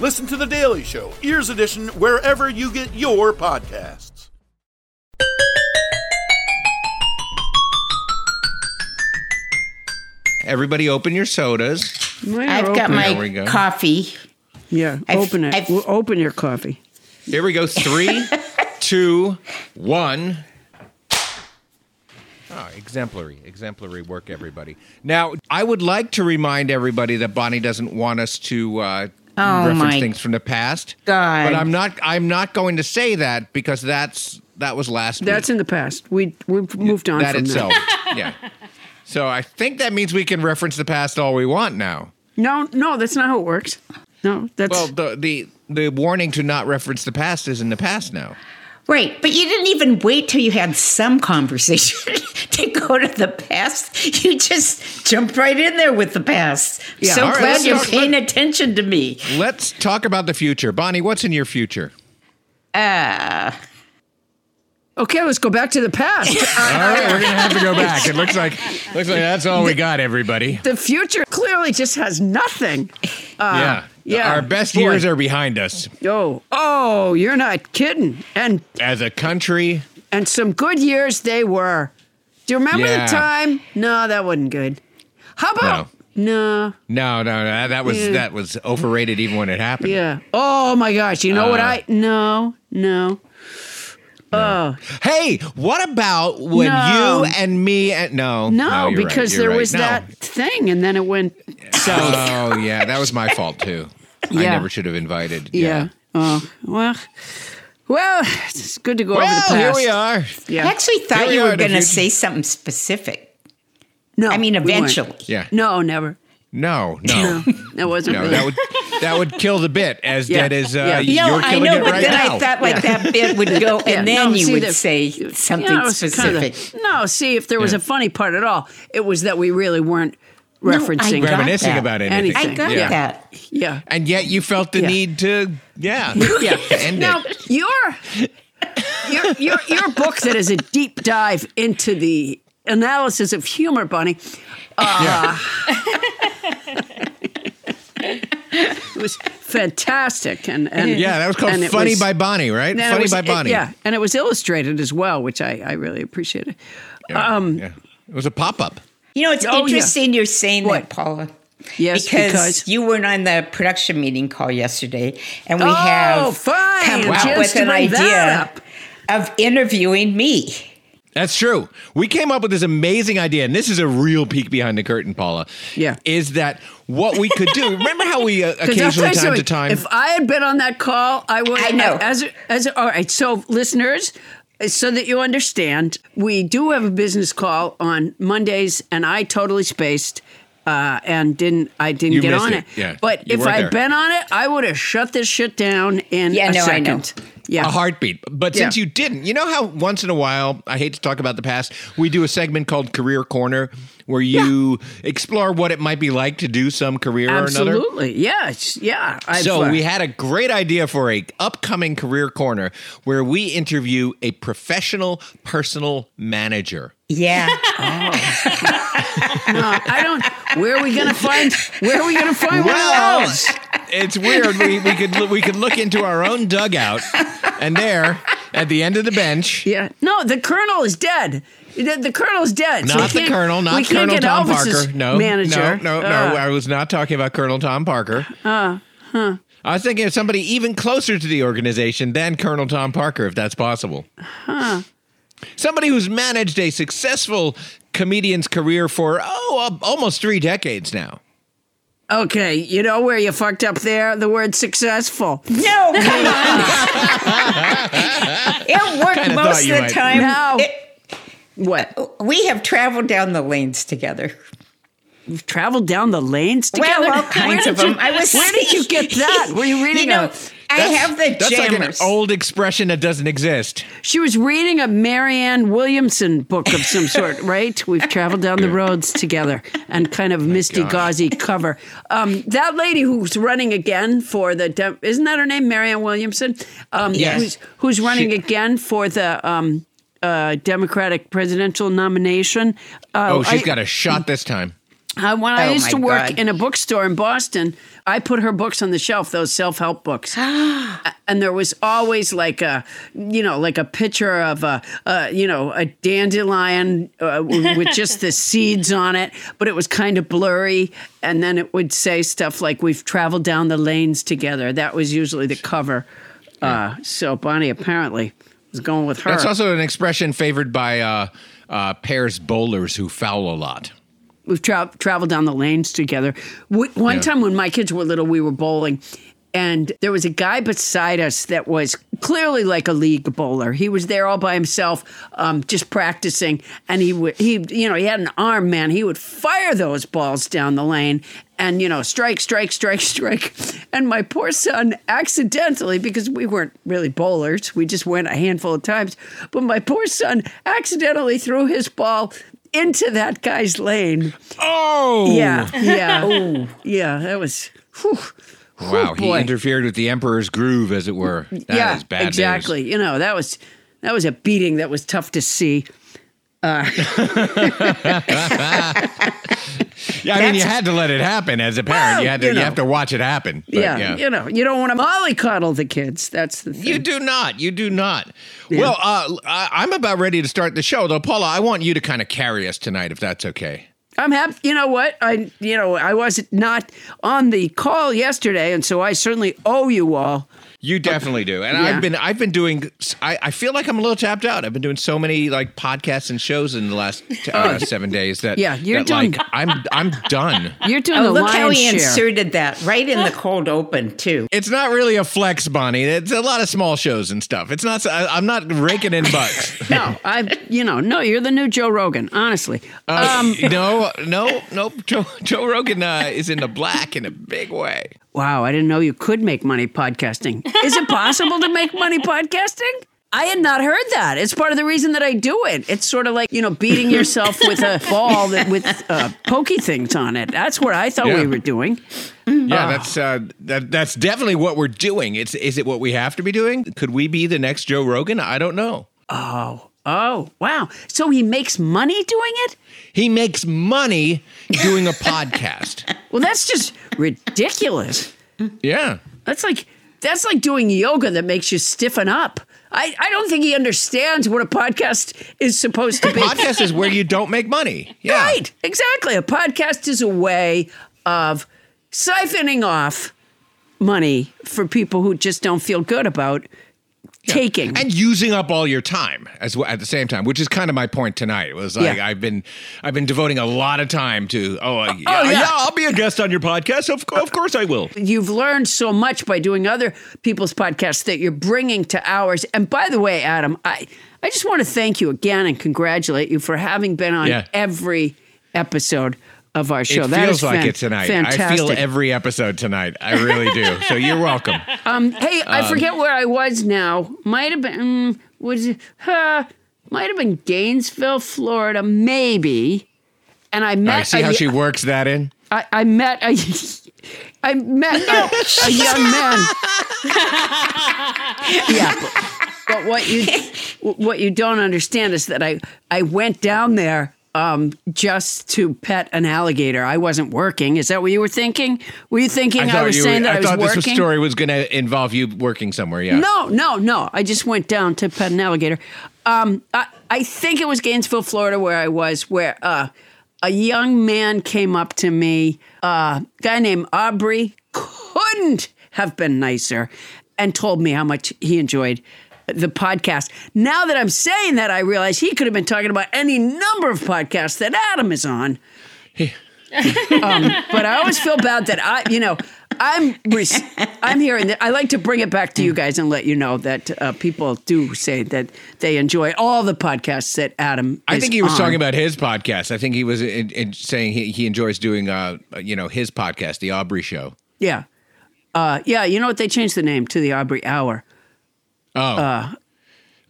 Listen to The Daily Show, Ears Edition, wherever you get your podcasts. Everybody, open your sodas. Mine are I've got open. There we my go. coffee. Yeah, I've- open it. I've- Well, open your coffee. Here we go. Three, two, one. Oh, exemplary, exemplary work, everybody. Now, I would like to remind everybody that Bonnie doesn't want us to uh, Oh, reference things from the past. God. But I'm not. I'm not going to say that because that's that was last That's week. in the past. We we've moved on that itself. that. yeah. So I think that means we can reference the past all we want now. No, no, that's not how it works. No, that's Well, the the the warning to not reference the past is in the past now. Right, but you didn't even wait till you had some conversation to go to the past. You just jumped right in there with the past. Yeah. So All right, glad you're talk- paying attention to me. Let's talk about the future. Bonnie, what's in your future? Uh, okay. Let's go back to the past. All right, we're gonna have to go back. It looks like looks like that's all we got, everybody. the future clearly just has nothing. yeah, yeah, Our best boy. years are behind us Oh, oh, you're not kidding. And as a country. and some good years they were. Do you remember Yeah. the time? No, that wasn't good. How about no? No, no, no. That, was Yeah. that was overrated even when it happened. Yeah. Oh my gosh. You know what Uh, I? No, no. Oh Hey, what about when No. you and me and no, no, you're right, because there right. was No. that thing, and then it went south. Oh yeah, that was my fault too. I never should have invited. yeah. Oh well. Well, it's good to go over the Well, past. here we are. Yeah. I actually thought we you are were going to say something specific. No, I mean, we eventually. Yeah. No, never. No, no, That wasn't no. really. That would that would kill the bit as Yeah. dead as uh, Yeah. You know, you're I know, it but right then now. I thought like that bit would go, Yeah, and then no, you see, would the- say you something know, it's kinda- specific. no, see, if there was Yeah. a funny part at all, it was that we really weren't referencing. got Reminiscing that. about anything. Anything. I got Yeah. that. yeah. and yet you felt the Yeah. need to, yeah, Yeah. end now it. your your your your book that is a deep dive into the analysis of humor, Bunny. Uh, it was fantastic, and and Yeah, that was called Funny was- by Bonnie, right? Funny was- by it- Bonnie. yeah, and it was illustrated as well, which I I really appreciated. Yeah, um, yeah. It was a pop up. You know, it's Oh, yeah. interesting you're saying What? that, Paula. Yes, because, because- you weren't on the production meeting call yesterday, and we Oh, have fine. come Wow. up Just with an idea of interviewing me. That's true. We came up with this amazing idea, and this is a real peek behind the curtain, Paula. Yeah. Is that what we could do? Remember how we uh, 'Cause I'll occasionally, tell you time to time, If I had been on that call, I would. I know. As as all right. So listeners, so that you understand, we do have a business call on Mondays, and I totally spaced. Uh, and didn't I didn't You get on it, it? yeah. But You if I'd there. been on it, I would have shut this shit down in Yeah, a no, I know. Yeah, a heartbeat. But since Yeah. you didn't, you know how once in a while, I hate to talk about the past, we do a segment called Career Corner where you explore what it might be like to do some career or another. absolutely. Yes, yeah. I've, So uh, we had a great idea for a upcoming career corner where we interview a professional personal manager. Yeah. no, I don't. Where are we gonna find? Where are we gonna find one of those? it's weird. We, we could we could look into our own dugout, and there at the end of the bench, Yeah. No, the colonel is dead. The, the colonel's dead. so not the can't- colonel, we not can't Colonel get Tom Elvis's Parker. No, manager. no, no, no. Uh, I was not talking about Colonel Tom Parker. Uh, huh. I was thinking of somebody even closer to the organization than Colonel Tom Parker, if that's possible. Huh. Somebody who's managed a successful comedian's career for, oh, uh, almost three decades now. Okay, you know where you fucked up there? The word successful. No, come on. it worked Kinda most of the might. time. No. It- What? we have traveled down the lanes together. We've traveled down the lanes together? Well, all kinds Where of did you- them. I was. Where did you get that? Were you reading You know, a I have the That's like an old expression that doesn't exist. She was reading a Marianne Williamson book of some sort, right? We've traveled down the roads together and kind of misty gauzy cover. Um, that lady who's running again for the isn't that her name, Marianne Williamson? Um, Yes. Who's, who's running She- again for the um, uh, Democratic presidential nomination? Uh, Oh, she's I- got a shot this time. Uh, when I Oh, used to work God. in a bookstore in Boston, I put her books on the shelf, those self help books. and there was always like a, you know, like a picture of a, uh, you know, a dandelion uh, with just the seeds on it, but it was kind of blurry. And then it would say stuff like, We've traveled down the lanes together. That was usually the cover. Uh, so Bonnie apparently was going with her. That's also an expression favored by uh, uh, pairs bowlers who foul a lot. We've tra- traveled down the lanes together. We, one Yeah. time when my kids were little, we were bowling, and there was a guy beside us that was clearly like a league bowler. He was there all by himself, um, just practicing, and he would he you know he had an arm man. He would fire those balls down the lane, and you know strike, strike, strike, strike. And my poor son accidentally, because we weren't really bowlers, we just went a handful of times, but my poor son accidentally threw his ball into that guy's lane. Oh! Yeah, yeah, yeah. That was. Whew. Wow, he interfered with the emperor's groove, as it were. That is yeah, bad news. exactly. You know that was that was a beating that was tough to see. Uh, Yeah, I mean, you had to let it happen as a parent. Well, you had to, you you, have to watch it happen. But, yeah, yeah. you know, you don't want to mollycoddle the kids. That's the thing. You do not. You do not. Well, uh, I'm about ready to start the show, though. Paula, I want you to kind of carry us tonight, if that's okay. I'm happy. You know what? I you know I was not on the call yesterday, and so I certainly owe you all. You definitely do, and Yeah. I've been I've been doing. I, I feel like I'm a little tapped out. I've been doing so many like podcasts and shows in the last uh, seven days that. Yeah, you're that, doing- like I'm I'm done. You're doing Oh, the look how he share. inserted that right in the cold open too. It's not really a flex, Bonnie. It's a lot of small shows and stuff. It's not. I, I'm not raking in bucks. no, I you know no, you're the new Joe Rogan. Honestly, Um, no, no, no. Joe, Joe Rogan uh, is in the black in a big way. Wow, I didn't know you could make money podcasting. Is it possible to make money podcasting? I had not heard that. It's part of the reason that I do it. It's sort of like, you know, beating yourself with a ball that with uh, pokey things on it. That's what I thought Yeah. we were doing. Yeah, that's uh, that, that's definitely what we're doing. It's is it what we have to be doing? Could we be the next Joe Rogan? I don't know. Oh, oh, wow. So he makes money doing it? He makes money doing a podcast. Well, that's just ridiculous. Yeah. That's like that's like doing yoga that makes you stiffen up. I, I don't think he understands what a podcast is supposed to be. Podcast is where you don't make money. Yeah. Right, exactly. A podcast is a way of siphoning off money for people who just don't feel good about taking. And using up all your time as well at the same time, which is kind of my point tonight. It was like Yeah. I've been I've been devoting a lot of time to oh, uh, yeah, yeah. yeah I'll be a guest on your podcast. Of, of course I will. You've learned so much by doing other people's podcasts that you're bringing to ours. And by the way, Adam, I, I just want to thank you again and congratulate you for having been on every episode of our show. it That feels is like fan- it tonight. Fantastic. I feel every episode tonight. I really do. So you're welcome. Um, hey, I forget where I was now. Might have been mm, was it, uh, might have been Gainesville, Florida, maybe. And I met I see a, how she works that in. I, I met a I met a, a young man. yeah, but, but what you what you don't understand is that I I went down there um, just to pet an alligator. I wasn't working. Is that what you were thinking? Were you thinking I, thought was saying were, that I, was thought working? this story was going to involve you working somewhere. Yeah. No, no, no. I just went down to pet an alligator. Um, I, I think it was Gainesville, Florida, where I was, where uh, a young man came up to me, uh, guy named Aubrey, couldn't have been nicer and told me how much he enjoyed the podcast. Now that I'm saying that, I realize he could have been talking about any number of podcasts that Adam is on. um, but I always feel bad that I, you know, I'm res- I'm hearing that. I like to bring it back to you guys and let you know that uh, people do say that they enjoy all the podcasts that Adam. I think he was on. talking about his podcast. I think he was in, in saying he, he enjoys doing, uh, you know, his podcast, The Aubrey Show. Yeah, uh, yeah. You know what? They changed the name to the Aubrey Hour. Oh, Uh,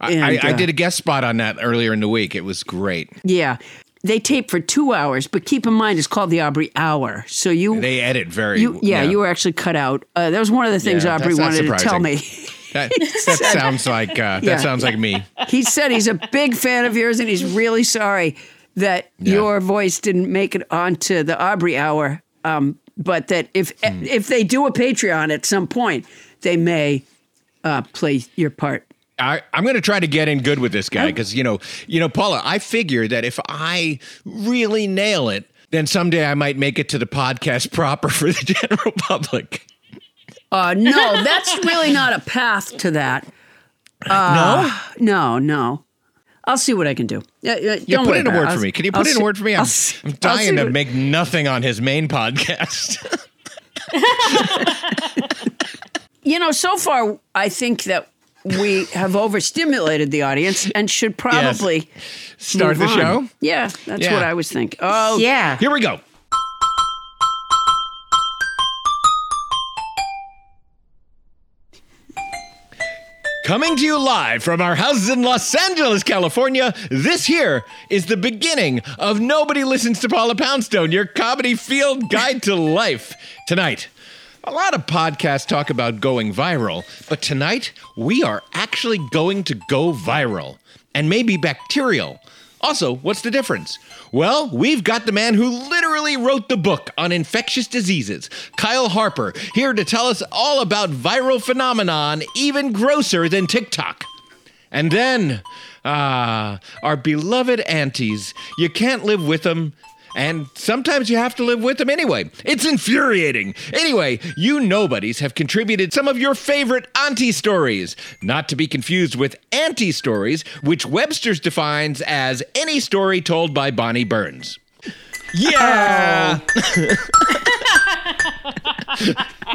I, and, I, I uh, did a guest spot on that earlier in the week. It was great. Yeah. They tape for two hours, but keep in mind it's called the Aubrey Hour. So you, They edit very. you, yeah, you were actually cut out. Uh, that was one of the things Yeah, Aubrey wanted to tell me. That, that sounds like uh, Yeah. that sounds like me. he said he's a big fan of yours and he's really sorry that Yeah. your voice didn't make it onto the Aubrey Hour. Um, but that if Hmm. if they do a Patreon at some point, they may uh, play your part. I, I'm going to try to get in good with this guy because you know, you know, Paula. I figure that if I really nail it, then someday I might make it to the podcast proper for the general public. Uh, no, that's really not a path to that. Uh, no, no. I'll see what I can do. Yeah, yeah, Yeah, put in a it. word I'll- for me. Can you I'll put in see- a word for me? I'll I'm, see- I'm dying to what- make nothing on his main podcast. You know, so far, I think that we have overstimulated the audience and should probably Start move the on. show. Yeah, that's Yeah. what I was thinking. Oh, Yeah. Here we go. Coming to you live from our houses in Los Angeles, California, this here is the beginning of Nobody Listens to Paula Poundstone, your comedy field guide to life. Tonight, a lot of podcasts talk about going viral, but tonight we are actually going to go viral and maybe bacterial. Also, what's the difference? Well, we've got the man who literally wrote the book on infectious diseases, Kyle Harper, here to tell us all about viral phenomenon even grosser than TikTok. And then, ah, our beloved aunties. You can't live with them, and sometimes you have to live with them anyway. It's infuriating. Anyway, you nobodies have contributed some of your favorite auntie stories, not to be confused with anti stories, which Webster's defines as any story told by Bonnie Burns. Yeah!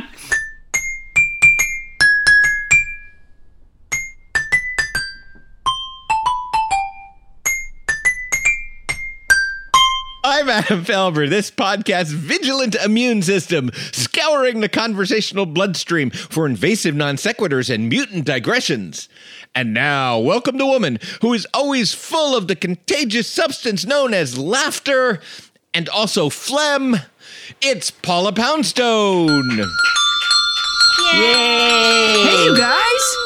I'm Adam Felber, this podcast's vigilant immune system, scouring the conversational bloodstream for invasive non sequiturs and mutant digressions. And now, welcome the woman who is always full of the contagious substance known as laughter and also phlegm. It's Paula Poundstone. Yay! Hey, you guys.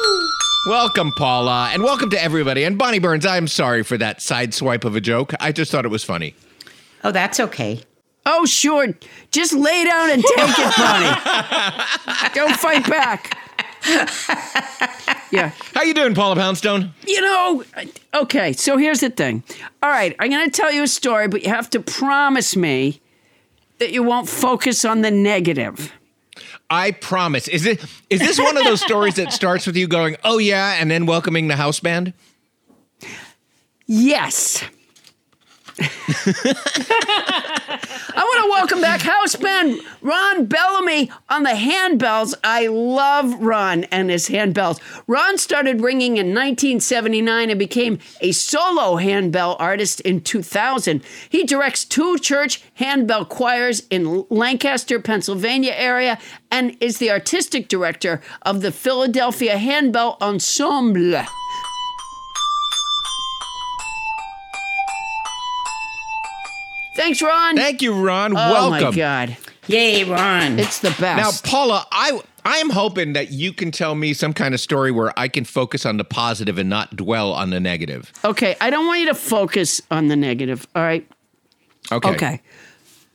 Welcome, Paula, and welcome to everybody. And Bonnie Burns, I'm sorry for that side swipe of a joke. I just thought it was funny. Oh, that's okay. Oh, sure. Just lay down and take it, Bonnie. Don't fight back. Yeah. How you doing, Paula Poundstone? You know, okay, so here's the thing. All right, I'm going to tell you a story, but you have to promise me that you won't focus on the negative. I promise. Is it is this one of those stories that starts with you going, "Oh yeah," and then welcoming the house band? Yes. I want to welcome back house band Ron Bellamy on the handbells. I love Ron and his handbells. Ron started ringing in 1979 and became a solo handbell artist in 2000. He directs two church handbell choirs in Lancaster, Pennsylvania area and is the artistic director of the Philadelphia Handbell Ensemble. Thanks, Ron. Thank you, Ron. oh Welcome. my God, Yay, Ron. it's the best. Now. Paula, I I am hoping that you can tell me some kind of story where I can focus on the positive and not dwell on the negative. okay, I don't want you to focus on the negative. All right. Okay. Okay.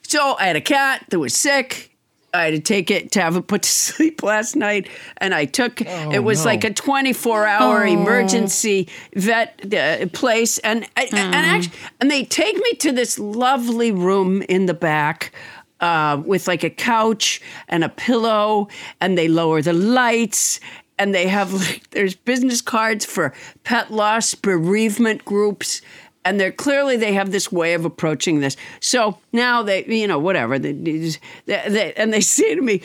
So I had a cat that was sick. I had to take it to have it put to sleep last night, and I took it was no. like a 24 hour emergency vet uh, place, and and, and actually, and they take me to this lovely room in the back. uh, with like a couch and a pillow, and they lower the lights. And they have like there's business cards for pet loss bereavement groups, and they're clearly they have this way of approaching this. So now they, you know, whatever. They, they, they, and they say to me,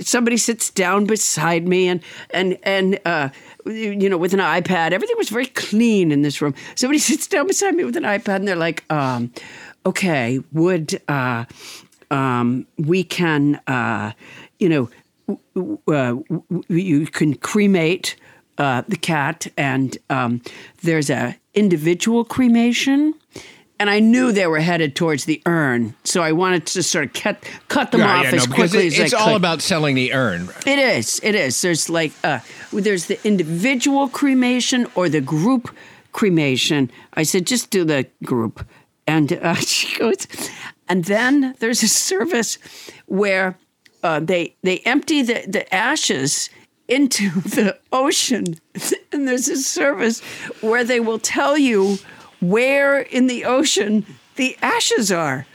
somebody sits down beside me, and and and uh, you know, with an iPad. Everything was very clean in this room. Somebody sits down beside me with an iPad, and they're like, um, "Okay, would uh, um, we can, uh, you know, uh, you can cremate." Uh, the cat, and um, there's a individual cremation, and I knew they were headed towards the urn, so I wanted to sort of cut cut them Yeah, off yeah, as no, quickly it- as I it's all about selling the urn. It is. It is. There's like uh, there's the individual cremation or the group cremation. I said just do the group, and uh, she goes, and then there's a service where uh, they they empty the the ashes into the ocean, and there's a service where they will tell you where in the ocean the ashes are.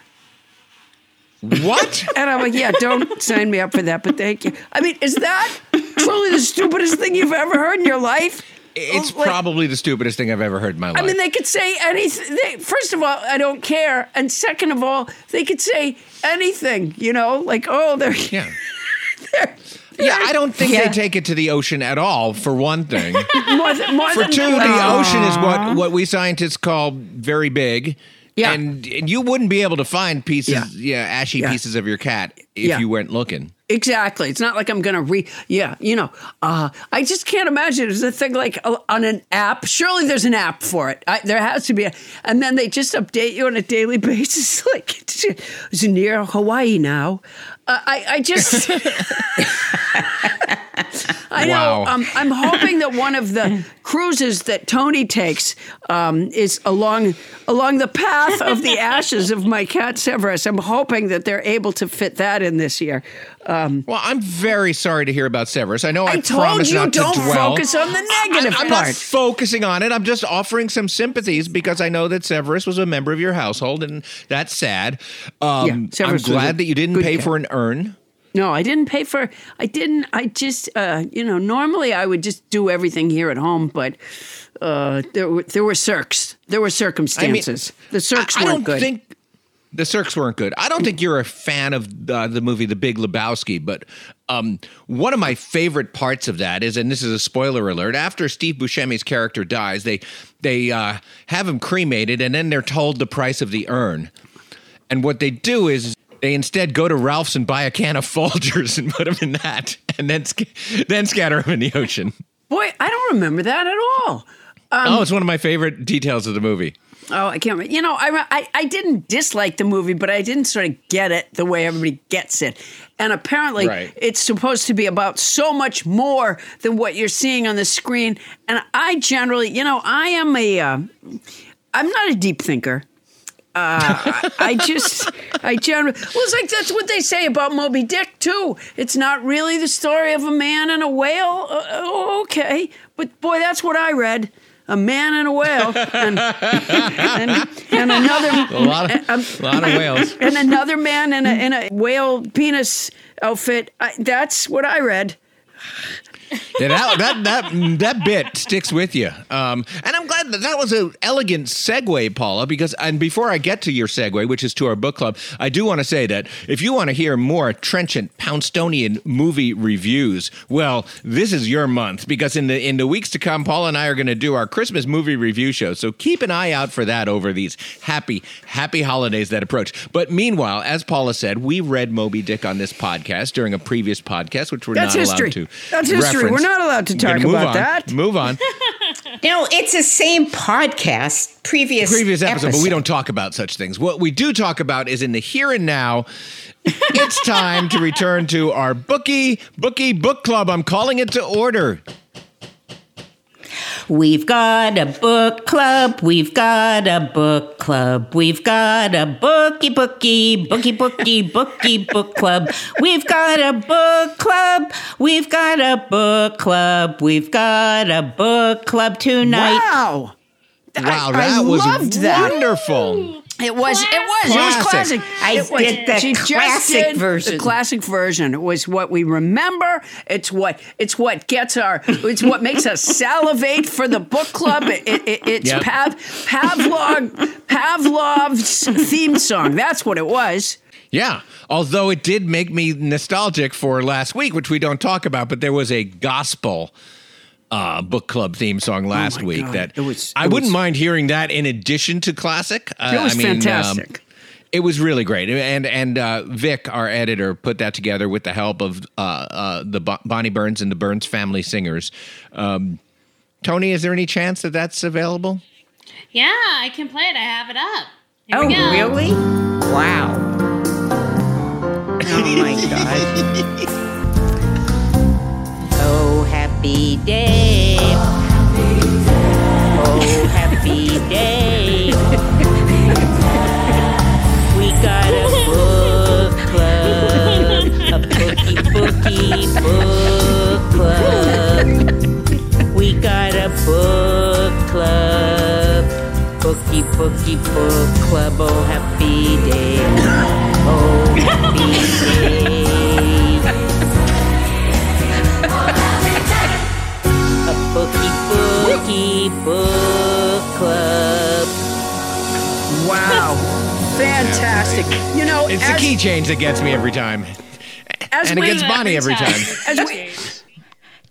What? And I'm like, yeah, don't sign me up for that, but thank you. I mean, is that truly the stupidest thing you've ever heard in your life? It's Like, probably the stupidest thing I've ever heard in my life. I mean, they could say anything. They, first of all, I don't care, and second of all, they could say anything. You know, like, oh, they're yeah. they're, Yeah, I don't think Yeah. they take it to the ocean at all, for one thing. more than, more For two, the that. ocean is what, what we scientists call very big. Yeah. And, and you wouldn't be able to find pieces, Yeah. yeah, ashy Yeah. pieces of your cat if Yeah. you weren't looking. Exactly. It's not like I'm going to re. Yeah, you know, uh, I just can't imagine. It's a thing like uh, on an app. Surely there's an app for it. I, there has to be. A, and then they just update you on a daily basis. Like it's, it's near Hawaii now. Uh, I, I just. I know. Wow. Um, I'm hoping that one of the cruises that Tony takes um, is along along the path of the ashes of my cat Severus. I'm hoping that they're able to fit that in this year. Um, Well, I'm very sorry to hear about Severus. I know I, I told promised you not don't to dwell. focus on the negative I, am part. not focusing on it. I'm just offering some sympathies because I know that Severus was a member of your household, and that's sad. Um, Yeah, I'm glad that you didn't pay cat. for an urn. No, I didn't pay for. I didn't. I just, uh, you know, normally I would just do everything here at home, but uh, there were there were circs. There were circumstances. the circs I, I weren't don't good. think the Cirques weren't good. I don't think you're a fan of uh, the movie The Big Lebowski, but um, one of my favorite parts of that is, and this is a spoiler alert. After Steve Buscemi's character dies, they they uh, have him cremated, and then they're told the price of the urn. And what they do is they instead go to Ralph's and buy a can of Folgers and put them in that, and then sc- then scatter them in the ocean. Boy, I don't remember that at all. Um, oh, it's one of my favorite details of the movie. Oh, I can't remember. You know, I, I I didn't dislike the movie, but I didn't sort of get it the way everybody gets it. And apparently, Right. it's supposed to be about so much more than what you're seeing on the screen. And I generally, you know, I am a, uh, I'm not a deep thinker. Uh, I, just, I generally, well, it's like that's what they say about Moby Dick too. It's not really the story of a man and a whale. Uh, oh, okay, but boy, that's what I read. A man and a whale, and and, and another A lot of, um, a lot of whales. and another man in a in a whale penis outfit. I, that's what I read. Yeah, that, that that that bit sticks with you, um, and I'm glad that that was an elegant segue, Paula. Because and before I get to your segue, which is to our book club, I do want to say that if you want to hear more trenchant Poundstonian movie reviews, well, this is your month because in the in the weeks to come, Paula and I are going to do our Christmas movie review show. So keep an eye out for that over these happy happy holidays that approach. But meanwhile, as Paula said, we read Moby Dick on this podcast during a previous podcast, which we're That's not history. allowed to. That's history. Reference. We're not allowed to talk about on. that. Move on. No, it's the same podcast, previous Previous episode, but we don't talk about such things. What we do talk about is in the here and now. it's time to return to our bookie bookie book club. I'm calling it to order. We've got a book club. We've got a book club. We've got a bookie, bookie, bookie, bookie, bookie book club. We've got a book club. We've got a book club. We've got a book club tonight. Wow. Wow, I that was loved that. wonderful. It was. It was. It was Classic. classic. I It was- did the she just classic did version. The classic version. It was what we remember. It's what. It's what gets our. It's what makes us salivate for the book club. It, it, it's Yep. Pav, Pavlov Pavlov's theme song. That's what it was. Yeah. Although it did make me nostalgic for last week, which we don't talk about, but there was a gospel uh, book club theme song last my week God. that It was- I it wouldn't was- mind hearing that in addition to classic. Uh, It was I mean, um, fantastic. it was really great, and and uh, Vic, our editor, put that together with the help of uh, uh, the Bo- Bonnie Burns and the Burns Family Singers. Um, Tony, is there any chance that that's available? Yeah, I can play it. I have it up. Here Oh, really? Wow. Oh my god. Happy day. Oh, happy day. We got a book club. A bookie, bookie book club. We got a book club. Bookie, bookie book club. Oh, happy day. Oh, happy day. Bookie, bookie book club. Wow. Fantastic. You know, It's as, the key change that gets me every time, as and it gets Bonnie every time. as we,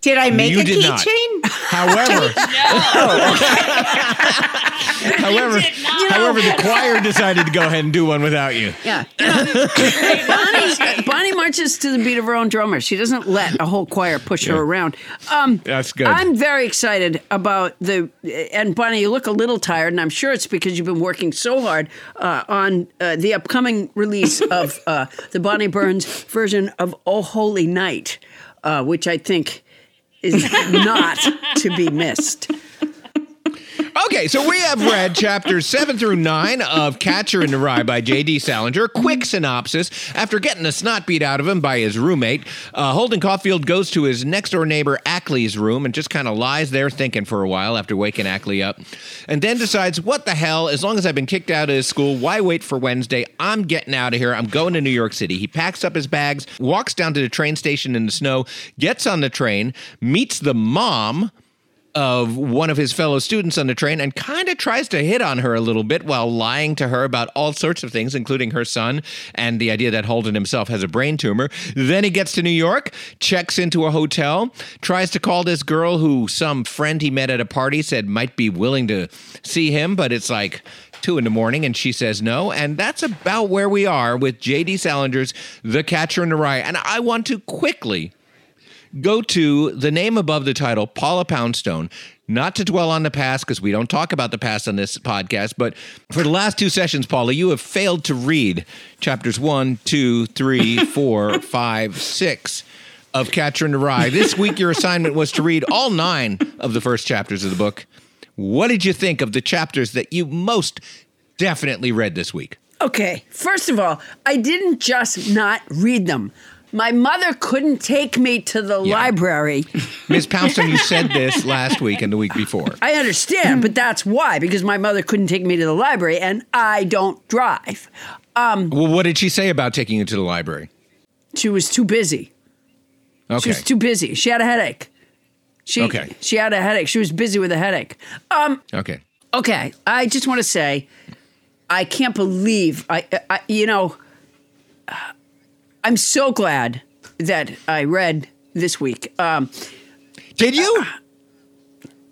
Did I make You a keychain? However, however, however, the choir decided to go ahead and do one without you. Yeah. You know, Bonnie, Bonnie marches to the beat of her own drummer. She doesn't let a whole choir push her around. Um, That's good. I'm very excited about the. And Bonnie, you look a little tired, and I'm sure it's because you've been working so hard uh, on uh, the upcoming release of uh, the Bonnie Burns version of Oh Holy Night, uh, which I think is not to be missed. Okay, so we have read chapters seven through nine of Catcher in the Rye by J.D. Salinger. Quick synopsis. After getting the snot beat out of him by his roommate, uh, Holden Caulfield goes to his next door neighbor Ackley's room and just kind of lies there thinking for a while after waking Ackley up. And then decides, what the hell, as long as I've been kicked out of his school, why wait for Wednesday? I'm getting out of here. I'm going to New York City. He packs up his bags, walks down to the train station in the snow, gets on the train, meets the mom of one of his fellow students on the train and kind of tries to hit on her a little bit while lying to her about all sorts of things, including her son and the idea that Holden himself has a brain tumor. Then he gets to New York, checks into a hotel, tries to call this girl who some friend he met at a party said might be willing to see him, but it's like two in the morning and she says no. And that's about where we are with J.D. Salinger's The Catcher in the Rye. And I want to quickly go to the name above the title, Paula Poundstone. Not to dwell on the past because we don't talk about the past on this podcast, but for the last two sessions, Paula, you have failed to read chapters one, two, three, four, five, six of Catcher in the Rye. This week, your assignment was to read all nine of the first chapters of the book. What did you think of the chapters that you most definitely read this week? Okay, first of all, I didn't just not read them. My mother couldn't take me to the Yeah. library. Ms. Poundstone, you said this last week and the week before. I understand, but that's why, because my mother couldn't take me to the library and I don't drive. Well, what did she say about taking you to the library? She was too busy. Okay. She was too busy. She had a headache. She, Okay. She had a headache. She was busy with a headache. Um, Okay. okay, I just want to say, I can't believe I, I you know, I'm so glad that I read this week. Um, Did you?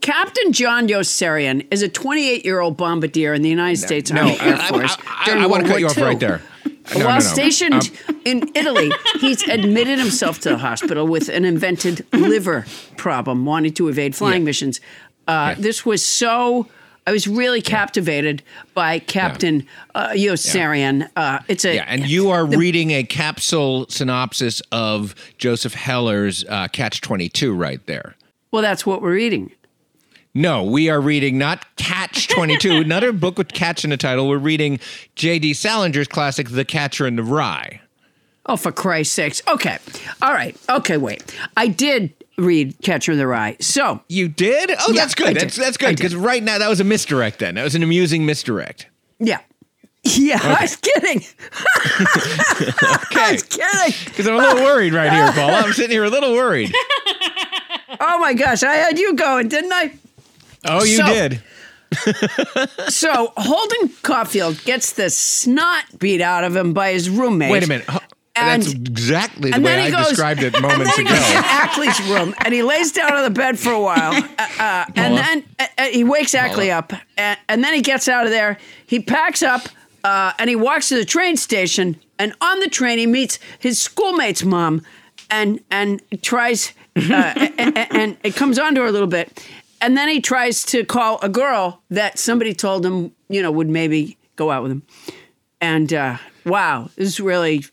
Captain John Yossarian is a 28 year old bombardier in the United States No, Army Air I- I- Force. I- I wanna World cut you off right there. No, While no. stationed Um, in Italy, he's admitted himself to the hospital with an invented liver problem, wanting to evade flying Yeah. missions. Uh, Yeah. This was so. I was really captivated by Captain uh, Yossarian. Uh, it's a Yeah, and you are reading a capsule synopsis of Joseph Heller's uh, Catch 22 right there. well, that's what we're reading. No, we are reading not Catch 22, another book with Catch in the title. We're reading J.D. Salinger's classic, The Catcher in the Rye. Oh, for Christ's sakes. Okay. All right. Okay, wait. I did read Catcher in the Rye. So You did? Oh, Yeah, that's good. That's that's good because right now that was a misdirect. Then that was an amusing misdirect. yeah, yeah. I was kidding. okay. I was kidding. Because I'm a little worried right here, Paul. I'm sitting here a little worried. Oh my gosh, I had you going, didn't I? Oh, you So- did. So Holden Caulfield gets the snot beat out of him by his roommate. Wait a minute. Huh, And- That's exactly the And way then I goes, described it and moments then he ago. goes to Ackley's room and he lays down on the bed for a while. Uh, uh, and then uh, uh, he wakes Ackley up. And, and then he gets out of there. He packs up uh, and he walks to the train station. And on the train, he meets his schoolmate's mom and, and tries, uh, and, and it comes on to her a little bit. And then he tries to call a girl that somebody told him, you know, would maybe go out with him. And uh, wow, this is really,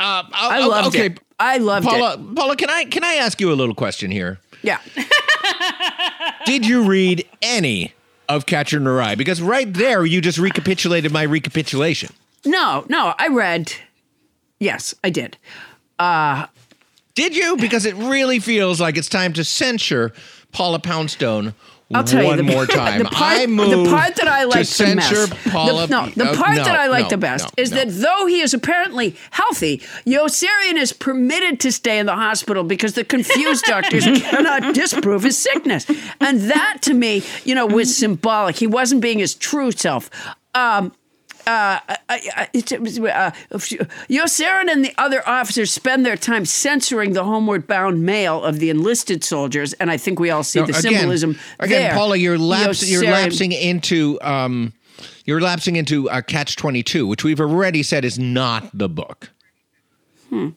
Uh, I loved okay. it. I loved Paula, it. Paula, can I can I ask you a little question here? Yeah. Did you read any of Catcher in the Rye? Because right there, you just recapitulated my recapitulation. No, no, I read. Yes, I did. Did you? Because it really feels like it's time to censure Paula Poundstone I'll tell one you the, more time. The part, I move the part that I like the best. Paula. the, no, the part no, that I like no, the best is that though he is apparently healthy, Yossarian is permitted to stay in the hospital because the confused doctors cannot disprove his sickness, and that to me, you know, was symbolic. He wasn't being his true self. Um, uh, I- I- it uh, Yossarian and the other officers spend their time censoring the homeward bound mail of the enlisted soldiers, and I think we all see No, the again, symbolism Again, there. Paula, you're lapsing. You're lapsing into. Um, you're lapsing into uh, Catch Twenty Two, which we've already said is not the book. Hmm.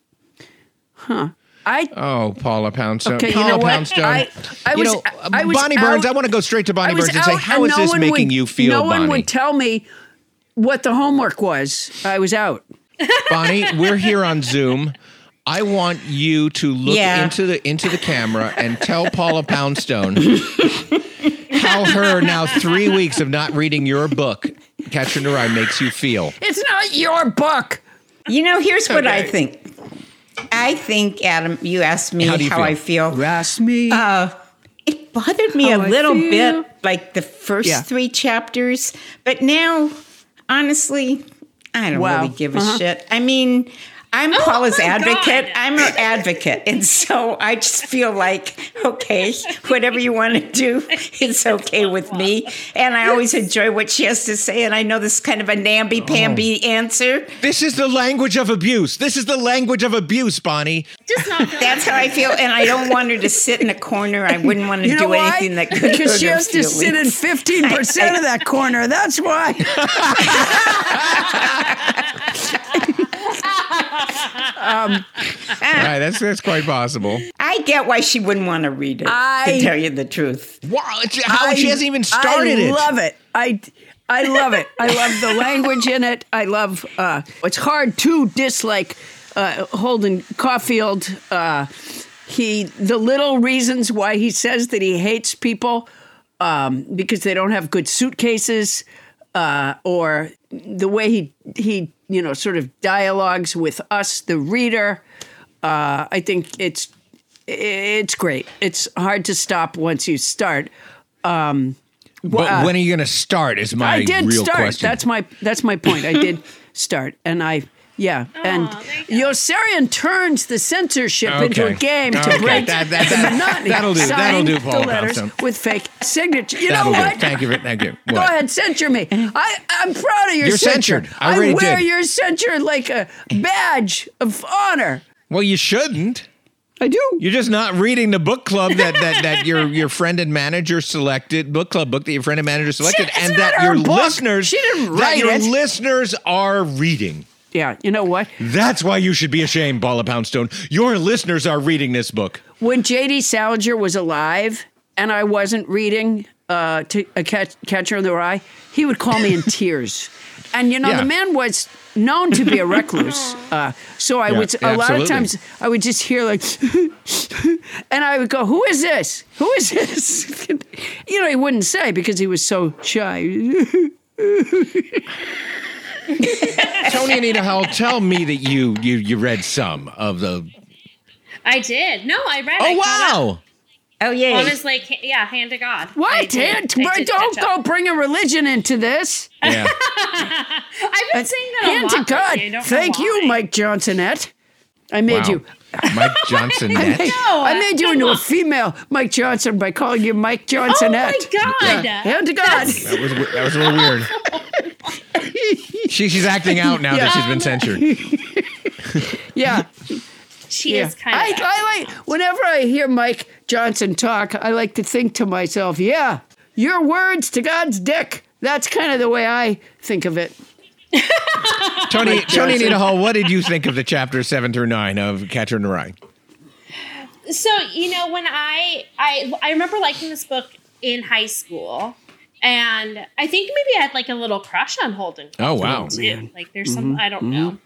Huh. I Oh, Paula Poundstone. Okay, you Paula know what? Poundstone. I- I you was- know, I was Bonnie Burns. I want to go straight to Bonnie Burns and say, out how is no this making would- you feel, No Bonnie? one would tell me what the homework was. I was out. Bonnie, we're here on Zoom. I want you to look Yeah. into the into the camera and tell Paula Poundstone how her now three weeks of not reading your book, Catcher in the Rye, makes you feel. It's not your book. You know, here's what I think. I think, Adam, you asked me How how, do you feel? I feel. Ask me. Uh, it bothered me How a I little bit, like the first Yeah. three chapters. But now, honestly, I don't Wow. really give a Uh-huh. shit. I mean, I'm Oh Paula's advocate. God. I'm her advocate. And so I just feel like, okay, whatever you want to do, it's okay with me. And I always enjoy what she has to say. And I know this is kind of a namby-pamby Oh. answer. This is the language of abuse. This is the language of abuse, Bonnie. Just not That's how I feel, and I don't want her to sit in a corner. I wouldn't want to You know do why? anything that could because she her has to sit in fifteen percent of that corner. That's why. All right, that's that's quite possible. I get why she wouldn't want to read it. I- to tell you the truth, Wow, it's- how she hasn't even started I it. love it. I I love it. I love the language in it. I love. Uh, it's hard to dislike uh, Holden Caulfield. Uh, he the little reasons why he says that he hates people um, because they don't have good suitcases, uh, or the way he he you know sort of dialogues with us, the reader. Uh, I think it's it's great. It's hard to stop once you start. Um, But uh, when are you going to start? Is my I did real start. question. That's my that's my point. I did start, and I yeah, and thank Yossarian turns the censorship into a Okay. game to Okay, break that- that- the monotony. that'll do. Sign That'll do, the letters Poundstone. with fake signature. You That'll know do. what? Thank you. Thank you. Go ahead, censure me. I, I'm proud of your You're censure. censored. I already wear did. your censure like a badge of honor. Well, you shouldn't. I do. You're just not reading the book club that that, that your your friend and manager selected, book club book that your friend and manager selected, it's and that your book. listeners She didn't write that your it. listeners are reading. Yeah, you know what? That's why you should be ashamed, Paula Poundstone. Your listeners are reading this book. when J.D. Salinger was alive and I wasn't reading uh, to a catch, Catcher in the Rye, he would call me in tears. And you know, Yeah. the man was known to be a recluse. Uh, so I Yeah, would a lot of times I would just hear like, and I would go, "Who is this? Who is this?" you know, he wouldn't say because he was so shy. Tony Anita Howell, tell me that you you you read some of the I did. No, I read. Oh I wow! Oh yeah. Honestly, yeah, hand to God. I What? did. Hand- I did don't catch go up. bringing religion into this. Yeah. I've been saying that a Hand lot. to God. I don't know Thank you. Mike Johnsonette. I made Wow. you. Mike Johnson. net. I made you into a female Mike Johnson by calling you Mike Johnsonette. Oh my God. Hand to God. That was that was a little weird. she, she's acting out now that she's been censured. Yeah. She Yeah. is kind I, of. I like whenever I hear Mike Johnson talk, I like to think to myself, yeah, your words to God's dick. That's kind of the way I think of it. Tony, Tony Johnson. Nita Hall, what did you think of the chapter seven through nine of Catcher in the Rye? So you know when I I I remember liking this book in high school, and I think maybe I had like a little crush on Holden. Oh, wow. Caulfield, too. Like there's some I don't know.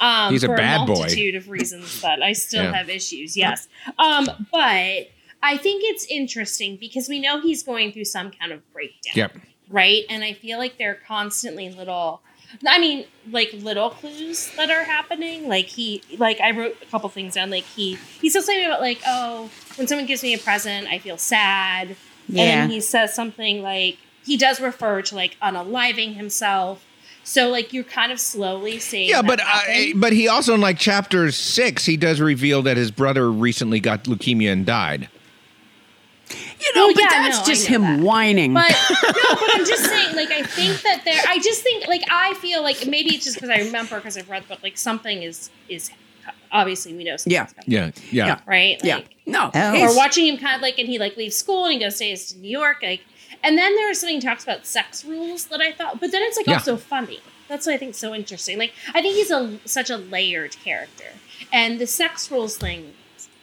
Um, He's a for bad a boy. multitude of reasons that I still Yeah. have issues. Yes, um, but I think it's interesting because we know he's going through some kind of breakdown Yep. right? And I feel like there are constantly little, I mean, like little clues that are happening. Like he, like I wrote a couple things down. Like he, he says something about like, oh, when someone gives me a present, I feel sad. And Yeah. then he says something like he does refer to like unaliving himself. So like you're kind of slowly seeing. Yeah, but uh, happen. but he also in like chapter six, he does reveal that his brother recently got leukemia and died. You know, Well, but yeah, that's no, just him that. whining. But no, but I'm just saying, like, I think that there. I just think, like, I feel like maybe it's just because I remember because I've read but like, something is is obviously we know. something's Yeah. coming, Yeah, yeah. Yeah. right. yeah. No. Oh. he's- Or watching him kind of like, and he like leaves school and he goes stays to New York, like, and then there was something he talks about sex rules that I thought, but then it's like Yeah. also funny. That's what I think is so interesting. Like, I think he's a such a layered character, and the sex rules thing,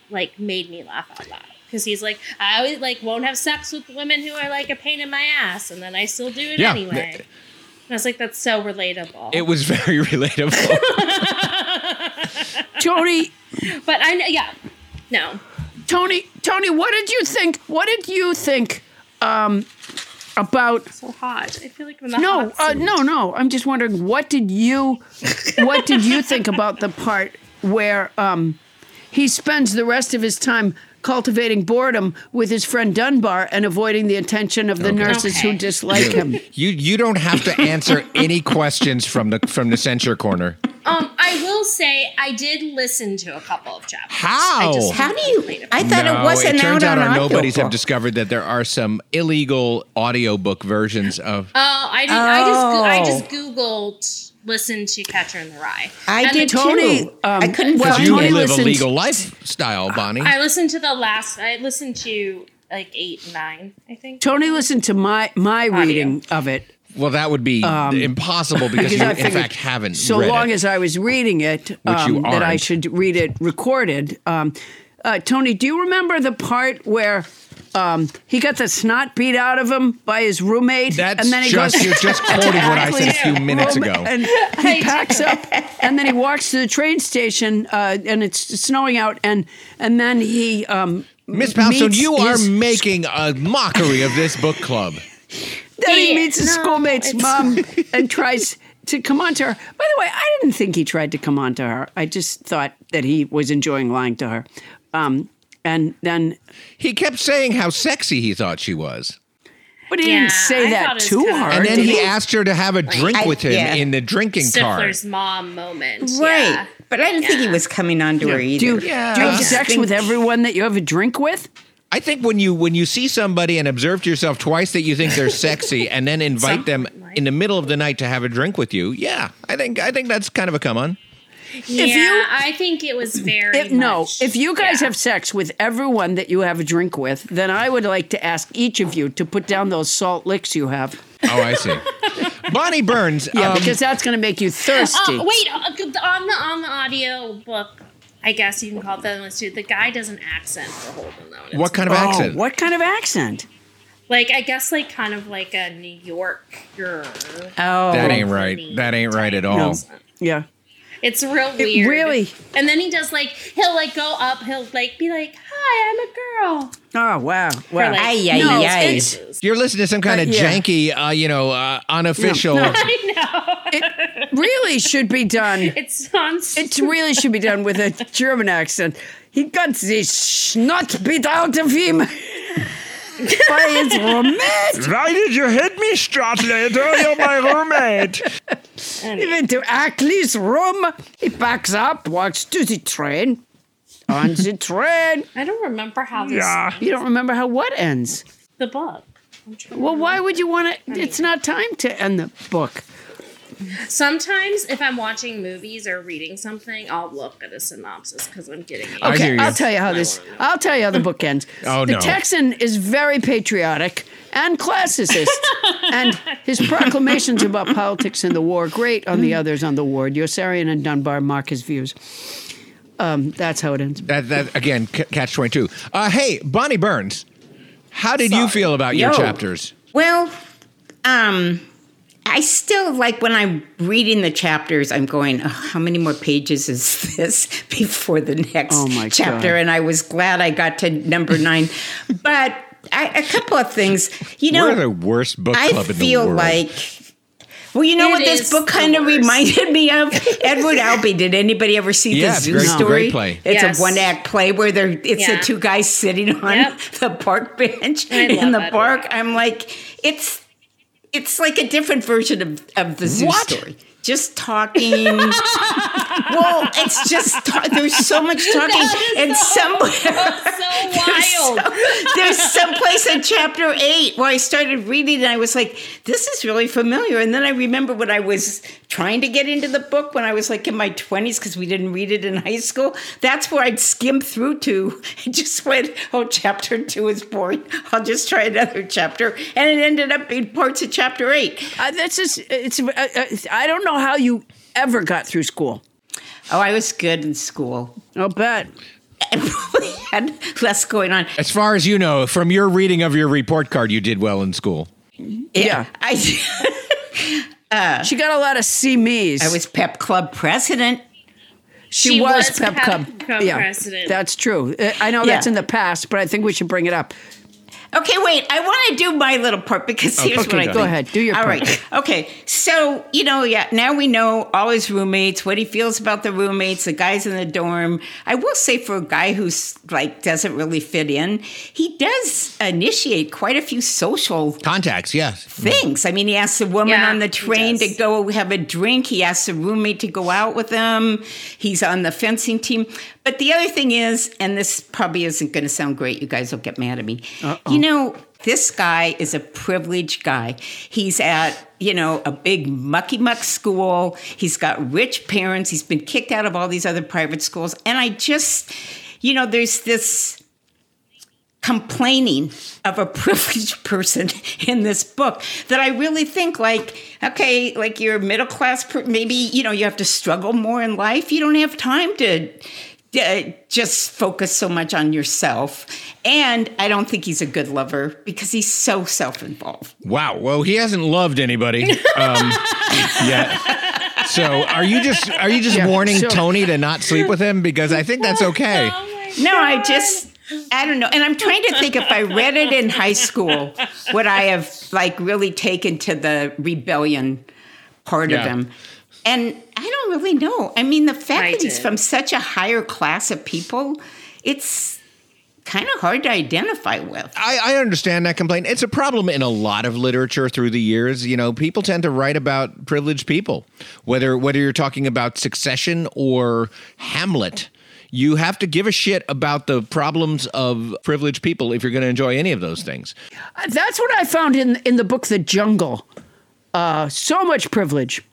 like, made me laugh out loud because he's like, I always like won't have sex with women who are like a pain in my ass, and then I still do it Yeah. anyway. And I was like, that's so relatable. It was very relatable. Tony, but I know, yeah, no. Tony, Tony, what did you think? What did you think um, about So hot. I feel like I'm in the No, hot uh, no, no. I'm just wondering what did you what did you think about the part where um, he spends the rest of his time cultivating boredom with his friend Dunbar and avoiding the attention of the nurses who Okay. dislike him. you you don't have to answer any questions from the from the censure corner. Um, I will say I did listen to a couple of chapters. How? I just How do you? complained I thought no, it wasn't it turns out out on our nobodies have discovered that there are some illegal audiobook versions of. Oh, I did. I just I Oh. just googled listen to Catcher in the Rye. I And did Tony, too. um, I couldn't well, you Tony it. live a listens- legal lifestyle, Bonnie. I listened to the last. I listened to like eight and nine. I think. Tony listened to my my Audio. reading of it. well, that would be impossible because, because you, I in fact, haven't. So read long it. as I was reading it, you um, that I aren't. should read it recorded. Um, uh, Tony, do you remember the part where um, he got the snot beat out of him by his roommate? That's and then he just goes, you're just quoting what I said a few minutes ago. And he packs up, and then he walks to the train station, uh, and it's snowing out, and and then he. Um, Miss Poundstone, meets you are his- making a mockery of this book club. Then he meets his no, schoolmate's it's- mom and tries to come on to her. By the way, I didn't think he tried to come on to her. I just thought that he was enjoying lying to her. Um, and then, He kept saying how sexy he thought she was. but he Yeah, didn't say I that too it was to kinda- her. And then did he asked her to have a drink I- with him yeah. in the drinking car. Stifler's mom moment. Right. Yeah. But I didn't think he was coming on to her either. do you, Yeah. do you have I just sex with everyone that you have a drink with? I think when you when you see somebody and observe to yourself twice that you think they're sexy and then invite them in the middle of the night to have a drink with you, yeah, I think I think that's kind of a come on. Yeah, you- I think it was very. If, no, if you guys yeah. have sex with everyone that you have a drink with, then I would like to ask each of you to put down those salt licks you have. Oh, I see. Bonnie Burns. Yeah, um, because that's going to make you thirsty. Uh, wait, uh, on the on the audio book, I guess you can call it that one too. The guy does an accent for Holden though. what kind of Oh, accent? what kind of accent? Like I guess like kind of like a New York girl. Oh, That ain't right. That ain't right at all. Yeah. It's real weird. really- And then he does like he'll like go up. He'll like be like, "Hi, I'm a girl." Oh wow! For, Wow. like, Ay, ay, no, ay. it's- You're listening to some kind Uh, of yeah. janky, uh, you know, uh, unofficial. No. I know. It really should be done. It sounds. It really should be done with a German accent. he got the snot bit out of him by his roommate. Why did you hit me, Stradlater? You're my roommate. He went to Ackley's room. He backs up, walks to the train. On the train. I don't remember how this You don't remember how what ends. the book. I'm trying to Well, why would you want to? It's not time to end the book. Sometimes, if I'm watching movies or reading something, I'll look at a synopsis because I'm getting. I Okay, hear you. I'll tell you how this. I'll tell you how the book ends. Oh, the no. Texan is very patriotic and classicist, and his proclamations about politics and the war great on the others on the war. Yossarian and Dunbar mark his views. Um, that's how it ends. That, that again, c- catch twenty two. Uh, hey, Bonnie Burns, how did you feel about your Yo. chapters? Well, um, I still like when I'm reading the chapters, I'm going, oh, how many more pages is this before the next Oh, my chapter? God. And I was glad I got to number nine. but I, a couple of things, you know, We're the worst book I club in the feel world. like. Well, you know It what is this book kind of reminded me of? Edward Albee. Did anybody ever see Yeah, the it's Zoo great- Story? great play. It's Yes. a one act play where they're it's Yeah. the two guys sitting on Yep. the park bench I in the Edward park. Albee. I'm like, it's it's like a different version of, of the zoo What? story. Just talking. well, it's just ta- there's so much talking, and somewhere so wild. there's some place in chapter eight where I started reading and I was like, this is really familiar. And then I remember when I was trying to get into the book when I was like in my 20s because we didn't read it in high school. That's where I'd skim through to and just went, oh, chapter two is boring. I'll just try another chapter. And it ended up being parts of chapter eight. Uh, that's just. It's. Uh, uh, I don't know how you ever got through school. Oh, I was good in school. I'll bet. I probably had less going on. as far as you know, from your reading of your report card, you did well in school. Yeah. I, She got a lot of C me's. I was pep club president. She, She was, was Pep Pep Club. Club yeah, president. That's true. Uh, I know that's in the past, but I think we should bring it up. Okay, wait. I want to do my little part because oh, here's okay, what I go think. ahead. Do your All part. right. Okay. So you know, yeah. Now we know all his roommates, what he feels about the roommates, the guys in the dorm. I will say, for a guy who's like doesn't really fit in, he does initiate quite a few social Contacts, yes. things. I mean, he asks a woman Yeah, on the train to go have a drink. He asks a roommate to go out with him. He's on the fencing team. But the other thing is, and this probably isn't going to sound great, you guys will get mad at me. You know, this guy is a privileged guy. He's at, you know, a big mucky muck school. He's got rich parents. He's been kicked out of all these other private schools. And I just, you know, there's this complaining of a privileged person in this book that I really think like okay like you're a middle class per- maybe you know you have to struggle more in life you don't have time to uh, just focus so much on yourself and I don't think he's a good lover because he's so self-involved Wow. Well, he hasn't loved anybody um, yet. So, are you just are you just Yeah, warning so- Tony to not sleep with him because I think that's okay. Oh No, I just I don't know. And I'm trying to think if I read it in high school, would I have like really taken to the rebellion part Yeah. of him? And I don't really know. I mean, the fact I that he's did. from such a higher class of people, it's kind of hard to identify with. I, I understand that complaint. It's a problem in a lot of literature through the years. You know, people tend to write about privileged people, whether whether you're talking about Succession or Hamlet. You have to give a shit about the problems of privileged people if you're going to enjoy any of those things. That's what I found in in the book The Jungle. Uh, so much privilege.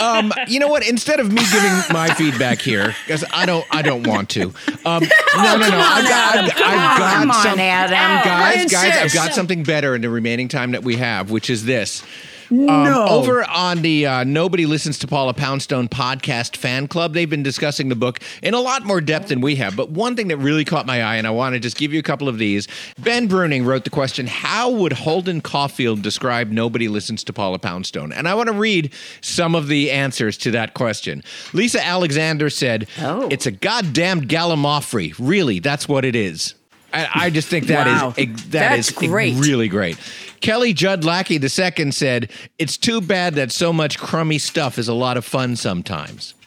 Um, you know what? Instead of me giving my feedback here, because I don't, I don't want to. Um, no, no, no. I've got, I've, I've got some, Adam. guys, guys. I've got something better in the remaining time that we have, which is this. Um, No. Over on the uh, Nobody Listens to Paula Poundstone podcast fan club, they've been discussing the book in a lot more depth than we have. But one thing that really caught my eye, and I want to just give you a couple of these. Ben Bruning wrote the question How would Holden Caulfield describe Nobody Listens to Paula Poundstone? And I want to read some of the answers to that question. Lisa Alexander said, Oh. It's a goddamn gallimaufry. Really, that's what it is. I, I just think that is Wow. ex- that That's is great. really great. Kelly Judd Lackey II said, It's too bad that so much crummy stuff is a lot of fun sometimes.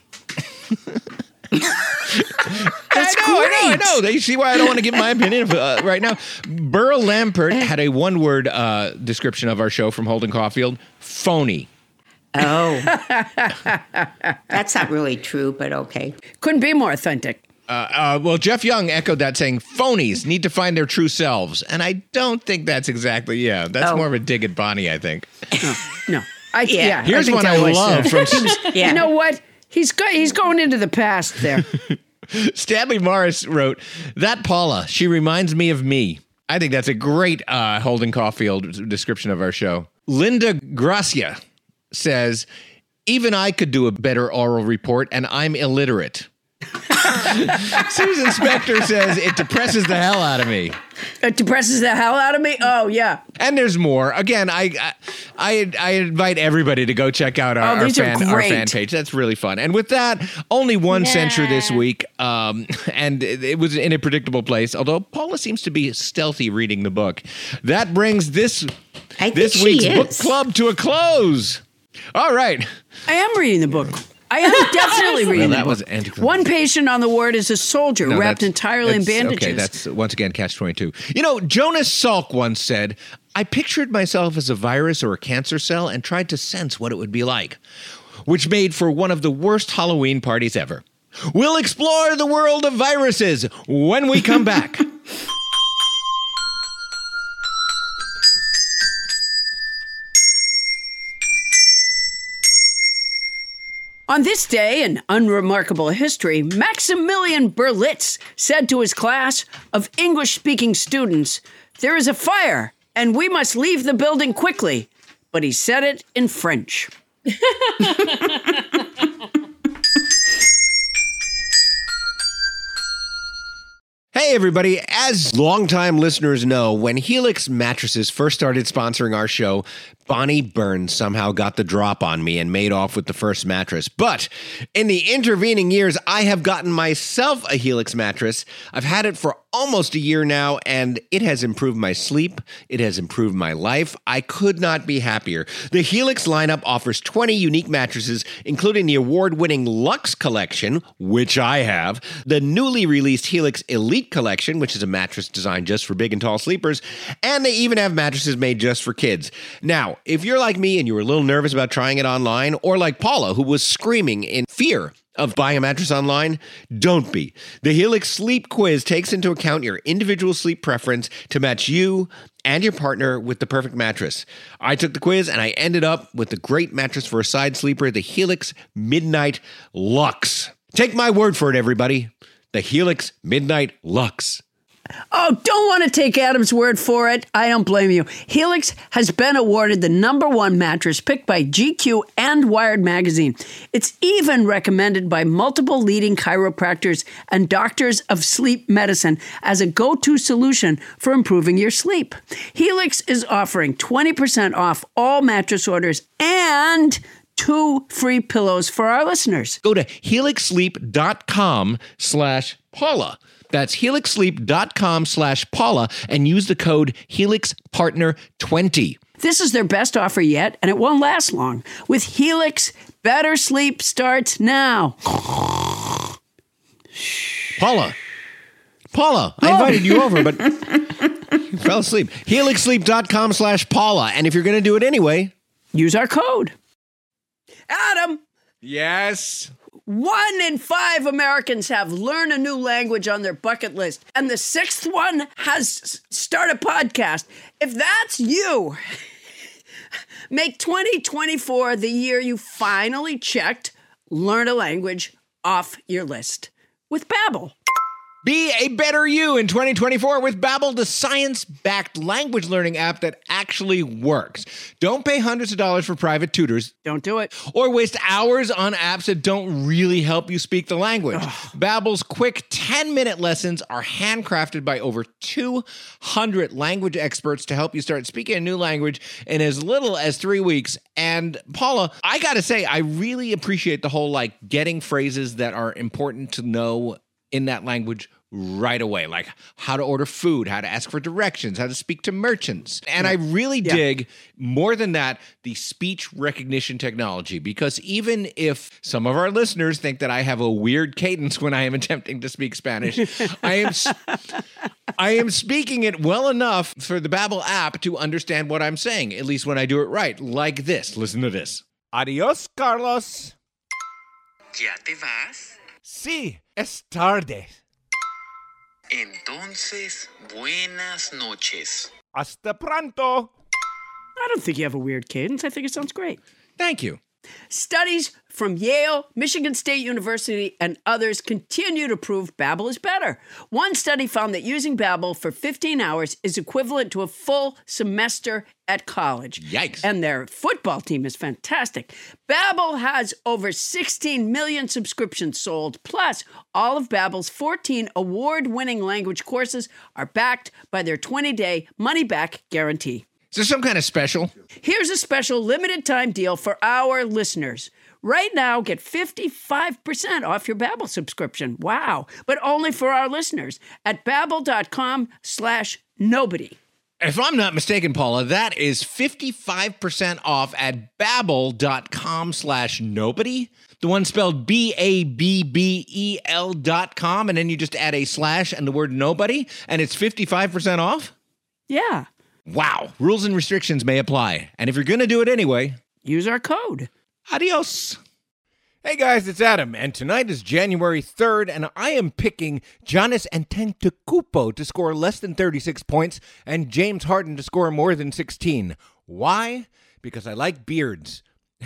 That's I know, I know, I know. They see why I don't want to give my opinion uh, right now. Burl Lampert had a one-word uh, description of our show from Holden Caulfield: phony. Oh. That's not really true, but okay. Couldn't be more authentic. Uh, uh, well, Jeff Young echoed that, saying phonies need to find their true selves, and I don't think that's exactly. Yeah, that's Oh. more of a dig at Bonnie. I think. No. I, yeah. Yeah. Here's think one I love from Yeah. You know what? He's go- he's going into the past there. Stanley Morris wrote, That Paula, she reminds me of me. I think that's a great uh, Holden Caulfield description of our show. Linda Gracia says, Even I could do a better oral report, and I'm illiterate. Susan Spector says, It depresses the hell out of me. it depresses the hell out of me. Oh yeah. And there's more. Again, I I I, I invite everybody to go check out our, Oh, our fan our fan page. That's really fun. And with that, only one censure this week, um, and it, it was in a predictable place. Although Paula seems to be stealthy reading the book. That brings this I this week's is. book club to a close. All right. I am reading the book. I am definitely reading that was anticlimactic. One patient on the ward is a soldier No, wrapped that's- entirely in bandages. Okay, that's once again catch 22. You know, Jonas Salk once said, I pictured myself as a virus or a cancer cell and tried to sense what it would be like, which made for one of the worst Halloween parties ever. We'll explore the world of viruses when we come back. On this day in unremarkable history, Maximilian Berlitz said to his class of English speaking students, There is a fire, and we must leave the building quickly. But he said it in French. Hey, everybody. As longtime listeners know, when Helix Mattresses first started sponsoring our show, Bonnie Burns somehow got the drop on me and made off with the first mattress. But in the intervening years, I have gotten myself a Helix mattress. I've had it for almost a year now, and it has improved my sleep. It has improved my life. I could not be happier. The Helix lineup offers 20 unique mattresses, including the award winning Luxe Collection, which I have, the newly released Helix Elite Collection, which is a mattress designed just for big and tall sleepers, and they even have mattresses made just for kids. Now, if you're like me and you were a little nervous about trying it online, or like Paula, who was screaming in fear of buying a mattress online? Don't be. The Helix Sleep Quiz takes into account your individual sleep preference to match you and your partner with the perfect mattress. I took the quiz and I ended up with the great mattress for a side sleeper, the Helix Midnight Luxe. Take my word for it, everybody. The Helix Midnight Luxe. Oh, don't want to take Adam's word for it. I don't blame you. Helix has been awarded the number one mattress picked by GQ and Wired Magazine. It's even recommended by multiple leading chiropractors and doctors of sleep medicine as a go to solution for improving your sleep. Helix is offering 20% off all mattress orders and two free pillows for our listeners. Go to helixsleep.com slash Paula. That's helixsleep.com slash Paula and use the code HelixPartner20. This is their best offer yet, and it won't last long. With Helix, better sleep starts now. Paula. Paula, I oh. invited you over, but you fell asleep. Helixsleep.com slash Paula. And if you're going to do it anyway, Use our code. Adam, yes. One in five Americans have learn a new language on their bucket list, and the sixth one has start a podcast. If that's you, make 2024 the year you finally checked learn a language off your list with Babbel. Be a better you in 2024 with Babbel, the science-backed language learning app that actually works. Don't pay hundreds of dollars for private tutors Don't do it. or waste hours on apps that don't really help you speak the language. Babbel's quick 10-minute lessons are handcrafted by over 200 language experts to help you start speaking a new language in as little as 3 weeks. And Paula, I got to say I really appreciate the whole like getting phrases that are important to know in that language right away, like how to order food, how to ask for directions, how to speak to merchants. And I really dig more than that the speech recognition technology because even if some of our listeners think that I have a weird cadence when I am attempting to speak Spanish, I am s- I am speaking it well enough for the Babbel app to understand what I'm saying, at least when I do it right, like this. Listen to this. Adios, Carlos. ¿Ya te vas? Sí, es tarde. Entonces, buenas noches. Hasta pronto. I don't think you have a weird cadence. I think it sounds great. Thank you. Studies from Yale, Michigan State University, and others continue to prove Babbel is better. One study found that using Babbel for 15 hours is equivalent to a full semester at college. Yikes. And their football team is fantastic. Babbel has over 16 million subscriptions sold, plus all of Babbel's 14 award-winning language courses are backed by their 20-day money-back guarantee. Is there some kind of special? Here's a special limited time deal for our listeners. Right now, get 55% off your Babbel subscription. Wow. But only for our listeners at babbel.com slash nobody. If I'm not mistaken, Paula, that is 55% off at babbel.com slash nobody. The one spelled B-A-B-B-E-L dot com, and then you just add a slash and the word nobody, and it's 55% off? Yeah. Wow. Rules and restrictions may apply. And if you're going to do it anyway, Use our code. Adios. Hey guys, it's Adam, and tonight is January 3rd, and I am picking Giannis Antetokounmpo to score less than 36 points and James Harden to score more than 16. Why? Because I like beards.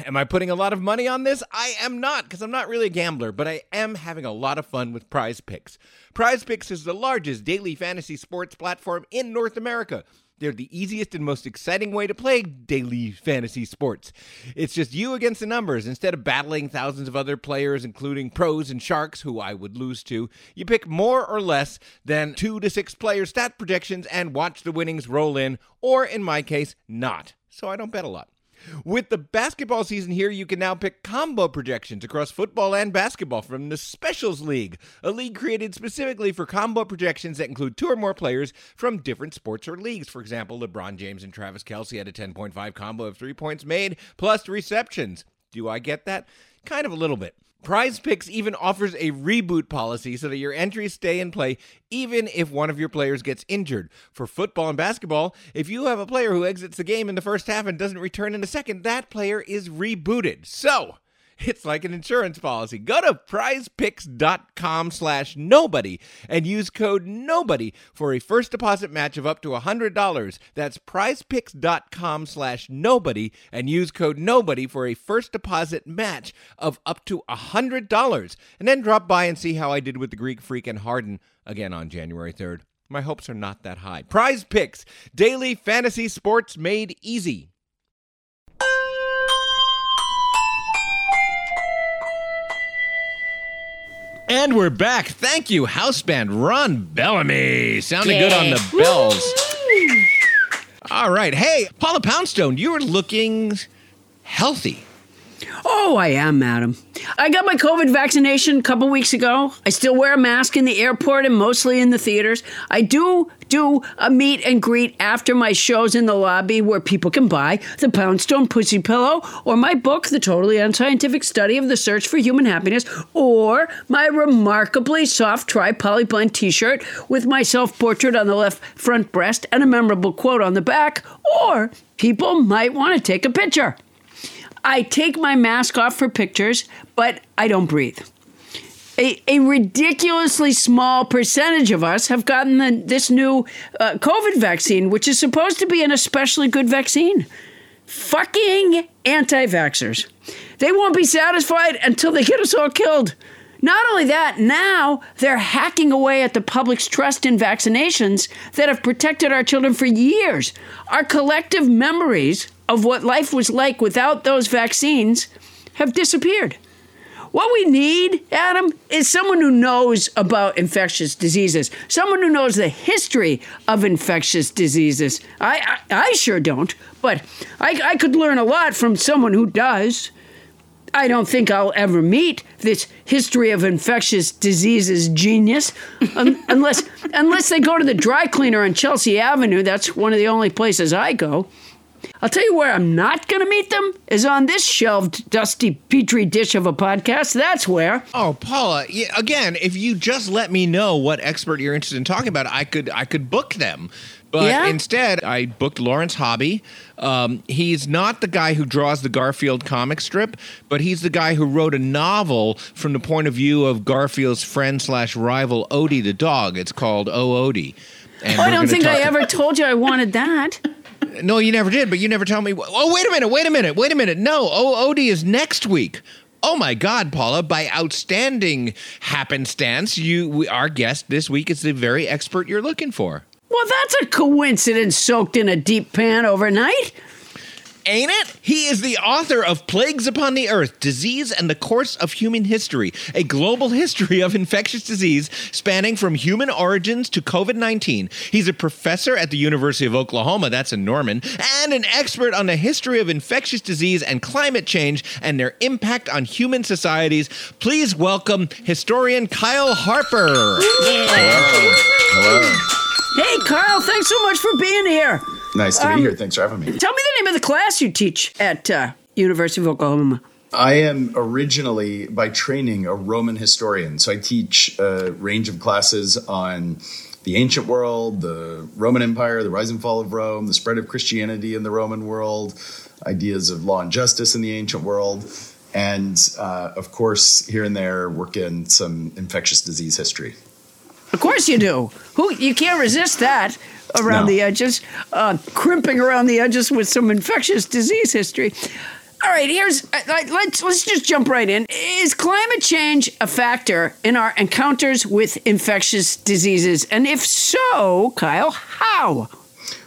Am I putting a lot of money on this? I am not, because I'm not really a gambler, but I am having a lot of fun with Prize Picks. Prize Picks is the largest daily fantasy sports platform in North America. They're the easiest and most exciting way to play daily fantasy sports. It's just you against the numbers. Instead of battling thousands of other players, including pros and sharks, who I would lose to, you pick more or less than two to six player stat projections and watch the winnings roll in, or in my case, not. So I don't bet a lot. With the basketball season here, you can now pick combo projections across football and basketball from the Specials League, a league created specifically for combo projections that include two or more players from different sports or leagues. For example, LeBron James and Travis Kelce had a 10.5 combo of three points made plus receptions. Do I get that? Kind of a little bit. Prize Picks even offers a reboot policy so that your entries stay in play even if one of your players gets injured. For football and basketball, if you have a player who exits the game in the first half and doesn't return in the second, that player is rebooted. So, it's like an insurance policy. Go to prizepicks.com slash nobody and use code nobody for a first deposit match of up to $100. That's prizepicks.com slash nobody and use code nobody for a first deposit match of up to $100. And then drop by and see how I did with the Greek Freak and Harden again on January 3rd. My hopes are not that high. Prize Picks, daily fantasy sports made easy. And we're back. Thank you, house band Ron Bellamy. Sounded good on the bells. All right. Hey, Paula Poundstone, you are looking healthy. Oh, I am, madam. I got my COVID vaccination a couple weeks ago. I still wear a mask in the airport and mostly in the theaters. I do do a meet and greet after my shows in the lobby where people can buy the Poundstone Pussy Pillow or my book, The Totally Unscientific Study of the Search for Human Happiness, or my remarkably soft tri polyblend t shirt with my self portrait on the left front breast and a memorable quote on the back, or people might want to take a picture. I take my mask off for pictures, but I don't breathe. A, a ridiculously small percentage of us have gotten the, this new uh, COVID vaccine, which is supposed to be an especially good vaccine. Fucking anti vaxxers. They won't be satisfied until they get us all killed. Not only that, now they're hacking away at the public's trust in vaccinations that have protected our children for years. Our collective memories of what life was like without those vaccines have disappeared. What we need, Adam, is someone who knows about infectious diseases, someone who knows the history of infectious diseases. I, I, I sure don't, but I, I could learn a lot from someone who does. I don't think I'll ever meet this history of infectious diseases genius un- unless unless they go to the dry cleaner on Chelsea Avenue. That's one of the only places I go. I'll tell you where I'm not going to meet them is on this shelved, dusty petri dish of a podcast. That's where. Oh, Paula, again, if you just let me know what expert you're interested in talking about, I could I could book them. But Yeah? instead, I booked Lawrence Hobby. Um, he's not the guy who draws the Garfield comic strip, but he's the guy who wrote a novel from the point of view of Garfield's friend slash rival Odie the dog. It's called Oh Odie. And Oh, I don't think I ever told you I wanted that. No, you never did, but you never tell me. Oh, wait a minute, wait a minute, wait a minute. No, Odie is next week. Oh my God, Paula! By outstanding happenstance, you we, our guest this week is the very expert you're looking for. Well, that's a coincidence soaked in a deep pan overnight. Ain't it? He is the author of Plagues Upon the Earth Disease and the Course of Human History, a global history of infectious disease spanning from human origins to COVID 19. He's a professor at the University of Oklahoma, that's in Norman, and an expert on the history of infectious disease and climate change and their impact on human societies. Please welcome historian Kyle Harper. Hello. Hey, Carl, thanks so much for being here. Nice to Um, be here. Thanks for having me. Tell me the name of the class you teach at uh, University of Oklahoma. I am originally, by training, a Roman historian. So I teach a range of classes on the ancient world, the Roman Empire, the rise and fall of Rome, the spread of Christianity in the Roman world, ideas of law and justice in the ancient world, and uh, of course, here and there, work in some infectious disease history. Of course you do. Who you can't resist that around No. the edges, uh, crimping around the edges with some infectious disease history. All right, here's uh, let's let's just jump right in. Is climate change a factor in our encounters with infectious diseases? And if so, Kyle, how?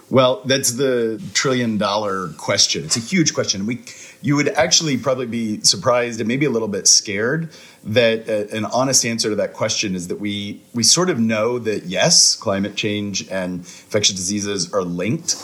Well, that's the trillion dollar question. It's a huge question. We, you would actually probably be surprised and maybe a little bit scared that uh, an honest answer to that question is that we we sort of know that yes, climate change and infectious diseases are linked,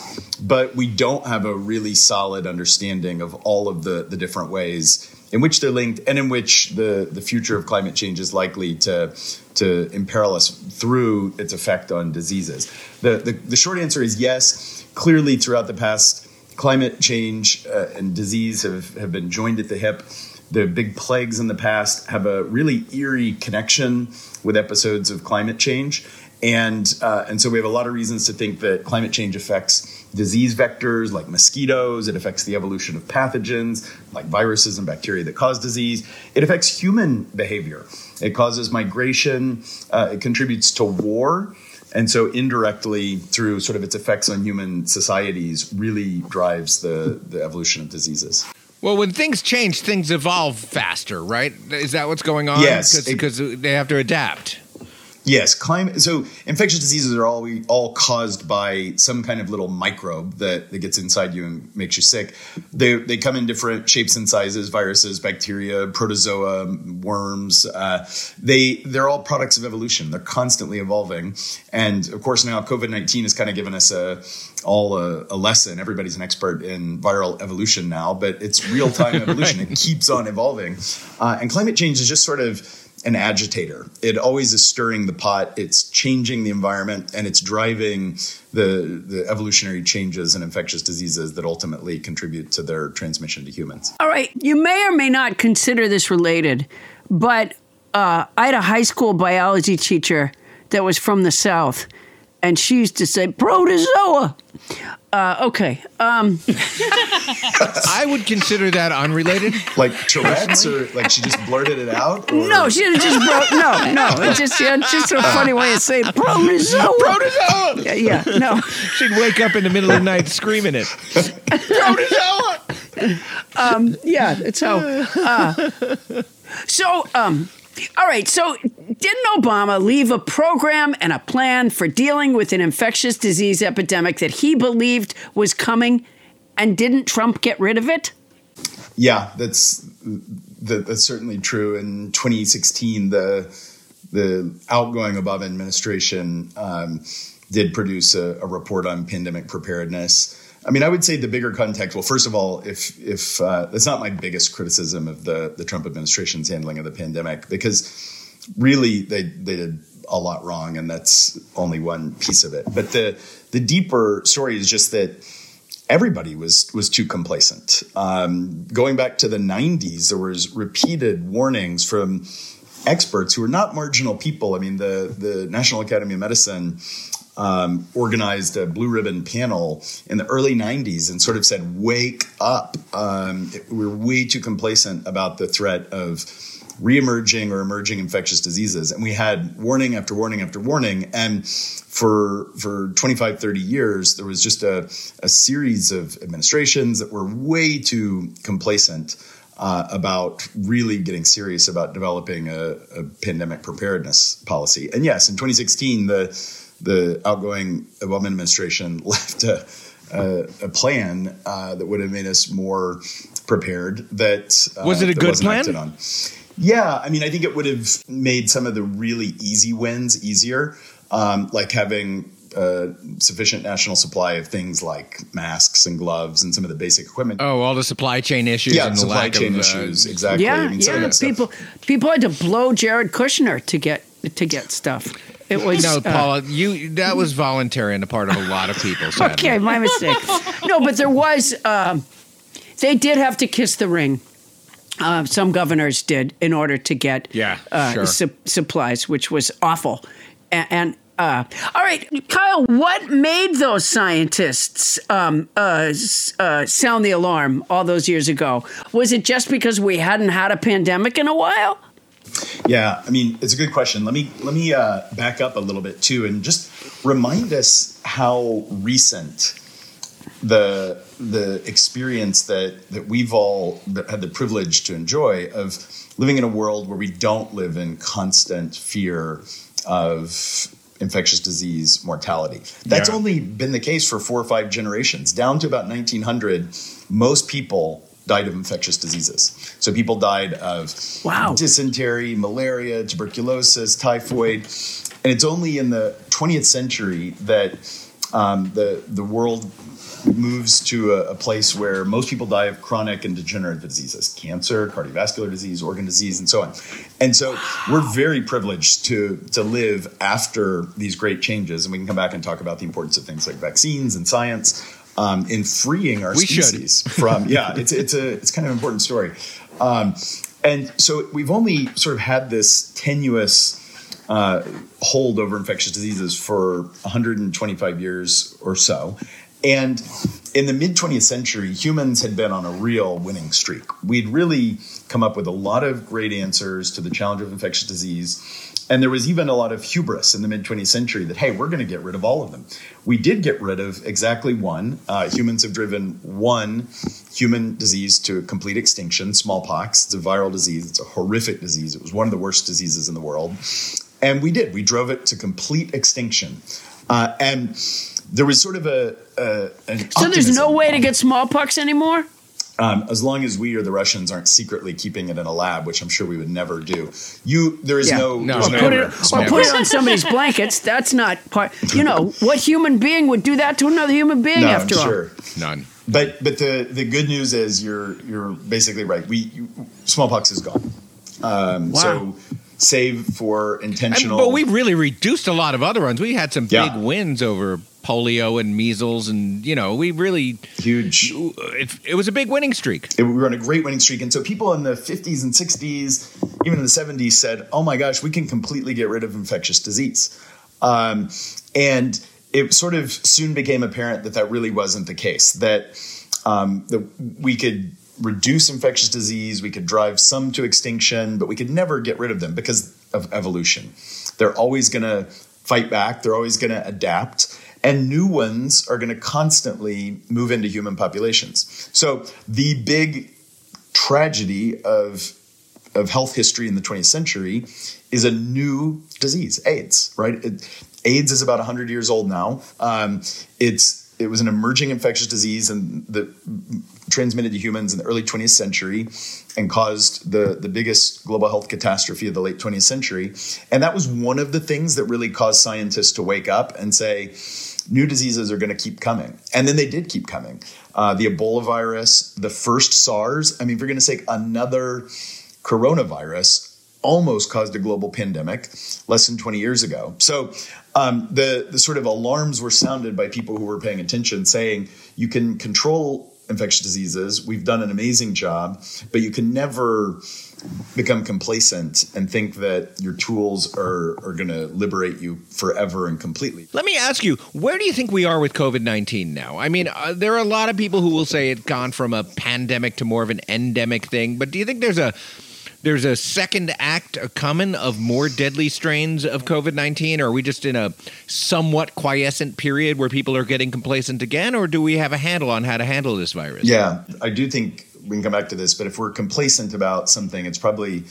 but we don't have a really solid understanding of all of the the different ways in which they're linked and in which the the future of climate change is likely to to imperil us through its effect on diseases. The, the, the short answer is yes. Clearly, throughout the past, climate change uh, and disease have, have been joined at the hip. The big plagues in the past have a really eerie connection with episodes of climate change. And, uh, and so we have a lot of reasons to think that climate change affects disease vectors like mosquitoes. It affects the evolution of pathogens like viruses and bacteria that cause disease. It affects human behavior. It causes migration. Uh, it contributes to war. And so indirectly, through sort of its effects on human societies, really drives the, the evolution of diseases. Well, when things change, things evolve faster, right? Is that what's going on? Yes. because they have to adapt. Yes, climate. So infectious diseases are all all caused by some kind of little microbe that, that gets inside you and makes you sick. They they come in different shapes and sizes: viruses, bacteria, protozoa, worms. Uh, they they're all products of evolution. They're constantly evolving, and of course now COVID nineteen has kind of given us a all a, a lesson. Everybody's an expert in viral evolution now, but it's real time evolution. It keeps on evolving, uh, and climate change is just sort of an agitator. It always is stirring the pot. It's changing the environment and it's driving the the evolutionary changes in infectious diseases that ultimately contribute to their transmission to humans. All right, you may or may not consider this related, but uh, I had a high school biology teacher that was from the South, and she used to say protozoa. Uh, okay, um, I would consider that unrelated. Like Tourette's, or like she just blurted it out. Or? no, she didn't just bro- no, no. It's just yeah, it's just a funny way of saying protozoa. Protozoa! Yeah, yeah, no. She'd wake up in the middle of the night screaming it. Protozoa! Yeah, that's how. Uh, so, um, all right. So, didn't Obama leave a program and a plan for dealing with an infectious disease epidemic that he believed was coming, and didn't Trump get rid of it? Yeah, that's that, that's certainly true. In 2016, the the outgoing Obama administration um, did produce a, a report on pandemic preparedness. I mean, I would say the bigger context. Well, first of all, if if uh, that's not my biggest criticism of the the Trump administration's handling of the pandemic, because really they they did a lot wrong, and that's only one piece of it. But the the deeper story is just that everybody was was too complacent. Um, going back to the '90s, there was repeated warnings from experts who are not marginal people. I mean, the the National Academy of Medicine um, organized a blue ribbon panel in the early 90s and sort of said, wake up. Um, it, we're way too complacent about the threat of reemerging or emerging infectious diseases. And we had warning after warning after warning. And for, for 25, 30 years, there was just a, a series of administrations that were way too complacent. Uh, about really getting serious about developing a, a pandemic preparedness policy. And yes, in 2016, the the outgoing Obama administration left a, a, a plan uh, that would have made us more prepared. That uh, was it a good plan? On. Yeah, I mean, I think it would have made some of the really easy wins easier, um, like having uh, sufficient national supply of things like masks and gloves and some of the basic equipment. Oh, all the supply chain issues. Yeah, and supply chain of, uh, issues. exactly. Yeah, I mean, yeah. People, people had to blow Jared Kushner to get to get stuff. It was no, uh, Paula. You that was voluntary on the part of a lot of people. Sadly. okay, my mistake. no, but there was. Um, they did have to kiss the ring. Uh, some governors did in order to get Yeah, uh, sure. su- supplies, which was awful. And, and uh, all right, Kyle, what made those scientists um, uh, uh, sound the alarm all those years ago? Was it just because we hadn't had a pandemic in a while? Yeah, I mean, it's a good question. Let me let me uh, back up a little bit too, and just remind us how recent the the experience that that we've all had the privilege to enjoy of living in a world where we don't live in constant fear of infectious disease mortality. That's Yeah. only been the case for four or five generations. Down to about 1900, most people died of infectious diseases. So people died of Wow. dysentery, malaria, tuberculosis, typhoid, and it's only in the 20th century that um, the the world moves to a, a place where most people die of chronic and degenerative diseases cancer cardiovascular disease organ disease and so on. And so we're very privileged to to live after these great changes. And we can come back and talk about the importance of things like vaccines and science um, in freeing our We species from yeah it's it's a it's kind of an important story um, and so we've only sort of had this tenuous uh, hold over infectious diseases for 125 years or so. And in the mid 20th century, humans had been on a real winning streak. We'd really come up with a lot of great answers to the challenge of infectious disease. And there was even a lot of hubris in the mid 20th century that, hey, we're going to get rid of all of them. We did get rid of exactly one. Uh, humans have driven one human disease to complete extinction smallpox. It's a viral disease, it's a horrific disease. It was one of the worst diseases in the world. And we did. We drove it to complete extinction. Uh, and there was sort of a, a an So there's no way to get smallpox anymore? Um, as long as we or the Russians aren't secretly keeping it in a lab, which I'm sure we would never do. You, there is Yeah. no, No, there's no put, it, never. or Never. put it on somebody's blankets. That's not part. You know, what human being would do that to another human being no, after all? sure. None. But but the the good news is you're you're basically right. We you, smallpox is gone. Um, Wow. So save for And, intentional. but we really reduced a lot of other ones. We had some Yeah. big wins over polio and measles, and you know, we really huge. it, it was a big winning streak. it, we were on a great winning streak. And so people in the 50s and 60s, even in the 70s, said, oh my gosh, we can completely get rid of infectious disease. Um, and it sort of soon became apparent that that really wasn't the case, that, um, that we could reduce infectious disease, we could drive some to extinction, but we could never get rid of them because of evolution. They're always going to fight back, they're always going to adapt and new ones are going to constantly move into human populations. So the big tragedy of of health history in the 20th century is a new disease, AIDS. Right? It, AIDS is about 100 years old now. Um, it's it was an emerging infectious disease and that transmitted to humans in the early 20th century and caused the, the biggest global health catastrophe of the late 20th century. And that was one of the things that really caused scientists to wake up and say, new diseases are going to keep coming. And then they did keep coming. Uh, the Ebola virus, the first SARS, I mean, for goodness sake, another coronavirus almost caused a global pandemic less than 20 years ago. So um, the, the sort of alarms were sounded by people who were paying attention saying you can control infectious diseases. We've done an amazing job, but you can never become complacent and think that your tools are, are going to liberate you forever and completely. Let me ask you, where do you think we are with COVID 19 now? I mean, uh, there are a lot of people who will say it's gone from a pandemic to more of an endemic thing, but do you think there's a there's a second act coming of more deadly strains of COVID 19? Or are we just in a somewhat quiescent period where people are getting complacent again? Or do we have a handle on how to handle this virus? Yeah, I do think we can come back to this, but if we're complacent about something, it's probably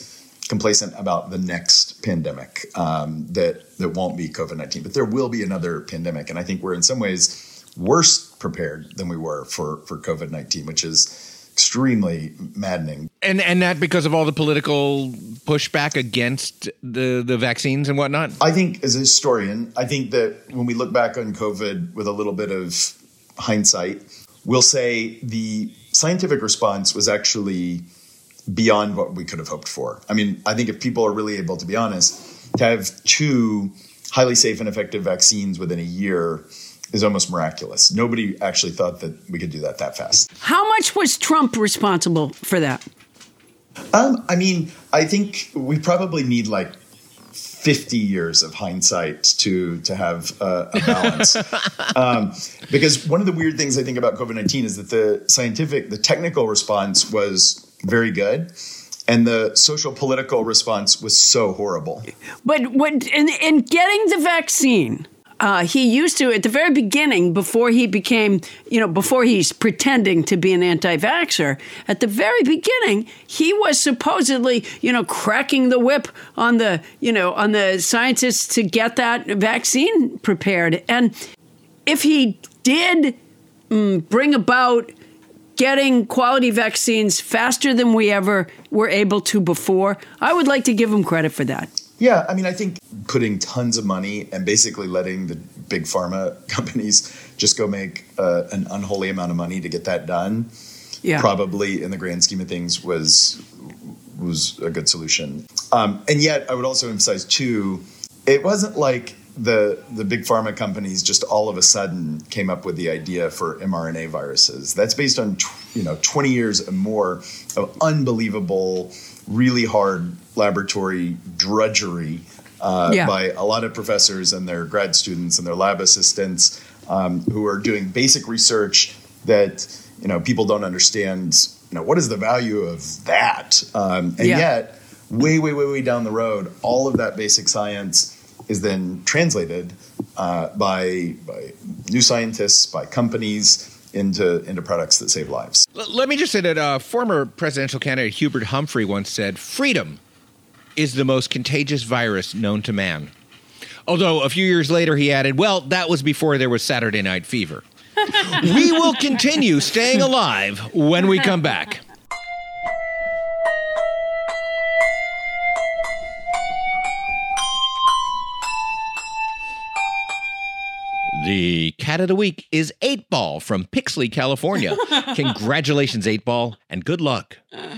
complacent about the next pandemic um, that that won't be COVID nineteen, but there will be another pandemic, and I think we're in some ways worse prepared than we were for for COVID nineteen, which is extremely maddening. And and that because of all the political pushback against the the vaccines and whatnot. I think as a historian, I think that when we look back on COVID with a little bit of hindsight, we'll say the scientific response was actually beyond what we could have hoped for. I mean, I think if people are really able to be honest, to have two highly safe and effective vaccines within a year is almost miraculous. Nobody actually thought that we could do that that fast. How much was Trump responsible for that? Um, I mean, I think we probably need like 50 years of hindsight to to have uh, a balance. um, because one of the weird things I think about COVID 19 is that the scientific, the technical response was very good. And the social political response was so horrible. But what in, in getting the vaccine, uh, he used to at the very beginning before he became you know before he's pretending to be an anti-vaxxer at the very beginning he was supposedly you know cracking the whip on the you know on the scientists to get that vaccine prepared. And if he did mm, bring about getting quality vaccines faster than we ever were able to before i would like to give him credit for that yeah, I mean, I think putting tons of money and basically letting the big pharma companies just go make uh, an unholy amount of money to get that done, yeah. probably in the grand scheme of things was was a good solution. Um, and yet, I would also emphasize too, it wasn't like the the big pharma companies just all of a sudden came up with the idea for mRNA viruses. That's based on you know 20 years and more of unbelievable, really hard laboratory drudgery uh, yeah. by a lot of professors and their grad students and their lab assistants um, who are doing basic research that you know people don't understand. You know what is the value of that? Um, and yeah. yet, way, way, way, way down the road, all of that basic science is then translated uh, by by new scientists, by companies into into products that save lives. Let me just say that uh, former presidential candidate Hubert Humphrey once said, "Freedom is the most contagious virus known to man. Although a few years later he added, well, that was before there was Saturday Night Fever. we will continue staying alive when we come back. The cat of the week is 8 Ball from Pixley, California. Congratulations, 8 Ball, and good luck. Uh.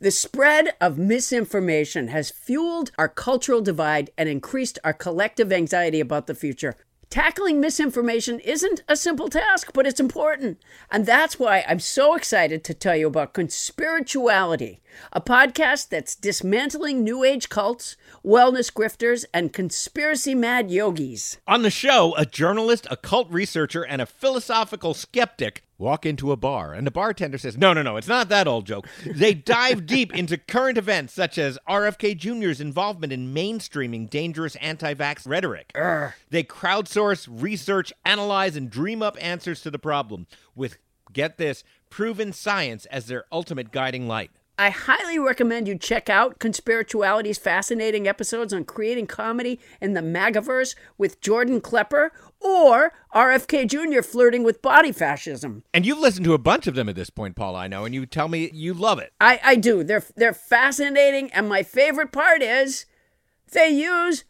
The spread of misinformation has fueled our cultural divide and increased our collective anxiety about the future. Tackling misinformation isn't a simple task, but it's important. And that's why I'm so excited to tell you about Conspirituality, a podcast that's dismantling New Age cults, wellness grifters, and conspiracy mad yogis. On the show, a journalist, a cult researcher, and a philosophical skeptic walk into a bar, and the bartender says, No, no, no, it's not that old joke. They dive deep into current events such as RFK Jr.'s involvement in mainstreaming dangerous anti vax rhetoric. They crowdsource, research, analyze, and dream up answers to the problem with, get this, proven science as their ultimate guiding light. I highly recommend you check out Conspirituality's fascinating episodes on creating comedy in the MAGAverse with Jordan Klepper or RFK Jr. flirting with body fascism. And you've listened to a bunch of them at this point, Paul, I know, and you tell me you love it. I, I do. They're they're fascinating, and my favorite part is they use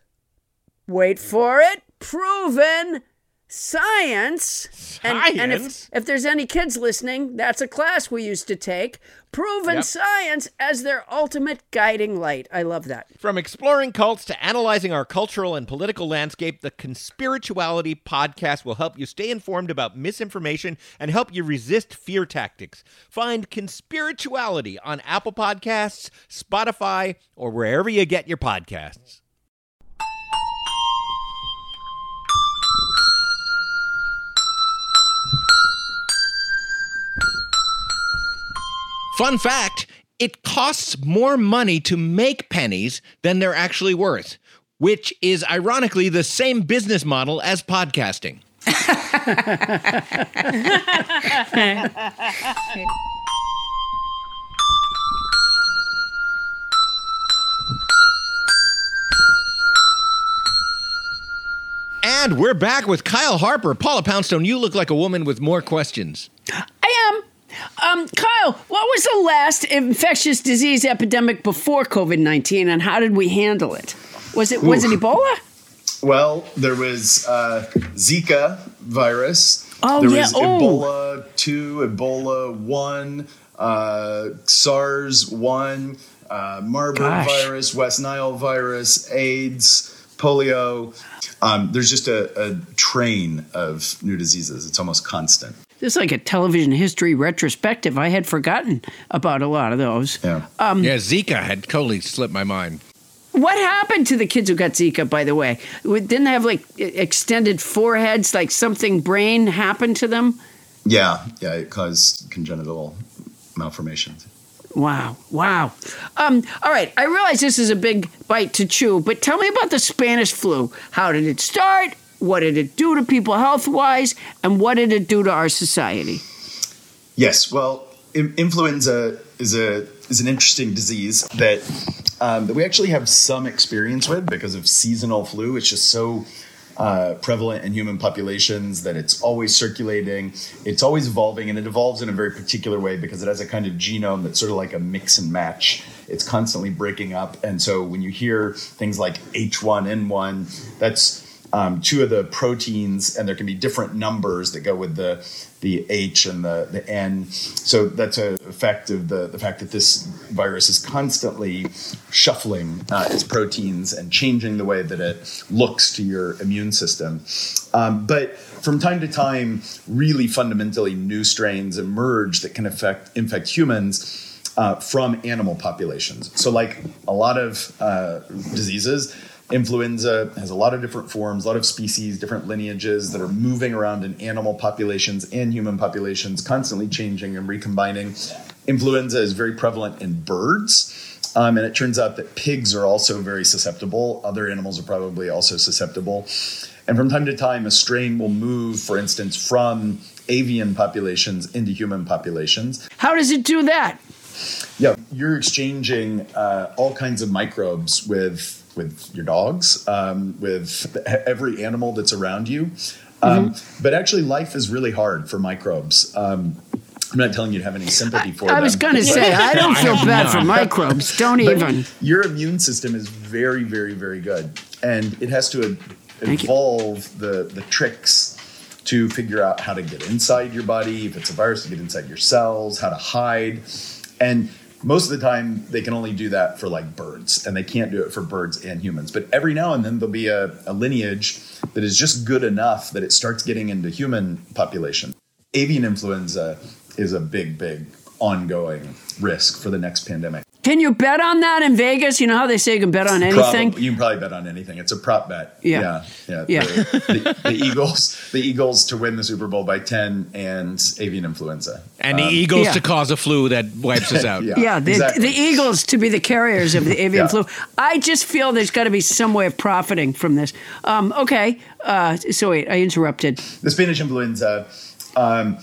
wait for it, proven science. And, and if, Science? if there's any kids listening, that's a class we used to take. Proven Yep. science as their ultimate guiding light. I love that. From exploring cults to analyzing our cultural and political landscape, the Conspirituality podcast will help you stay informed about misinformation and help you resist fear tactics. Find Conspirituality on Apple Podcasts, Spotify, or wherever you get your podcasts. Fun fact it costs more money to make pennies than they're actually worth, which is ironically the same business model as podcasting. And we're back with Kyle Harper. Paula Poundstone, you look like a woman with more questions. Um, Kyle, what was the last infectious disease epidemic before COVID nineteen, and how did we handle it? Was it was it Ebola? Well, there was uh, Zika virus. Oh, there yeah. was Oh. Ebola 2, Ebola 1, uh, SARS 1, uh, Marburg Gosh. virus, West Nile virus, AIDS, polio. Um, there's just a, a train of new diseases. It's almost constant. This is like a television history retrospective. I had forgotten about a lot of those. Yeah. Um, yeah, Zika had totally slipped my mind. What happened to the kids who got Zika, by the way? Didn't they have like extended foreheads, like something brain happened to them? Yeah, yeah, it caused congenital malformations. Wow, wow. Um, all right, I realize this is a big bite to chew, but tell me about the Spanish flu. How did it start? What did it do to people health wise? And what did it do to our society? Yes, well, in- influenza is a is an interesting disease that um, that we actually have some experience with because of seasonal flu. It's just so uh, prevalent in human populations that it's always circulating, it's always evolving, and it evolves in a very particular way because it has a kind of genome that's sort of like a mix and match. It's constantly breaking up, and so when you hear things like H1N1, that's um, two of the proteins, and there can be different numbers that go with the the H and the, the N. So that's a effect of the, the fact that this virus is constantly shuffling uh, its proteins and changing the way that it looks to your immune system. Um, but from time to time, really fundamentally new strains emerge that can affect infect humans. Uh, from animal populations. So, like a lot of uh, diseases, influenza has a lot of different forms, a lot of species, different lineages that are moving around in animal populations and human populations, constantly changing and recombining. Influenza is very prevalent in birds. Um, and it turns out that pigs are also very susceptible. Other animals are probably also susceptible. And from time to time, a strain will move, for instance, from avian populations into human populations. How does it do that? Yeah, you're exchanging uh, all kinds of microbes with with your dogs, um, with every animal that's around you. Um, But actually, life is really hard for microbes. Um, I'm not telling you to have any sympathy for I them. was going to say, I don't feel bad for microbes. Don't But even. Your immune system is very, very, very good, and it has to Thank evolve the the tricks to figure out how to get inside your body, if it's a virus, to get inside your cells, how to hide, and most of the time they can only do that for like birds and they can't do it for birds and humans. But every now and then there'll be a, a lineage that is just good enough that it starts getting into human population. Avian influenza is a big big ongoing risk for the next pandemic Can you bet on that in Vegas? You know how they say you can bet on anything? Probably, you can probably bet on anything. It's a prop bet. Yeah. yeah, yeah. Yeah. The, the, the Eagles, the Eagles to win the Super Bowl by ten, and avian influenza, And the Um, Eagles Yeah. to cause a flu that wipes us out. Yeah. Yeah, the, exactly. the Eagles to be the carriers of the avian Yeah. flu. I just feel there's got to be some way of profiting from this. Um, okay, uh, so wait, I interrupted. the Spanish influenza, um,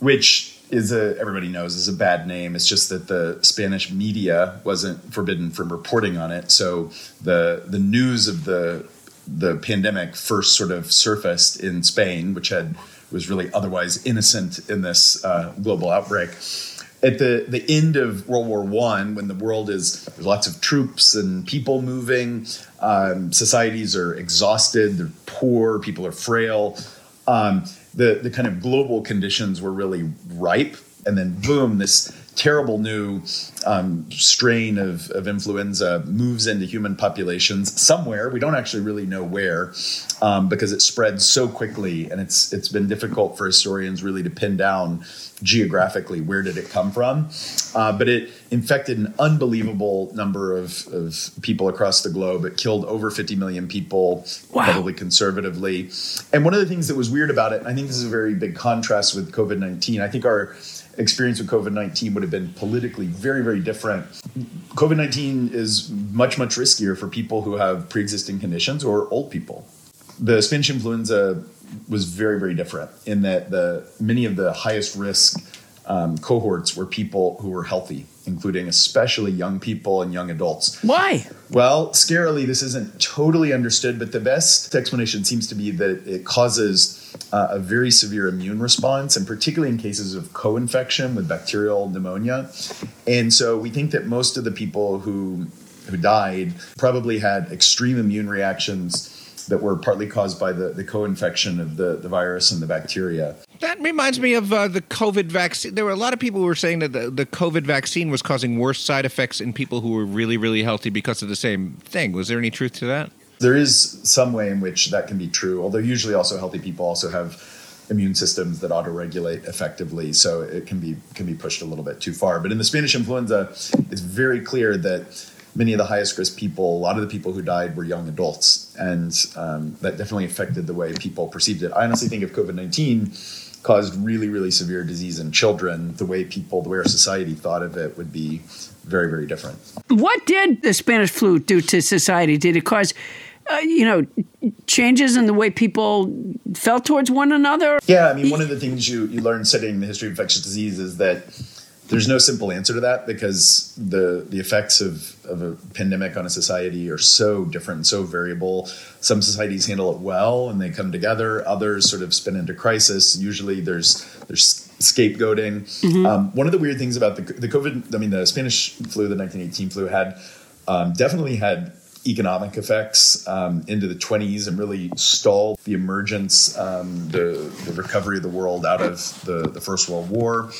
which is a everybody knows is a bad name. It's just that the Spanish media wasn't forbidden from reporting on it. So the the news of the the pandemic first sort of surfaced in Spain, which had was really otherwise innocent in this uh, global outbreak. At the, the end of World War One, when the world is there's lots of troops and people moving, um, societies are exhausted, they're poor, people are frail. Um, the the kind of global conditions were really ripe, and then boom, this terrible new um, strain of, of influenza moves into human populations somewhere. We don't actually really know where, um, because it spreads so quickly, and it's it's been difficult for historians really to pin down geographically where did it come from. Uh, but it infected an unbelievable number of, of people across the globe. It killed over 50 million people, probably conservatively. And one of the things that was weird about it, and I think this is a very big contrast with COVID 19, I think our experience with COVID 19 would have been politically very, very different. COVID 19 is much, much riskier for people who have pre existing conditions or old people. The Spanish influenza was very, very different in that the many of the highest risk um, cohorts were people who were healthy, including especially young people and young adults. Why? Well, scarily, this isn't totally understood, but the best explanation seems to be that it causes uh, a very severe immune response, and particularly in cases of co infection with bacterial pneumonia. And so we think that most of the people who, who died probably had extreme immune reactions that were partly caused by the, the co infection of the, the virus and the bacteria. That reminds me of uh, the COVID vaccine. There were a lot of people who were saying that the, the COVID vaccine was causing worse side effects in people who were really, really healthy because of the same thing. Was there any truth to that? There is some way in which that can be true, although usually also healthy people also have immune systems that auto-regulate effectively, so it can be can be pushed a little bit too far. But in the Spanish influenza, it's very clear that many of the highest risk people, a lot of the people who died were young adults, and um, that definitely affected the way people perceived it. I honestly think if COVID nineteen caused really really severe disease in children, the way people, the way our society thought of it would be very very different. What did the Spanish flu do to society? Did it cause, uh, you know, changes in the way people felt towards one another? Yeah, I mean, one of the things you, you learn studying the history of infectious disease is that there's no simple answer to that because the the effects of, of a pandemic on a society are so different and so variable. Some societies handle it well and they come together. Others sort of spin into crisis. Usually, there's there's scapegoating. Mhm. Um, one of the weird things about the the COVID, I mean, the Spanish flu, the 1918 flu, had um, definitely had economic effects um, into the 20s and really stalled the emergence, um, the, the recovery of the world out of the, the First World War,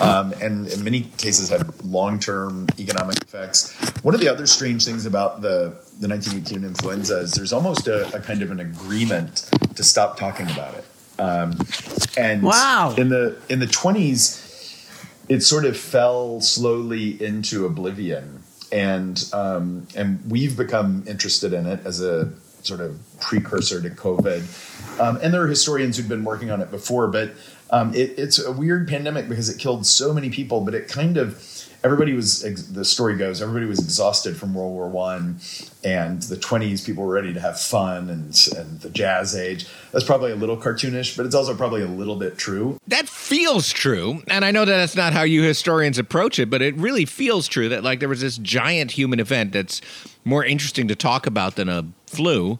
um, and in many cases had long term economic effects. One of the other strange things about the, the 1918 influenza is there's almost a, a kind of an agreement to stop talking about it. Um, and Wow. in the in the 20s, it sort of fell slowly into oblivion and um, and we've become interested in it as a sort of precursor to covid. Um, and there are historians who've been working on it before but um, it, it's a weird pandemic because it killed so many people but it kind of everybody was ex- the story goes everybody was exhausted from world war one and the 20s people were ready to have fun and, and the jazz age that's probably a little cartoonish but it's also probably a little bit true That feels true. And I know that that's not how you historians approach it, but it really feels true that like there was this giant human event that's more interesting to talk about than a flu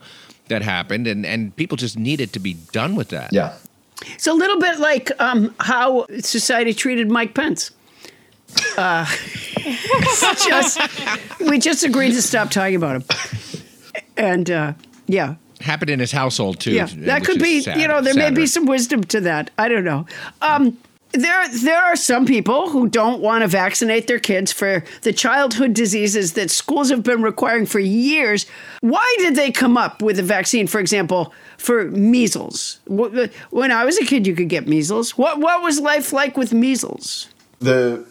that happened and, and people just needed to be done with that. Yeah. It's a little bit like um, how society treated Mike Pence. Uh, just we just agreed to stop talking about him, and uh, yeah, Happened in his household too. yeah, that could be. sad- you know, there may be some wisdom to that. I don't know. Um, there there are some people who don't want to vaccinate their kids for the childhood diseases that schools have been requiring for years. Why did they come up with a vaccine, for example, for measles? When I was a kid, you could get measles. What what was life like with measles? The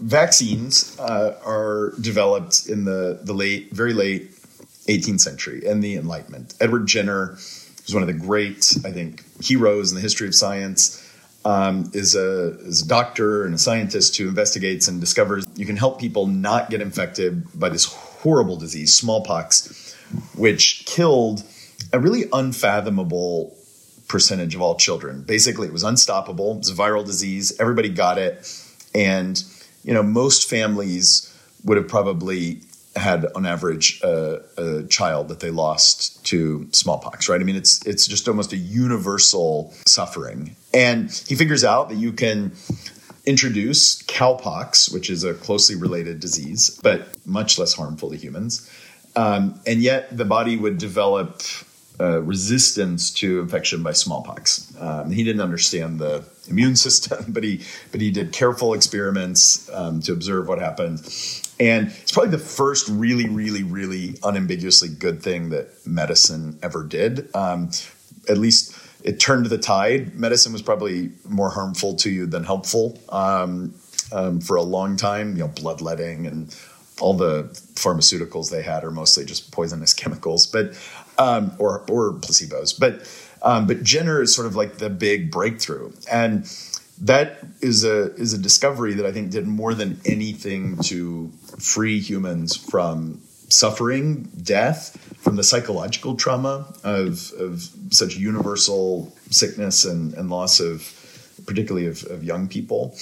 vaccines uh, are developed in the, the late, very late 18th century and the Enlightenment. Edward Jenner is one of the great, I think, heroes in the history of science. Um, is a is a doctor and a scientist who investigates and discovers you can help people not get infected by this horrible disease, smallpox, which killed a really unfathomable percentage of all children. Basically, it was unstoppable. It was a viral disease. Everybody got it, and you know most families would have probably had on average a child that they lost to smallpox right? I mean it's it's just almost a universal suffering. And he figures out that you can introduce cowpox which is a closely related disease but much less harmful to humans. Um, and yet the body would develop uh, resistance to infection by smallpox. Um, he didn't understand the immune system, but he but he did careful experiments um, to observe what happened. And it's probably the first really, really, really unambiguously good thing that medicine ever did. Um, at least it turned the tide. Medicine was probably more harmful to you than helpful um, um, for a long time. You know, bloodletting and all the pharmaceuticals they had are mostly just poisonous chemicals, but um, or or placebos. But um, but Jenner is sort of like the big breakthrough, and that is a is a discovery that I think did more than anything to free humans from suffering, death, from the psychological trauma of of such universal sickness and, and loss of particularly of, of young people.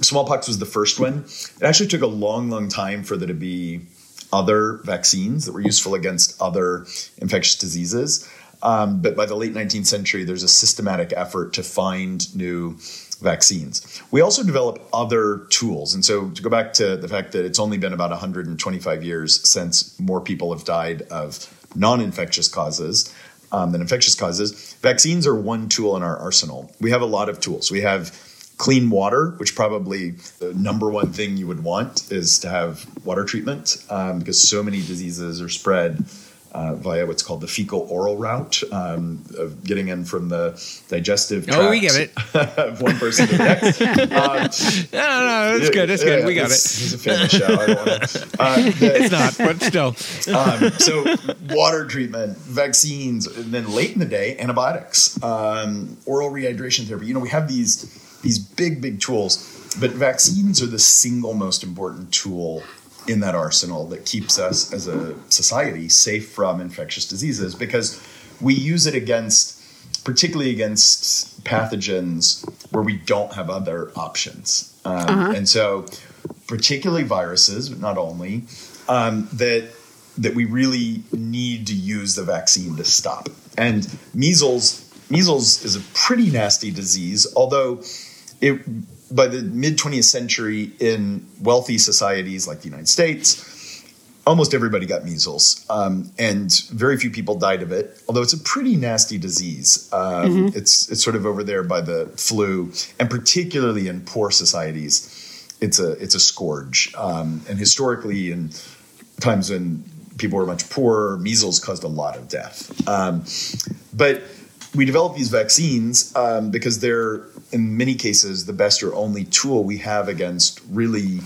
Smallpox was the first one. It actually took a long, long time for there to be other vaccines that were useful against other infectious diseases. Um, but by the late 19th century, there's a systematic effort to find new vaccines. We also develop other tools. And so to go back to the fact that it's only been about 125 years since more people have died of non infectious causes um, than infectious causes, vaccines are one tool in our arsenal. We have a lot of tools. We have clean water, which probably the number one thing you would want is to have water treatment um, because so many diseases are spread uh, via what's called the fecal oral route um, of getting in from the digestive tract Oh, we get it. of one person to the next. Um, No, no, no, that's good. That's good. We got it. It's a family show. I don't want to. Uh, It's not, but still. um, so water treatment, vaccines, and then late in the day, antibiotics, um, oral rehydration therapy. You know, we have these these big, big tools, but vaccines are the single most important tool in that arsenal that keeps us as a society safe from infectious diseases because we use it against, particularly against pathogens where we don't have other options. Um, Uh-huh. And so, particularly viruses, but not only, um, that that we really need to use the vaccine to stop. And measles, measles is a pretty nasty disease, although it by the mid 20th century in wealthy societies like the United States, almost everybody got measles, um, and very few people died of it. Although it's a pretty nasty disease, um, Mhm. it's it's sort of over there by the flu, and particularly in poor societies, it's a it's a scourge. Um, and historically, in times when people were much poorer, measles caused a lot of death. Um, but we develop these vaccines um, because they're in many cases the best or only tool we have against really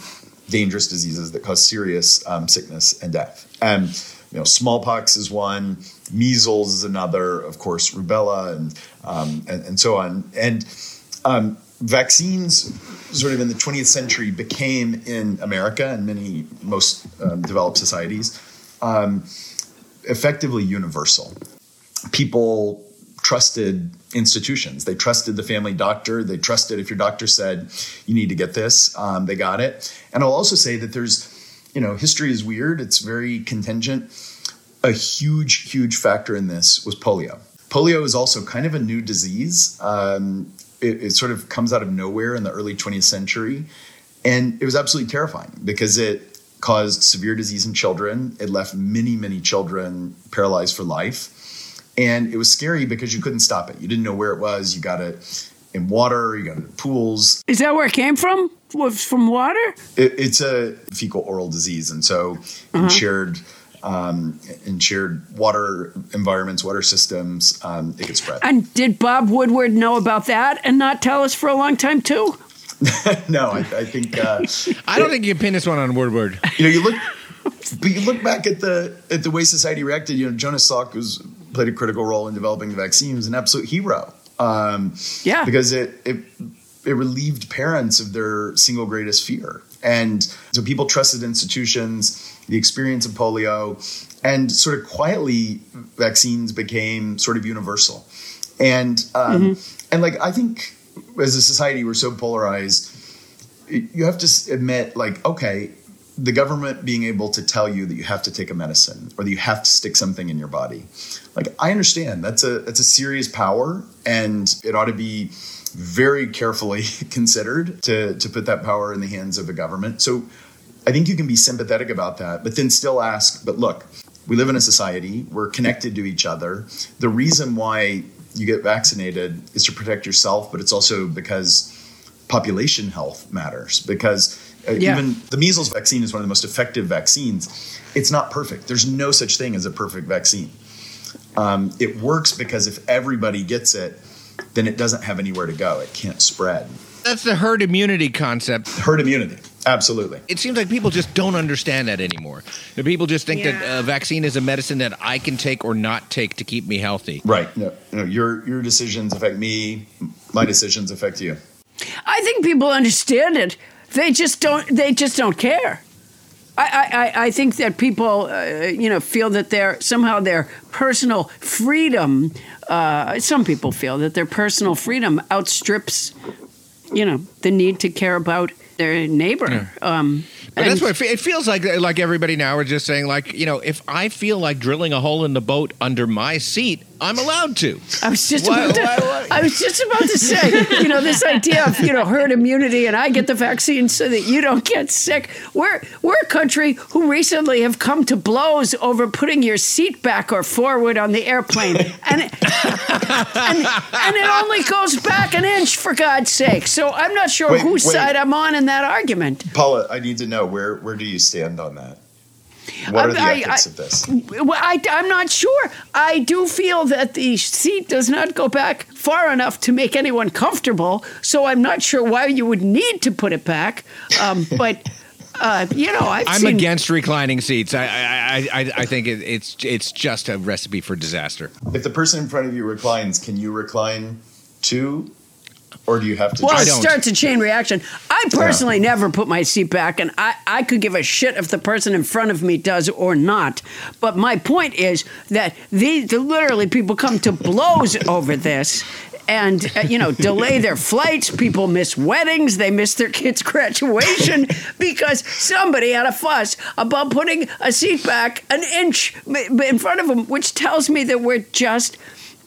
dangerous diseases that cause serious um, sickness and death. And you know, smallpox is one, measles is another, of course, rubella, and um, and, and so on. And um, vaccines, sort of in the 20th century, became in America and many most um, developed societies um, effectively universal. People trusted institutions. They trusted the family doctor. They trusted if your doctor said you need to get this, um, they got it. And I'll also say that there's, you know, history is weird. It's very contingent. A huge, huge factor in this was polio. Polio is also kind of a new disease. Um, it, it sort of comes out of nowhere in the early 20th century. And it was absolutely terrifying because it caused severe disease in children. It left many, many children paralyzed for life. And it was scary because you couldn't stop it. You didn't know where it was. You got it in water, you got it in pools. Is that where it came from? Was from water? It, it's a fecal oral disease, and so in shared um, in shared water environments, water systems, um, it gets spread. And did Bob Woodward know about that and not tell us for a long time too? no, I, I think uh, I don't think you can pin this one on Woodward. you know you look, but you look back at the at the way society reacted. You know, Jonas Salk was played a critical role in developing the vaccine. Was an absolute hero. Um, Yeah. because it, it it relieved parents of their single greatest fear, and so people trusted institutions. The experience of polio, and sort of quietly, vaccines became sort of universal, and um, and like I think as a society we're so polarized you have to admit like okay the government being able to tell you that you have to take a medicine or that you have to stick something in your body. Like i understand. That's a that's a serious power and it ought to be very carefully considered to to put that power in the hands of a government. So i think you can be sympathetic about that but then still ask but look we live in a society we're connected to each other. The reason why you get vaccinated is to protect yourself but it's also because population health matters because Yeah. even the measles vaccine is one of the most effective vaccines. It's not perfect. There's no such thing as a perfect vaccine. Um, it works because if everybody gets it, then it doesn't have anywhere to go. It can't spread. That's the herd immunity concept. Herd immunity, absolutely. It seems like people just don't understand that anymore. The people just think that a vaccine is a medicine that I can take or not take to keep me healthy. Right. No, no, your your decisions affect me. My decisions affect you. I think people understand it. They just don't. They just don't care. I, I, I- think that people, uh, you know, feel that their somehow their personal freedom. Uh, some people feel that their personal freedom outstrips, you know, the need to care about their neighbor. Um, But that's what it fe- it feels like. Like everybody now are just saying, like you know, if I feel like drilling a hole in the boat under my seat, I'm allowed to. I was just Why- about to, why- why- I was just about to say, you know, this idea of you know herd immunity, and I get the vaccine so that you don't get sick. We're we're a country who recently have come to blows over putting your seat back or forward on the airplane, and it, and, and it only goes back an inch for God's sake. So I'm not sure Wait, whose wait. side I'm on in that argument. Paula, I need to know where where do you stand on that? What are the I- ethics I- of this? Well, I, I'm not sure. I do feel that the seat does not go back far enough to make anyone comfortable. So I'm not sure why you would need to put it back. Um, but uh, you know, I've I'm seen. against reclining seats. I I, I, I- I think it, it's it's just a recipe for disaster. If the person in front of you reclines, can you recline too, or do you have to? Well, it starts a chain reaction. I personally never put my seat back, and I, I could give a shit if the person in front of me does or not. But my point is that these the, literally people come to blows over this. And uh, you know, delay their flights. People miss weddings. They miss their kids' graduation because somebody had a fuss about putting a seat back an inch in front of them, which tells me that we're just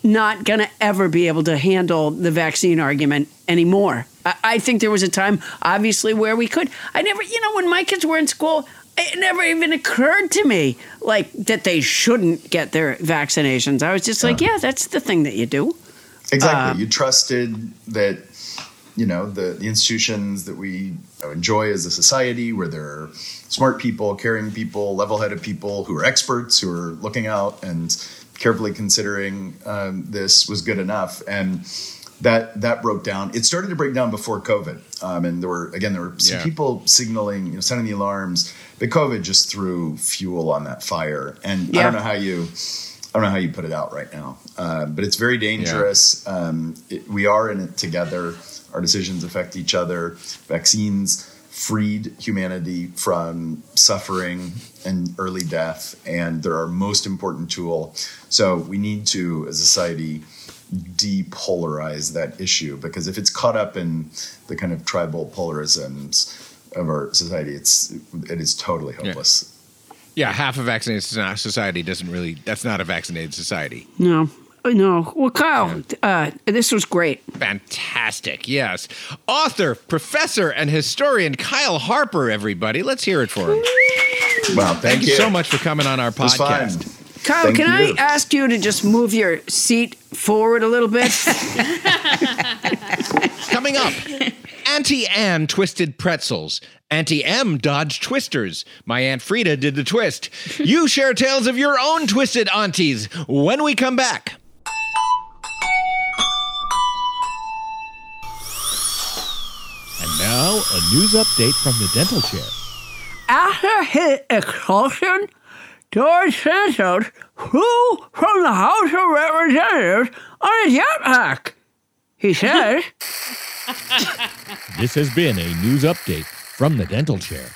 not going to ever be able to handle the vaccine argument anymore. I, I think there was a time, obviously, where we could. I never, you know, when my kids were in school, it never even occurred to me like that they shouldn't get their vaccinations. I was just like, yeah, that's the thing that you do. Exactly. Um, you trusted that, you know, the, the institutions that we enjoy as a society, where there are smart people, caring people, level headed people who are experts, who are looking out and carefully considering um, this was good enough. And that that broke down. It started to break down before COVID. Um, and there were, again, there were some Yeah. people signaling, you know, sounding the alarms. But COVID just threw fuel on that fire. And I don't know how you. I don't know how you put it out right now, uh, but it's very dangerous. Um, it, we are in it together. Our decisions affect each other. Vaccines freed humanity from suffering and early death, and they're our most important tool. So we need to, as a society, depolarize that issue because if it's caught up in the kind of tribal polarisms of our society, it's it is totally hopeless. Yeah, half a vaccinated society doesn't really. That's not a vaccinated society. No, no. Well, Kyle, uh, this was great. Fantastic. Yes. Author, professor, and historian Kyle Harper, everybody. Let's hear it for him. Wow, thank, Thank you so much for coming on our It was fun. podcast. Kyle, Thank can you. I ask you to just move your seat forward a little bit? Coming up, Auntie Anne twisted pretzels. Auntie M dodged twisters. My Aunt Frida did the twist. You share tales of your own twisted aunties when we come back. Now, a news update from the dental chair. After his expulsion, George Santos flew from the House of Representatives on a jetpack. He says, This has been a news update from the dental chair.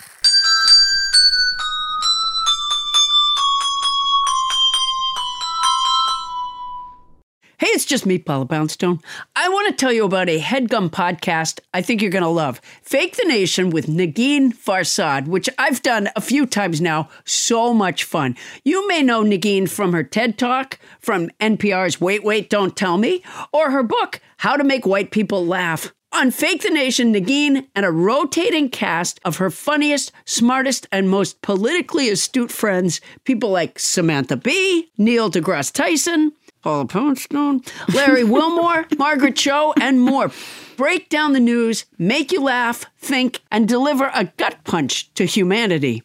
Hey, it's just me, Paula Poundstone. I want to tell you about a headgum podcast I think you're going to love. Fake the Nation with Negin Farsad, which I've done a few times now. So much fun. You may know Negin from her TED Talk, from NPR's Wait, Wait, Don't Tell Me, or her book, How to Make White People Laugh. On Fake the Nation, Negin and a rotating cast of her funniest, smartest, and most politically astute friends, people like Samantha Bee, Neil deGrasse Tyson, Paula Poundstone, Larry Wilmore, Margaret Cho, and more. Break down the news, make you laugh, think, and deliver a gut punch to humanity.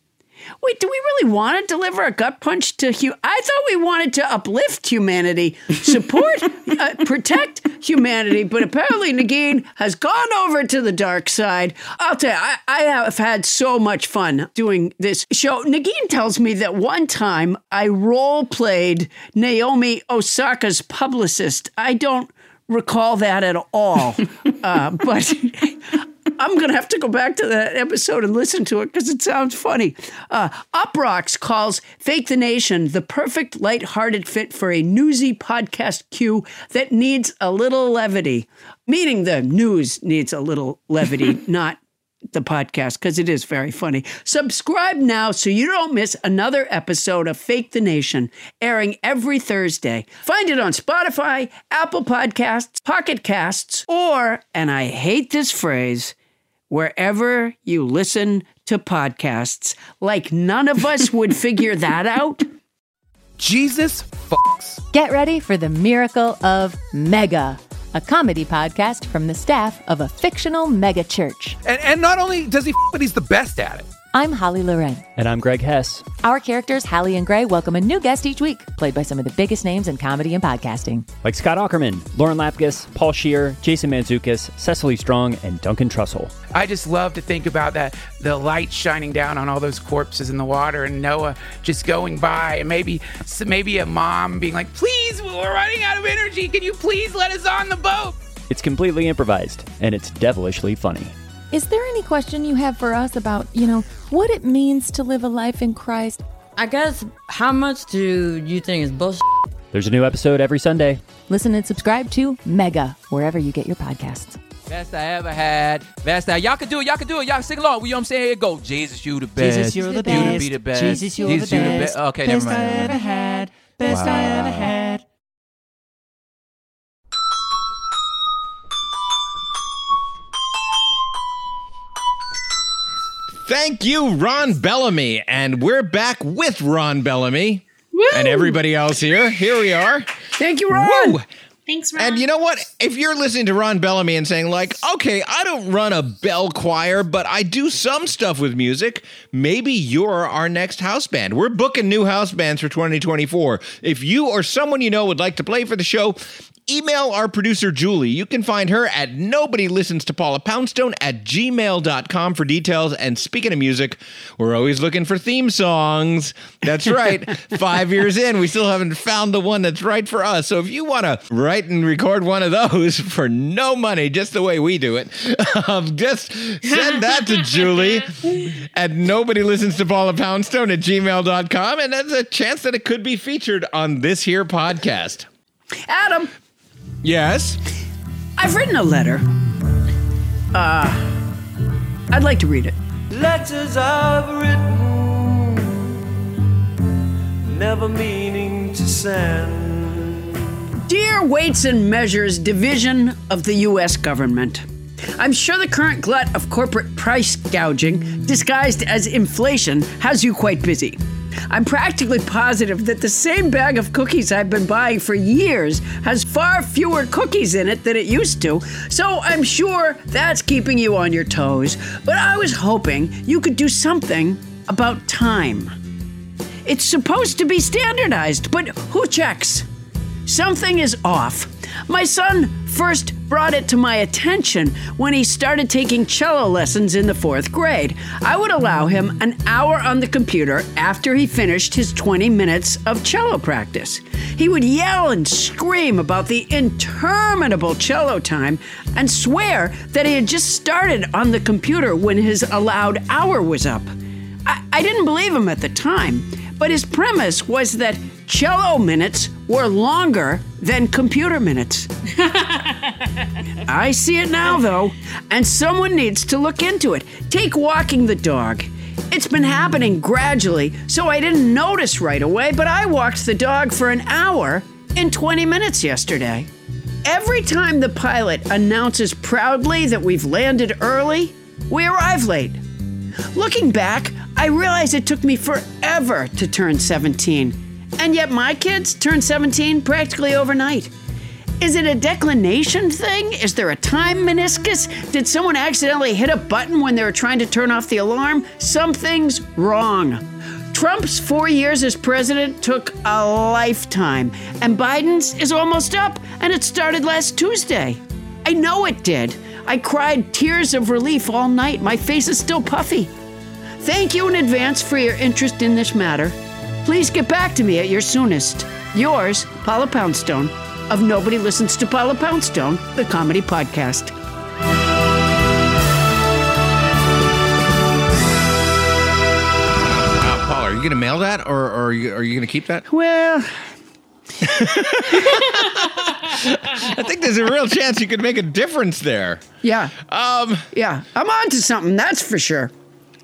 Wait, do we really want to deliver a gut punch to hu? I thought we wanted to uplift humanity, support, uh, protect humanity, but apparently Negin has gone over to the dark side. I'll tell you, I, I have had so much fun doing this show. Negin tells me that one time I role played Naomi Osaka's publicist. I don't recall that at all, uh, but. I'm going to have to go back to that episode and listen to it because it sounds funny. Uh, Uproxx calls Fake the Nation the perfect lighthearted fit for a newsy podcast cue that needs a little levity, meaning the news needs a little levity, not the podcast because it is very funny. Subscribe now so you don't miss another episode of Fake the Nation airing every Thursday. Find it on Spotify, Apple Podcasts, Pocket Casts, or, and I hate this phrase, wherever you listen to podcasts. Like none of us would figure that out. Jesus fucks. Get ready for the miracle of Mega, a comedy podcast from the staff of a fictional mega church. And, and not only does he f, but he's the best at it. I'm Holly Loren. And I'm Greg Hess. Our characters, Hallie and Gray, welcome a new guest each week, played by some of the biggest names in comedy and podcasting. Like Scott Aukerman, Lauren Lapkus, Paul Scheer, Jason Mantzoukas, Cecily Strong, and Duncan Trussell. I just love to think about that the light shining down on all those corpses in the water and Noah just going by and maybe maybe a mom being like, "Please, we're running out of energy. Can you please let us on the boat?" It's completely improvised, and it's devilishly funny. Is there any question you have for us about, you know, what it means to live a life in Christ? I guess, how much do you think is bullshit? There's a new episode every Sunday. Listen and subscribe to Mega, wherever you get your podcasts. Best I ever had. Best I. Y'all can do it. Y'all can do it. Y'all sing along. You know what I'm saying? Here go. Jesus, you the best. Jesus, you're the You best. to be the best. Jesus, you're Jesus, the you the best. best. Okay, Best never mind. Best I ever had. Best I ever had. Thank you, Ron Bellamy. And we're back with Ron Bellamy and everybody else here. Here we are. Thank you, Ron. Woo! Thanks, Ron. And you know what? If you're listening to Ron Bellamy and saying, like, okay, I don't run a bell choir, but I do some stuff with music, maybe you're our next house band. We're booking new house bands for 2024. If you or someone you know would like to play for the show, email our producer Julie. You can find her at nobody listens to Paula Poundstone at gmail.com for details. And speaking of music, we're always looking for theme songs. That's right. Five years in, we still haven't found the one that's right for us. So if you want to write and record one of those for no money, just the way we do it, um, just send that to Julie at nobody listens to Paula Poundstone at gmail.com. And there's a chance that it could be featured on this here podcast. Adam, Yes. I've written a letter. Uh, I'd like to read it. Letters I've written, never meaning to send. Dear Weights and Measures Division of the U.S. Government, I'm sure the current glut of corporate price gouging, disguised as inflation, has you quite busy. I'm practically positive that the same bag of cookies I've been buying for years has far fewer cookies in it than it used to, so I'm sure that's keeping you on your toes. But I was hoping you could do something about time. It's supposed to be standardized, but who checks? Something is off. My son first brought it to my attention when he started taking cello lessons in the fourth grade. I would allow him an hour on the computer after he finished his 20 minutes of cello practice. He would yell and scream about the interminable cello time and swear that he had just started on the computer when his allowed hour was up. I, I didn't believe him at the time, but his premise was that cello minutes were longer than computer minutes. I see it now, though, and someone needs to look into it. Take walking the dog. It's been happening gradually, so I didn't notice right away, but I walked the dog for an hour in 20 minutes yesterday. Every time the pilot announces proudly that we've landed early, we arrive late. Looking back, I realize it took me forever to turn 17. And yet my kids turn 17 practically overnight. Is it a declination thing? Is there a time meniscus? Did someone accidentally hit a button when they were trying to turn off the alarm? Something's wrong. Trump's four years as president took a lifetime, and Biden's is almost up, and it started last Tuesday. I know it did. I cried tears of relief all night. My face is still puffy. Thank you in advance for your interest in this matter. Please get back to me at your soonest. Yours, Paula Poundstone, of Nobody Listens to Paula Poundstone, the comedy podcast. Uh, Paul, are you going to mail that, or, or are you, are you going to keep that? Well, I think there's a real chance you could make a difference there. Yeah. Um. Yeah, I'm on to something, that's for sure.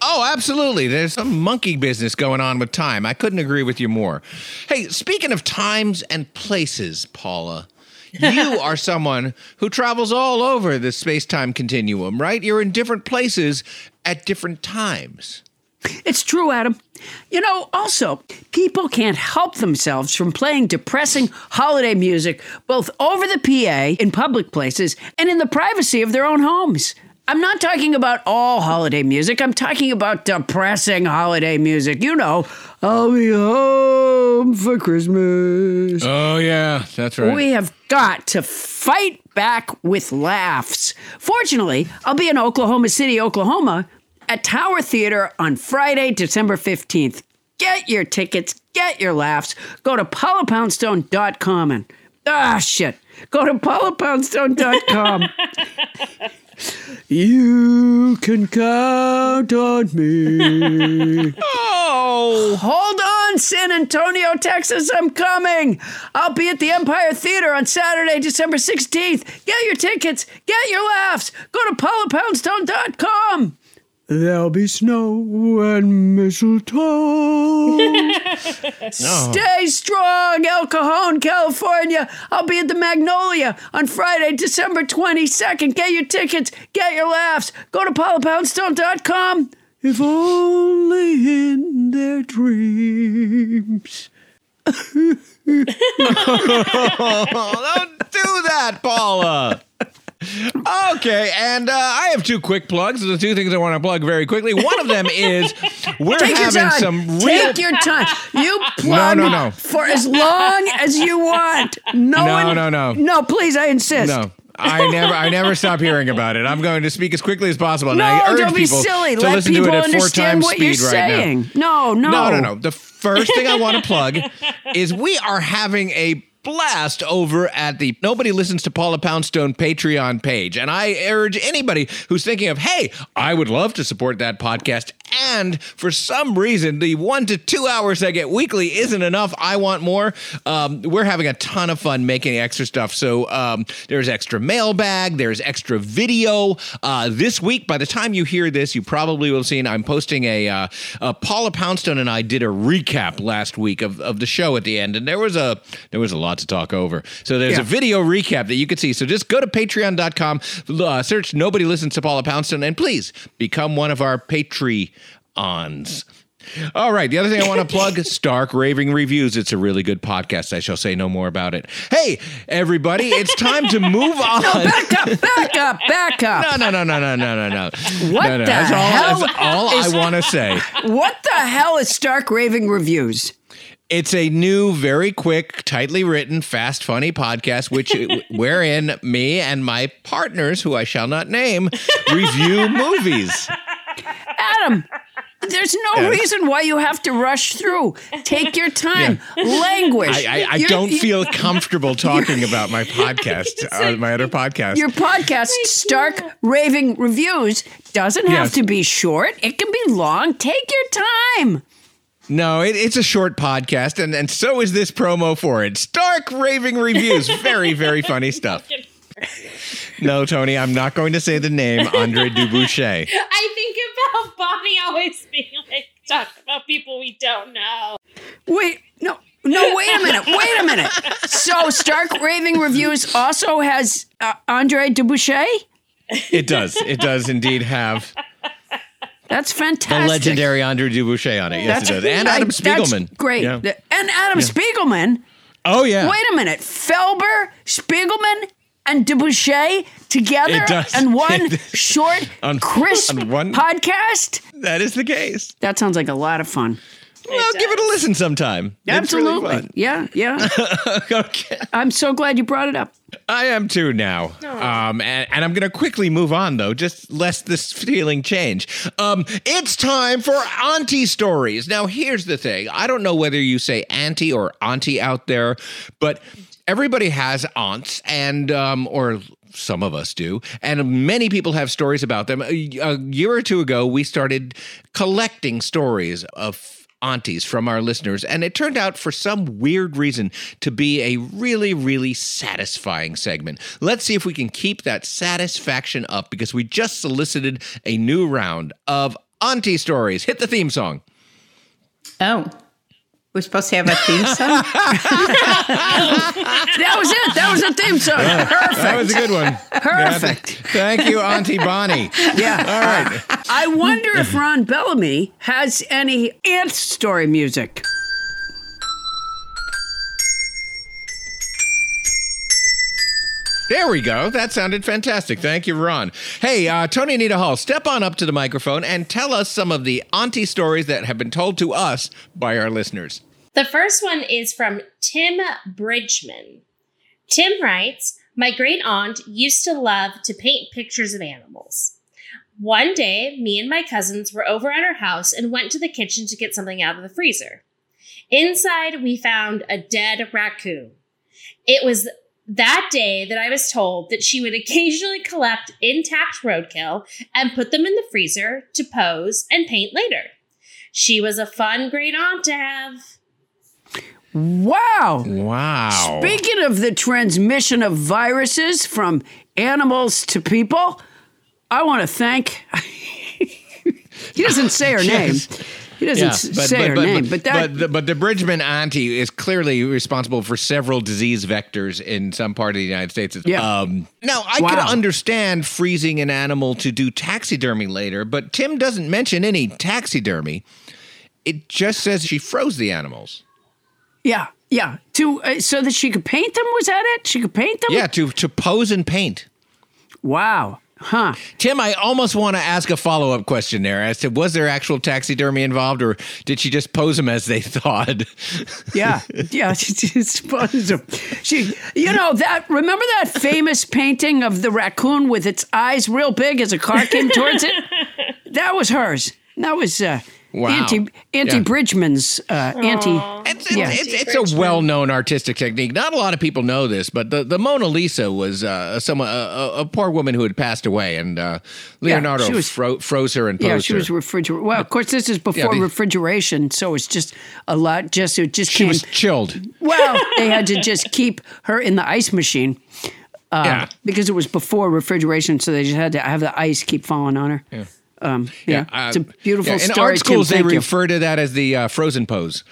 Oh, absolutely. There's some monkey business going on with time. I couldn't agree with you more. Hey, speaking of times and places, Paula, you are someone who travels all over the space time continuum, right? You're in different places at different times. It's true, Adam. You know, also, people can't help themselves from playing depressing holiday music both over the PA in public places and in the privacy of their own homes. I'm not talking about all holiday music. I'm talking about depressing holiday music. You know, I'll be home for Christmas. Oh, yeah, that's right. We have got to fight back with laughs. Fortunately, I'll be in Oklahoma City, Oklahoma at Tower Theater on Friday, December 15th. Get your tickets, get your laughs. Go to paulapoundstone.com and ah shit. Go to paulapoundstone.com. you can count on me. oh, hold on, San Antonio, Texas. I'm coming. I'll be at the Empire Theater on Saturday, December 16th. Get your tickets, get your laughs. Go to paulapoundstone.com. There'll be snow and mistletoe. Stay strong, El Cajon, California. I'll be at the Magnolia on Friday, December 22nd. Get your tickets, get your laughs. Go to paulapoundstone.com. If only in their dreams. Don't do that, Paula. Okay, and uh, I have two quick plugs. The two things I want to plug very quickly. One of them is we're Take having some real. Take your time. You plug no, no. no. for as long as you want. No, No, one- no, no. No, please, I insist. No. I never, I never stop hearing about it. I'm going to speak as quickly as possible. and I urge don't be people silly. to Let listen people to it at four understand times what speed you're right saying. now. No, no. no, no, no. The first thing I want to plug is we are having a blast over at the Nobody Listens to Paula Poundstone Patreon page. And I urge anybody who's thinking of, hey, I would love to support that podcast. And for some reason, the one to two hours I get weekly isn't enough. I want more. Um, we're having a ton of fun making extra stuff. So um, there's extra mailbag, there's extra video. Uh, this week, by the time you hear this, you probably will have seen I'm posting a uh, Paula Poundstone and I did a recap last week of, of the show at the end, and there was a there was a lot to talk over. So there's Yeah. a video recap that you could see. So just go to patreon.com, uh, search Nobody Listens to Paula Poundstone, and please become one of our Patreons. All right. The other thing I want to plug Stark Raving Reviews. It's a really good podcast. I shall say no more about it. Hey, everybody, it's time to move on. No, back up, back up, back up. No, no, no, no, no, no, no, no. What no, no. the that's all, hell That's all is- I want to say. What the hell is Stark Raving Reviews? It's a new, very quick, tightly written, fast, funny podcast, which wherein me and my partners, who I shall not name, review movies. Adam, there's no Yes. reason why you have to rush through. Take your time. Languish. I, I, I don't feel comfortable talking about my podcast, uh, my other podcast. Your podcast, Stark Raving Reviews, doesn't have to be short. It can be long. Take your time. No, it, it's a short podcast, and, and so is this promo for it. Stark raving reviews. Very, very funny stuff. No, Tony, I'm not going to say the name Andre Dubouche. I think about Bonnie always being like, talk about people we don't know. Wait, no, no, wait a minute. Wait a minute. So, Stark Raving Reviews also has uh, Andre Dubouche? It does. It does indeed have That's fantastic. the legendary Andre Dubouche on it. Yes, That's it does. And Adam that's Spiegelman. great. Yeah. And Adam Yeah. Spiegelman. Oh, yeah. Wait a minute. Felber, Spiegelman, and Dubouche together in one short, on- crisp on one- podcast? That is the case. That sounds like a lot of fun. Well, give it a listen sometime. It's really Absolutely. fun. yeah, yeah. okay. I'm so glad you brought it up. I am too now. Um, and, and I'm going to quickly move on, though, just lest this feeling change. Um, it's time for auntie stories. Now, here's the thing I don't know whether you say auntie or auntie out there, but everybody has aunts, and, um, or some of us do, and many people have stories about them. A, a year or two ago, we started collecting stories of aunties from our listeners, and it turned out for some weird reason to be a really, really satisfying segment. Let's see if we can keep that satisfaction up because we just solicited a new round of auntie stories. Hit the theme song. Oh. We're supposed to have a theme song? that was it. That was a theme song. Perfect. That was a good one. Perfect. Thank you, Auntie Bonnie. Yeah. All right. I wonder if Ron Bellamy has any aunt story music. There we go. That sounded fantastic. Thank you, Ron. Hey, uh, Toni Anita Hull, step on up to the microphone and tell us some of the auntie stories that have been told to us by our listeners. The first one is from Tim Bridgman. Tim writes My great aunt used to love to paint pictures of animals. One day, me and my cousins were over at her house and went to the kitchen to get something out of the freezer. Inside, we found a dead raccoon. It was that day that I was told that she would occasionally collect intact roadkill and put them in the freezer to pose and paint later. She was a fun great aunt to have. Wow. Wow. Speaking of the transmission of viruses from animals to people, I want to thank. he doesn't say her Yes. name. He doesn't s- say her name, but, that but the, but the Bridgman auntie is clearly responsible for several disease vectors in some part of the United States. Yeah. Um, now I Wow. could understand freezing an animal to do taxidermy later, but Tim doesn't mention any taxidermy. It just says she froze the animals. yeah, yeah, to uh, so that she could paint them. Was that it? She could paint them. Yeah, to to pose and paint. Wow. Huh. Tim, I almost want to ask a follow up question there as to was there actual taxidermy involved or did she just pose them as they thought? Yeah, yeah. She just posed them. She, you know that. Remember that famous painting of the raccoon with its eyes real big as a car came towards it? That was hers. That was uh, Wow. Auntie Auntie Yeah. Bridgman's uh, Auntie. It's, yeah. it's, it's a well-known artistic technique. Not a lot of people know this, but the, the Mona Lisa was uh, some a, a, a poor woman who had passed away, and uh, Yeah, Leonardo she was- fro- froze her and posed Yeah, she was her. refrigerated. Well, of course, this is before Yeah, the- refrigeration, so it's just a lot. Just it just She came. was chilled. Well, they had to just keep her in the ice machine. Uh, Yeah. Because it was before refrigeration, so they just had to have the ice keep falling on her. Yeah. Um, yeah. uh, it's a beautiful yeah, story. In art schools, Tim. they you. refer to that as the uh, frozen pose.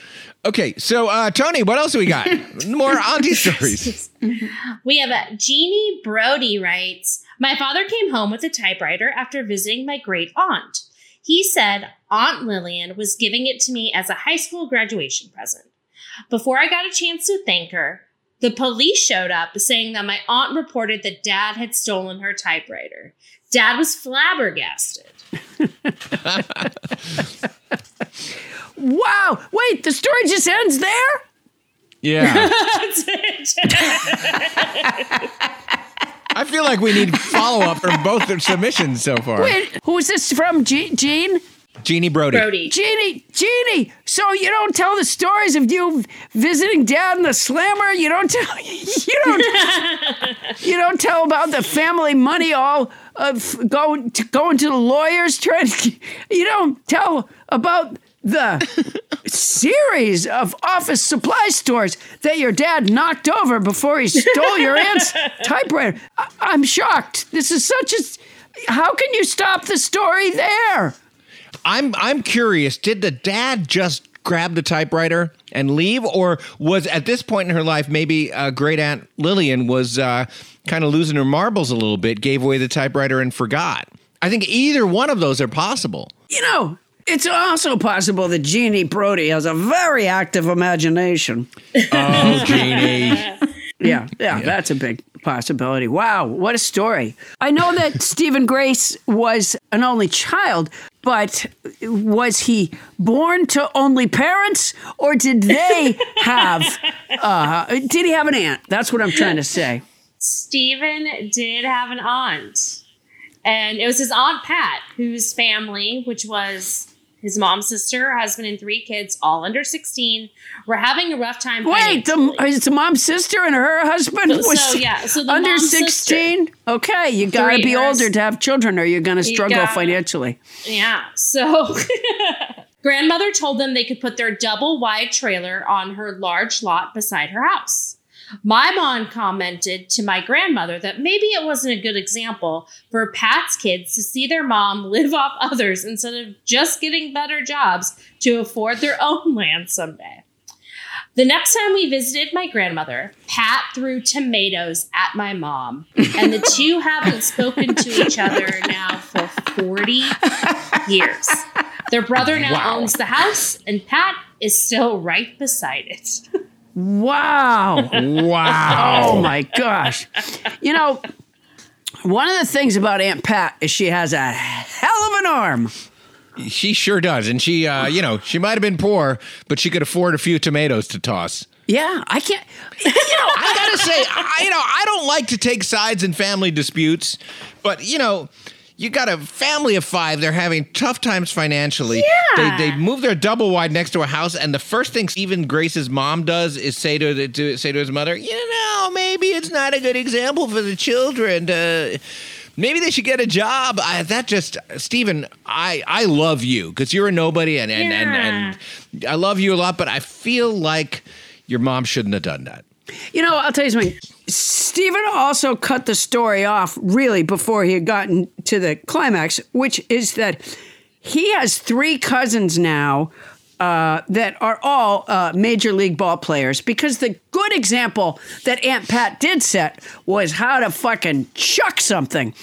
Okay, so uh, Tony, what else do we got? More auntie stories. We have a Jeannie Brody writes My father came home with a typewriter after visiting my great aunt. He said Aunt Lillian was giving it to me as a high school graduation present. Before I got a chance to thank her, the police showed up saying that my aunt reported that dad had stolen her typewriter. Dad was flabbergasted. Wow. Wait, the story just ends there? Yeah. That's it. I feel like we need follow up from both their submissions so far. Wait, who is this from? Je- Gene? Jeannie Brody. Brody. Jeannie, Jeannie. So you don't tell the stories of you visiting dad in the slammer. You don't tell. You don't. you don't tell about the family money all of going to going to the lawyers trying to. You don't tell about the series of office supply stores that your dad knocked over before he stole your aunt's typewriter. I- I'm shocked. This is such a. How can you stop the story there? I'm I'm curious. Did the dad just grab the typewriter and leave, or was at this point in her life maybe uh, great aunt Lillian was uh, kind of losing her marbles a little bit, gave away the typewriter and forgot? I think either one of those are possible. You know, it's also possible that Jeannie Brody has a very active imagination. Oh, Jeannie. Yeah, yeah, that's a big possibility. Wow, what a story. I know that Stephen Grace was an only child, but was he born to only parents or did they have uh did he have an aunt? That's what I'm trying to say. Stephen did have an aunt. And it was his aunt Pat, whose family, which was his mom's sister, husband, and three kids, all under 16, were having a rough time. Wait, the, his mom's sister and her husband So- was so, yeah, so the under 16? Okay, you got to be older to have children or you're going to struggle gotta- financially. Yeah. So grandmother told them they could put their double wide trailer on her large lot beside her house. My mom commented to my grandmother that maybe it wasn't a good example for Pat's kids to see their mom live off others instead of just getting better jobs to afford their own land someday. The next time we visited my grandmother, Pat threw tomatoes at my mom, and the two haven't spoken to each other now for 40 years. Their brother now Wow. owns the house, and Pat is still right beside it. Wow. Wow. Oh my gosh. You know, one of the things about Aunt Pat is she has a hell of an arm. She sure does, and she, uh, you know, she might have been poor, but she could afford a few tomatoes to toss. Yeah, I can't. You know, I gotta say, I, you know, I don't like to take sides in family disputes, but you know, you got a family of five. They're having tough times financially. Yeah. They they move their double wide next to a house, and the first thing Stephen Grace's mom does is say to, the, to say to his mother, you know, maybe it's not a good example for the children. To, maybe they should get a job. I, that just Stephen, I I love you because you're a nobody, and and, and and I love you a lot, but I feel like your mom shouldn't have done that. You know, I'll tell you something. Stephen also cut the story off really before he had gotten to the climax, which is that he has three cousins now uh, that are all uh, major league ball players because the good example that Aunt Pat did set was how to fucking chuck something.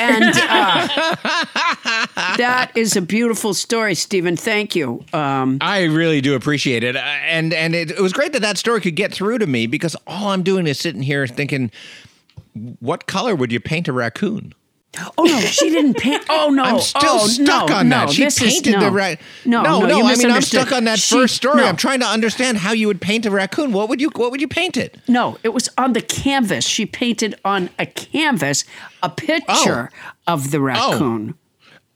And uh, that is a beautiful story, Stephen. Thank you. Um, I really do appreciate it, Uh, and and it, it was great that that story could get through to me because all I'm doing is sitting here thinking, what color would you paint a raccoon? Oh no, she didn't paint. Oh no, I'm still oh, stuck no, on no, that. She this is- painted no. the ra- No, no, no, no. I mean, I'm stuck on that She- first story. no. I'm trying to understand how you would paint a raccoon. What would you What would you paint it? No, it was on the canvas. She painted on a canvas a picture oh. of the oh. raccoon.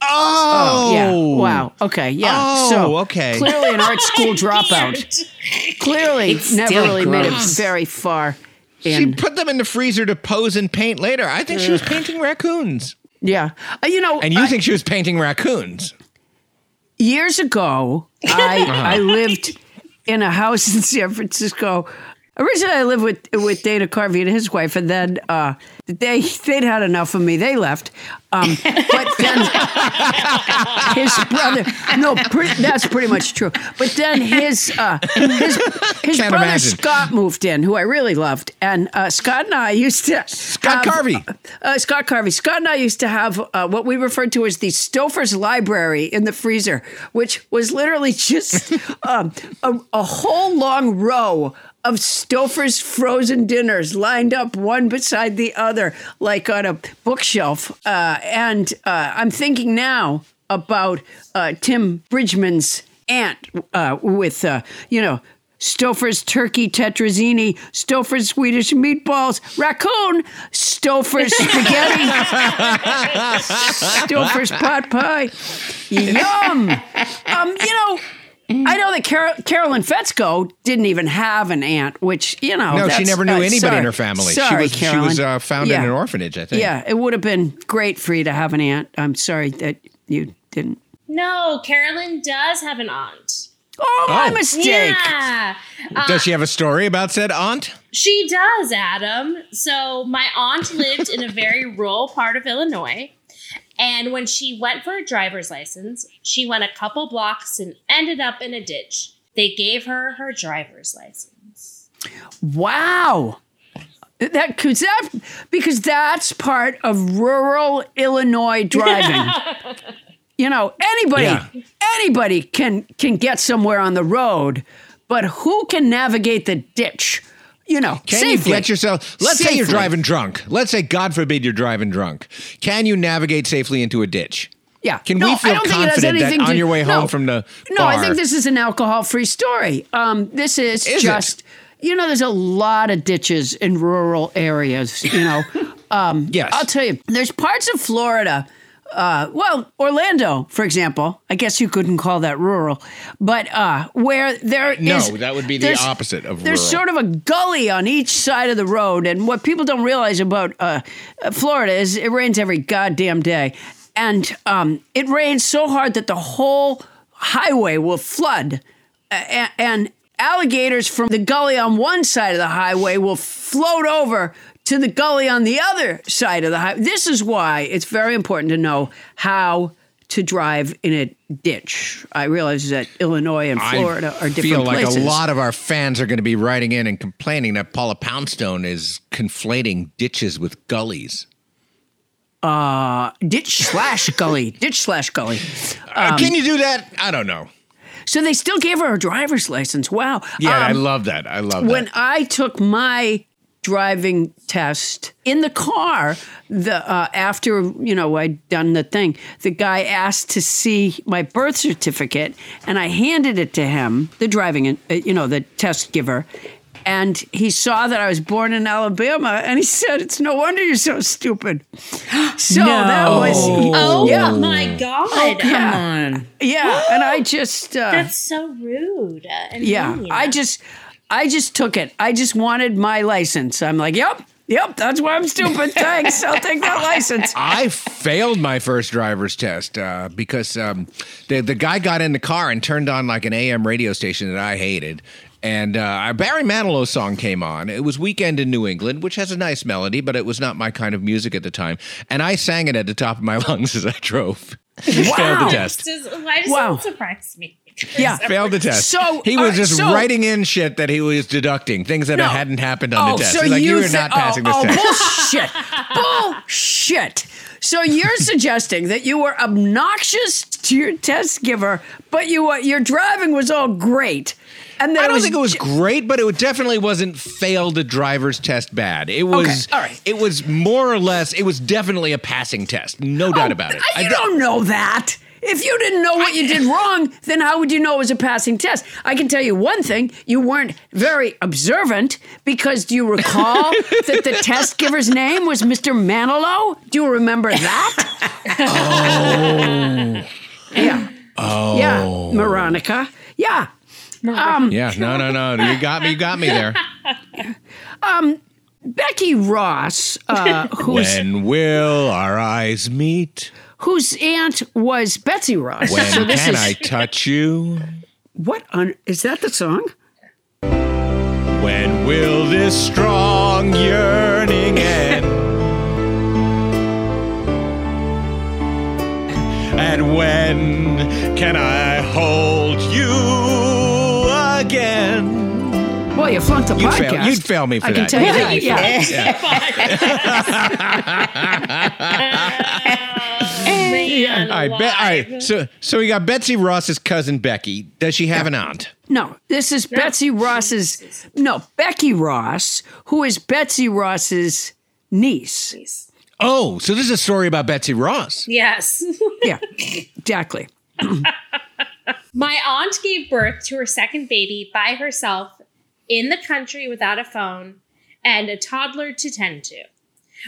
Oh, yeah. Wow. Okay. Yeah. Oh, so okay. Clearly, an art school dropout. Clearly, It's never still really made it very far. She put them in the freezer to pose and paint later. I think she was painting raccoons. yeah. Uh, you know, And you I- think she was painting raccoons? years ago, I Uh-huh. I lived in a house in San Francisco Originally, I lived with with Dana Carvey and his wife, and then uh, they they'd had enough of me. They left. Um, but then his brother, no, that's pretty much true. But then his uh, his his Can't brother imagine. Scott moved in, who I really loved, and uh, Scott and I used to Scott have- Carvey. uh, Scott Carvey. Scott and I used to have uh, what we referred to as the Stouffer's Library in the freezer, which was literally just um, a, a whole long row of Stouffer's frozen dinners lined up one beside the other, like on a bookshelf. Uh, and uh, I'm thinking now about uh, Tim Bridgman's aunt uh, with, uh, you know, Stouffer's turkey tetrazzini, Stouffer's Swedish meatballs, raccoon, Stouffer's spaghetti, Stouffer's pot pie. Yum! Um, you know, I know that Carol- Carolyn Fetzko didn't even have an aunt, which you know. No, she never knew uh, anybody sorry. in her family. She Sorry, was- she was, uh, found in an orphanage, I think. Yeah, it would have been great for you to have an aunt. I'm sorry that you didn't. No, Carolyn does have an aunt. Oh, my Oh. mistake. Yeah. Uh, Does she have a story about said aunt? She does, Adam. So my aunt lived in a very rural part of Illinois. And when she went for a driver's license, she went a couple blocks and ended up in a ditch. They gave her her driver's license. Wow. That cause that because that's part of rural Illinois driving. you know, anybody Yeah. anybody can can get somewhere on the road, but who can navigate the ditch? You know, Can safely. you get yourself? Let's say you're driving drunk. Let's say, God forbid, you're driving drunk. Can you navigate safely into a ditch? Yeah. Can No, we feel don't think it has confident that anything on your way no. home from the No, I think this is an alcohol-free story. Um, this is, Is it? just, you know, there's a lot of ditches in rural areas. You know, um, Yes. I'll tell you, there's parts of Florida. Uh, well, Orlando, for example, I guess you couldn't call that rural, but uh, where there No, is- that would be the opposite of rural. There's rural. sort of a gully on each side of the road, and what people don't realize about uh, Florida is it rains every goddamn day, and um, it rains so hard that the whole highway will flood, and alligators from the gully on one side of the highway will float over to the gully on the other side of the highway. This is why it's very important to know how to drive in a ditch. I realize that Illinois and Florida I are different I feel like places. a lot of our fans are going to be writing in and complaining that Paula Poundstone is conflating ditches with gullies. uh, ditch slash gully, ditch slash gully. Uh, Um, can you do that? I don't know. So they still gave her a driver's license. Wow. Yeah, I Um, love that. I love when that. When I took my driving test in the car, the uh, after you know I'd done the thing, the guy asked to see my birth certificate, and I handed it to him, the driving, uh, you know, the test giver. And he saw that I was born in Alabama, and he said, "It's no wonder you're so stupid." So that was, Oh yeah. my god! Oh, come on. Yeah, and I just uh, That's so rude. uh, And yeah, mean. I just I just took it. I just wanted my license. I'm like, yep, yep, that's why I'm stupid. Thanks, I'll take that license. I failed my first driver's test uh, because um, the the guy got in the car and turned on like an AM radio station that I hated. And uh, a Barry Manilow song came on. It was "Weekend in New England," which has a nice melody, but it was not my kind of music at the time. And I sang it at the top of my lungs as I drove. Failed the test. Does, why does Wow. that surprise me? Yeah. Failed the test. So, he was right, just so- writing in shit that he was deducting, things that No. hadn't happened on Oh, the test. so He's like, you you are thi- not passing oh, this oh, test. Bullshit. Bullshit. So you're suggesting that you were obnoxious to your test giver, but you were, your driving was all great. And I don't think it was great, but it definitely wasn't failed the driver's test bad. It was all right. it was more or less it was definitely a passing test. No doubt oh, about it. You I- don't know that. If you didn't know what you did wrong, then how would you know it was a passing test? I can tell you one thing: you weren't very observant because do you recall that the test giver's name was Mr. Manilow? Do you remember that? Oh. Yeah. Oh. Yeah, Veronica. Yeah. Um, Yeah, no, no, no. You got me. You got me there. um, Becky Ross, uh, who's when will our eyes meet? Whose aunt was Betsy Ross. When So this can is- I touch you? What on is that the song? When will this strong yearning end? And when can I hold you again? Well, you flunked the You'd podcast. fail- you'd fail me for I can that. tell you Yeah, that. All right, Be- all right. So, so we got Betsy Ross's cousin Becky. Does she have an aunt? No, this is Betsy Ross's. No, Becky Ross, who is Betsy Ross's niece. Oh, so this is a story about Betsy Ross. Yes. Yeah, exactly. My aunt gave birth to her second baby by herself in the country without a phone and a toddler to tend to.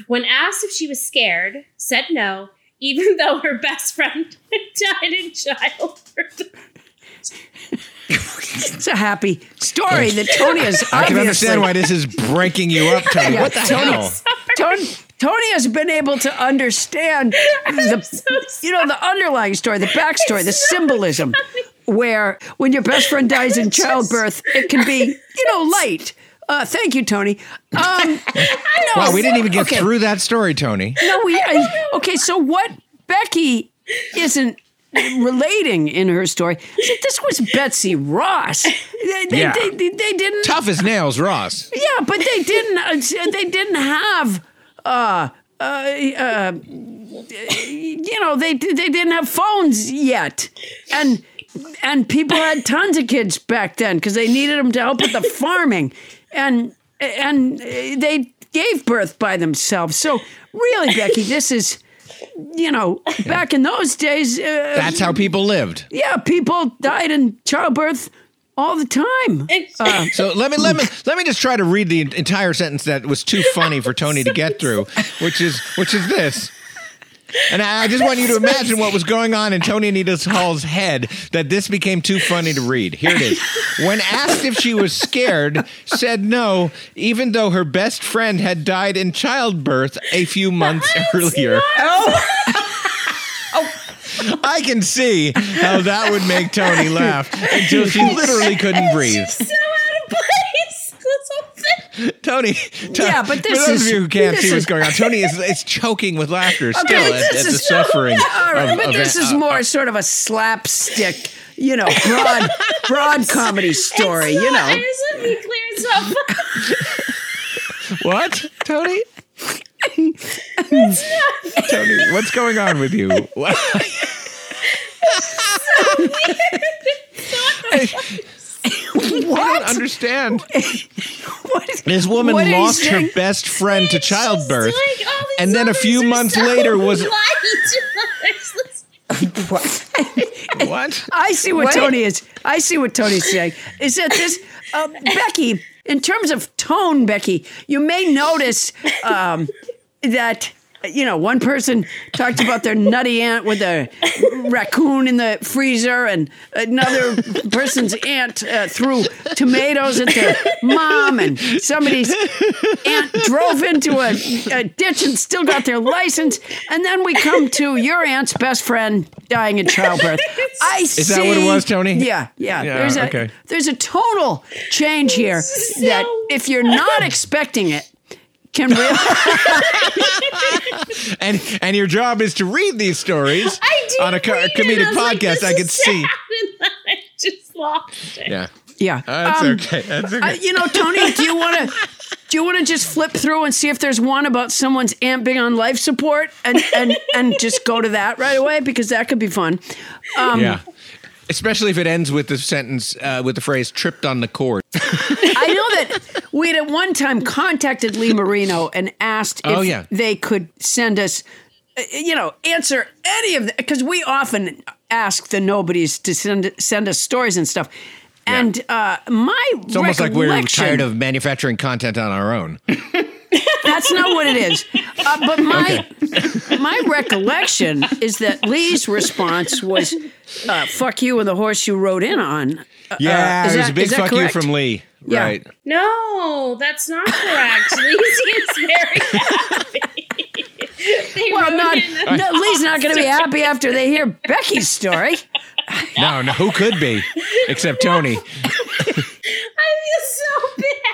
When asked if she was scared, said no, even though her best friend died in childbirth. It's a happy story that Tony is. I can understand why this is breaking you up, Tony. Yeah, what the Tony, hell? Tony, Tony has been able to understand the, you know, the underlying story, the backstory, the symbolism, where when your best friend dies in childbirth, it can be, you know, light. Uh, thank you, Tony. Um, no, Wow, we didn't even get okay. through that story, Tony. No, we. I, okay, so what Becky isn't relating in her story that this was Betsy Ross. They, they, Yeah. they, they, they didn't. Tough as nails, Ross. Yeah, but they didn't. Uh, they didn't have. Uh, uh, uh, you know, they they didn't have phones yet, and and people had tons of kids back then because they needed them to help with the farming, and and they gave birth by themselves. So really, Becky, this is. You know, back in those days, uh, That's how people lived. yeah, people died in childbirth all the time. Uh, So let me let me let me just try to read the entire sentence that was too funny for Tony to get through, which is which is this. And I I just want you to imagine what was going on in Toni Anita Hull's head that this became too funny to read. Here it is. When asked if she was scared, said no, even though her best friend had died in childbirth a few months earlier. Oh. I can see how that would make Tony laugh until she literally couldn't breathe. Tony, Tony Yeah, but this for those is- of you who can't see what's going on, Tony is, is choking with laughter still Okay, at, this at the is- suffering. All right, of- but of- this is uh, more sort of a slapstick, you know, broad, broad comedy story. You know, I just want to be clear. It's not what, Tony? Tony, what's going on with you? What? I don't understand. This woman what lost her saying? best friend to childbirth, like all and then a few months so later was light. what? I see what, What? Tony is. I see what Tony's saying. Is that this, uh, Becky? In terms of tone, Becky, you may notice um, that. You know, one person talked about their nutty aunt with a raccoon in the freezer, and another person's aunt uh, threw tomatoes at their mom, and somebody's aunt drove into a, a ditch and still got their license. And then we come to your aunt's best friend dying in childbirth. I Is that what it was, Tony? Yeah, yeah. Yeah, there's a okay. there's a tonal change here that if you're not expecting it, can really and and your job is to read these stories I on a co- read it. comedic I was like, podcast. I could see. sad, I just lost it. Yeah, yeah. that's Um, okay. That's okay. uh, you know, Tony, do you want to do you want to just flip through and see if there's one about someone's aunt being on life support and and and just go to that right away because that could be fun. Um, yeah. Especially if it ends with the sentence uh, with the phrase "tripped on the cord." I know that we had at one time contacted Lee Marino and asked if Oh, yeah. they could send us, uh, you know, answer any of the because we often ask the nobodies to send send us stories and stuff. And uh, my It's almost like we're tired of manufacturing content on our own. That's not what it is. Uh, but my my recollection is that Lee's response was uh, "fuck you" and the horse you rode in on. Uh, Yeah, is it was that- a big is that fuck you from Lee. Yeah. Right. No, that's not correct. Lee seems very happy. Well, not, in the no, Lee's not going to be happy after they hear Becky's story. No, no, who could be except Tony? I feel so bad.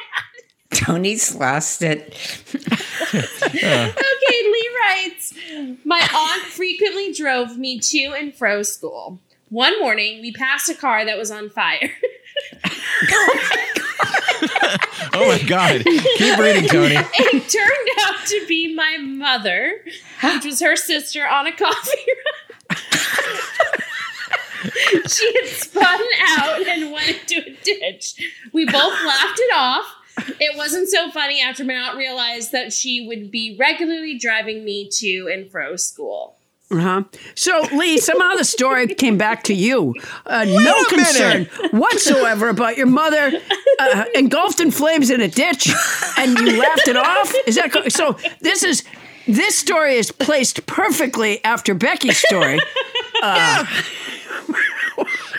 Tony's lost it. okay, Lee writes My aunt frequently drove me to and fro school. One morning, we passed a car that was on fire. Oh my God. Keep reading, Tony. it turned out to be my mother, which was her sister on a coffee run. she had spun out and went into a ditch. We both laughed it off. It wasn't so funny after my aunt realized that she would be regularly driving me to and fro school. Uh-huh. So, Lee, somehow the story came back to you. Uh, no a concern whatsoever about your mother uh, engulfed in flames in a ditch, and you laughed it off. Is that co- so? This is this story is placed perfectly after Becky's story. Uh,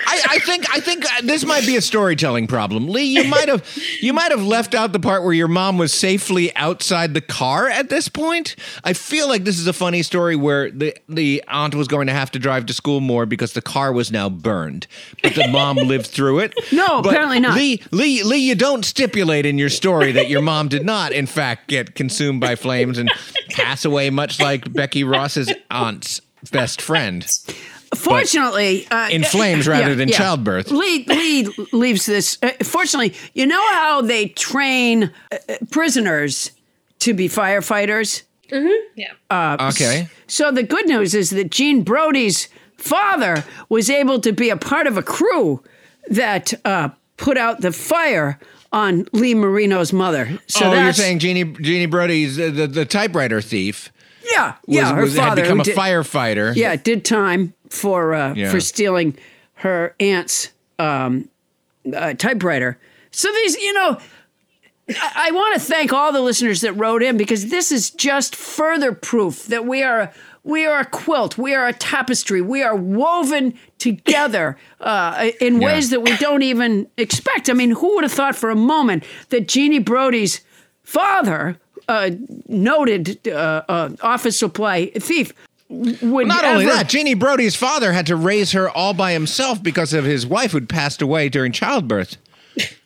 I, I think I think uh, this might be a storytelling problem. Lee, you might have you might have left out the part where your mom was safely outside the car at this point. I feel like this is a funny story where the the aunt was going to have to drive to school more because the car was now burned, but the mom lived through it. No, But apparently not. Lee, Lee, Lee, you don't stipulate in your story that your mom did not, in fact, get consumed by flames and pass away, much like Becky Ross's aunt's best friend. Fortunately, uh, in flames rather than childbirth. Lee, Lee leaves this. Uh, fortunately, you know how they train uh, prisoners to be firefighters? Mm-hmm. Yeah. Uh, Okay. So the good news is that Gene Brody's father was able to be a part of a crew that uh, put out the fire on Lee Marino's mother. So oh, you're saying Jeannie Jeannie Brody's the, the typewriter thief yeah, was, yeah. Her was- had become a did- firefighter. Yeah, did time for uh, Yeah. for stealing her aunt's um, uh, typewriter. So these, you know, I, I want to thank all the listeners that wrote in because this is just further proof that we are we are a quilt, we are a tapestry, we are woven together uh, in Yeah. ways that we don't even expect. I mean, who would have thought for a moment that Jeannie Brody's father, uh, noted uh, uh, office supply thief, would Not only that, Jeannie Brody's father had to raise her all by himself because of his wife who'd passed away during childbirth.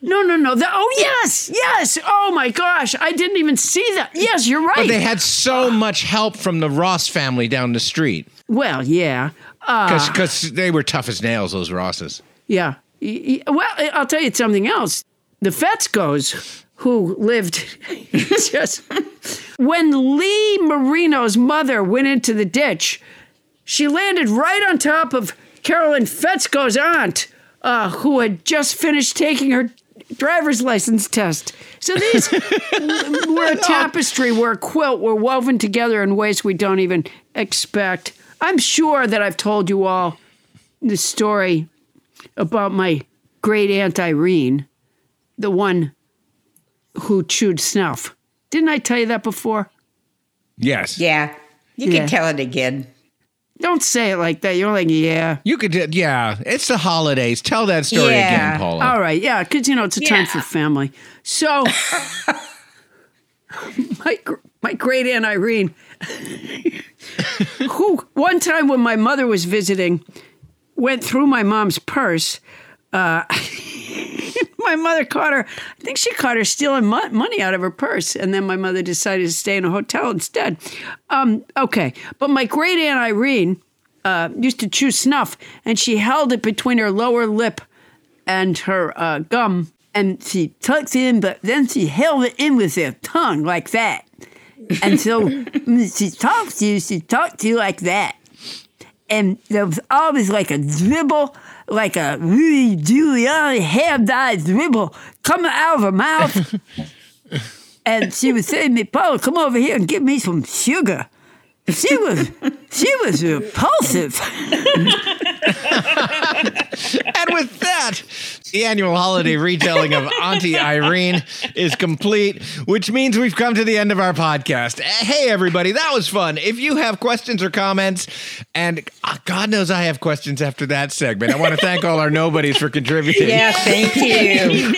No, no, no. The, oh, yes, yes. Oh my gosh, I didn't even see that. Yes, you're right. But they had so much help from the Ross family down the street well, yeah, uh, because they were tough as nails. Those Rosses. yeah. Well, I'll tell you something else. The Fetzkos, who lived just when Lee Marino's mother went into the ditch, she landed right on top of Carolyn Fetzko's aunt, uh, who had just finished taking her driver's license test. So these we're a tapestry, we're a quilt, we're woven together in ways we don't even expect. I'm sure that I've told you all the story about my great aunt Irene, the one who chewed snuff. Didn't I tell you that before? Yes. Yeah. You Yeah. can tell it again. Don't say it like that. You're like, yeah. You could, do- yeah. It's the holidays. Tell that story Yeah. again, Paula. All right, yeah, because you know it's a time for family. So, my my great aunt Irene, who one time when my mother was visiting, went through my mom's purse. Uh, my mother caught her. I think she caught her stealing mo- money out of her purse, and then my mother decided to stay in a hotel instead. Um, okay, but my great aunt Irene uh, used to chew snuff, and she held it between her lower lip and her uh, gum, and she tucked it in, but then she held it in with her tongue like that. And so she talked to you, she talked to you like that. And there was always like a dribble, like a Rudy Giuliani hair-dyed dribble coming out of her mouth. and she would say to me, Paula, come over here and give me some sugar. She was she was repulsive. and with that, the annual holiday retelling of Auntie Irene is complete, which means we've come to the end of our podcast. Eh, Hey, everybody, that was fun. If you have questions or comments, and ah, God knows I have questions after that segment, I want to thank all our nobodies for contributing. Yeah, thank you.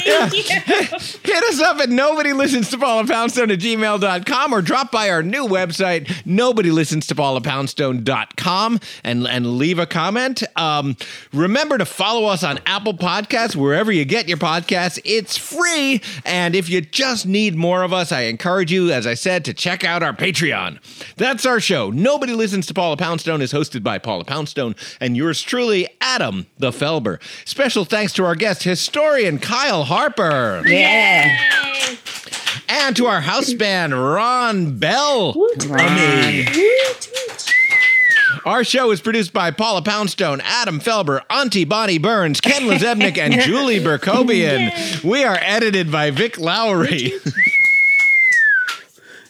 Hit us up at nobody listens to Paula Poundstone at gmail.com or drop by our new website, nobody listens to paulapoundstone.com and, and leave a comment. Um, remember to follow us on Apple Podcasts, wherever you get your podcasts. It's free. And if you just need more of us, I encourage you, as I said, to check out our Patreon. That's our show. Nobody Listens to Paula Poundstone is hosted by Paula Poundstone and yours truly, Adam the Felber. Special thanks to our guest, historian Kyle Harper. Yeah. And to our house band, Ron Bell. Ronnie. Our show is produced by Paula Poundstone, Adam Felber, Auntie Bonnie Burns, Ken Lazebnik, and Julie Berkobian. We are edited by Vic Lowry.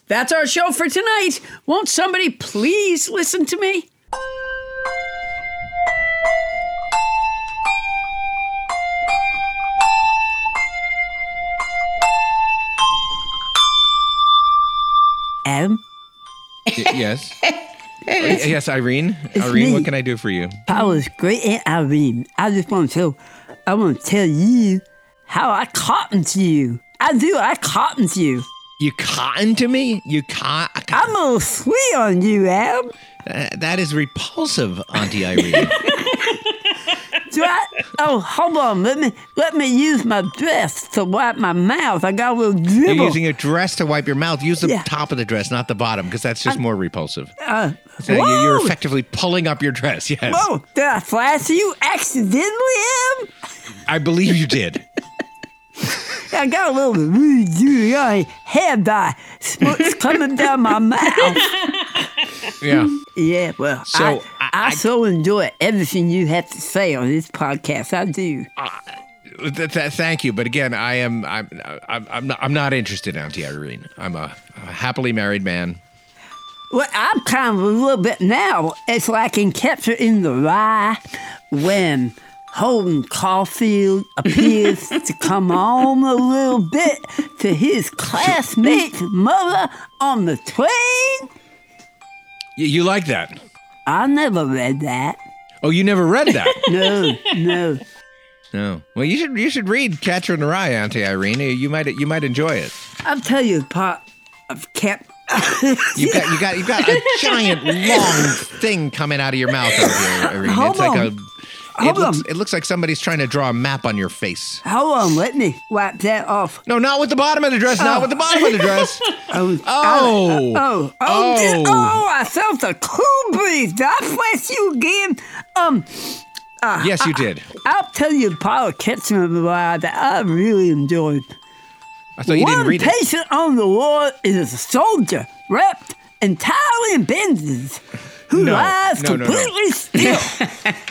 That's our show for tonight. Won't somebody please listen to me? Yes. yes, Irene. It's Irene, me. what can I do for you? Paula's great Aunt Irene. I just want to tell, I want to tell you how I cotton to you. I do. I cotton to you. You cotton to me? You cotton? I'm a little sweet on you, Adam. Uh, that is repulsive, Auntie Irene. Do I? Oh, hold on. Let me let me use my dress to wipe my mouth. I got a little You're using your dress to wipe your mouth. Use the Yeah. top of the dress, not the bottom, because that's just more repulsive. Uh, So you- you're effectively pulling up your dress. Yes, Whoa! Did I flash you accidentally, Em? I believe you did. I got a little hair dye smuts coming down my mouth. Yeah. Yeah, well, So, I, I, so enjoy everything you have to say on this podcast. I do. Th- th- thank you, but again, I am I'm I'm I'm not, I'm not interested, Auntie Irene. I'm a, a happily married man. Well, I'm kind of a little bit now. It's like in Catcher in the Rye when Holden Caulfield appears to come on a little bit to his classmate's mother on the train. You, you like that? I never read that. Oh, you never read that? No, no. no. Well, you should you should read Catcher in the Rye, Auntie Irene. You might you might enjoy it. I'll tell you, Pop. I've kept. You got you got you got a giant long thing coming out of your mouth out here, Irene. Hold it's like on. A. It Hold looks, it looks like somebody's trying to draw a map on your face. Hold on, let me wipe that off. No, not with the bottom of the dress. Not Oh. with the bottom of the dress. Oh, Oh. oh, oh, Oh. did- oh, I felt a cool breeze. Did I flash you again? Um, uh, Yes, you I- did. I'll tell you, Paul Ketchum that I really enjoyed. I thought you One didn't read it. patient on the ward is a soldier wrapped entirely in bandages who No, lies no, no, no. completely still.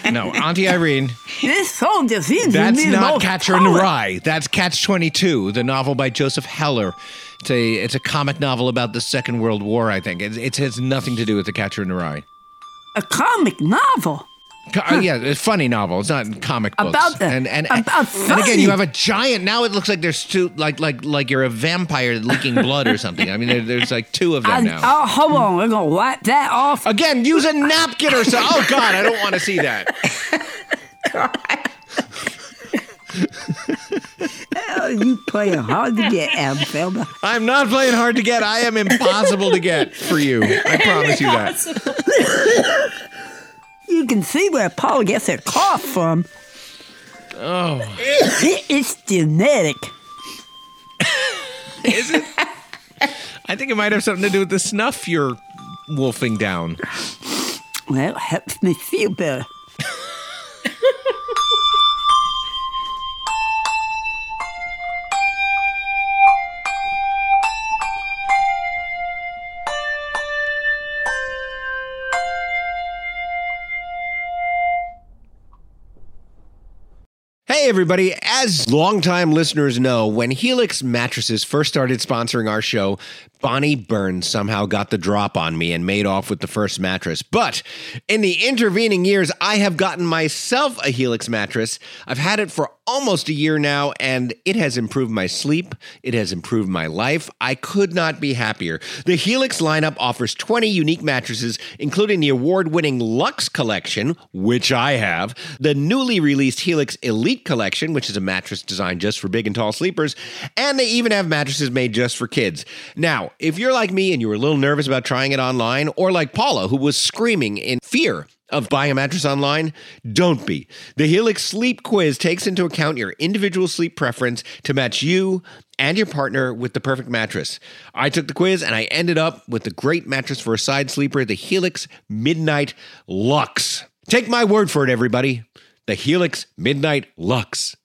No, Auntie Irene. this soldier seems to That's not Catcher in the Rye. That's Catch 22, the novel by Joseph Heller. It's a it's a comic novel about the Second World War, I think. It, it has nothing to do with the Catcher in the Rye. A comic novel. Co- uh, yeah, it's a funny novel. It's not comic books. About the- and and about and again, you have a giant. Now it looks like there's two, like like like you're a vampire leaking blood or something. I mean, there, there's like two of them I, now. oh, hold on. We're going to wipe that off. Again, use a napkin or so. Oh God, I don't want to see that. Oh, you playing hard to get, Adam I'm not playing hard to get. I am impossible to get for you. I promise you that. You can see where Paul gets their cough from. Oh, it's genetic. is it? I think it might have something to do with the snuff you're wolfing down. Well, it helps me feel better. Everybody. As longtime listeners know, when Helix Mattresses first started sponsoring our show, Bonnie Burns somehow got the drop on me and made off with the first mattress. But in the intervening years, I have gotten myself a Helix mattress. I've had it for almost a year now, and it has improved my sleep. It has improved my life. I could not be happier. The Helix lineup offers 20 unique mattresses including the award winning Luxe Collection, which I have, the newly released Helix Elite Collection, which is a mattress designed just for big and tall sleepers, and they even have mattresses made just for kids. Now, if you're like me and you were a little nervous about trying it online, or like Paula, who was screaming in fear of buying a mattress online? Don't be. The Helix Sleep Quiz takes into account your individual sleep preference to match you and your partner with the perfect mattress. I took the quiz and I ended up with the great mattress for a side sleeper, the Helix Midnight Luxe. Take my word for it, everybody. The Helix Midnight Luxe.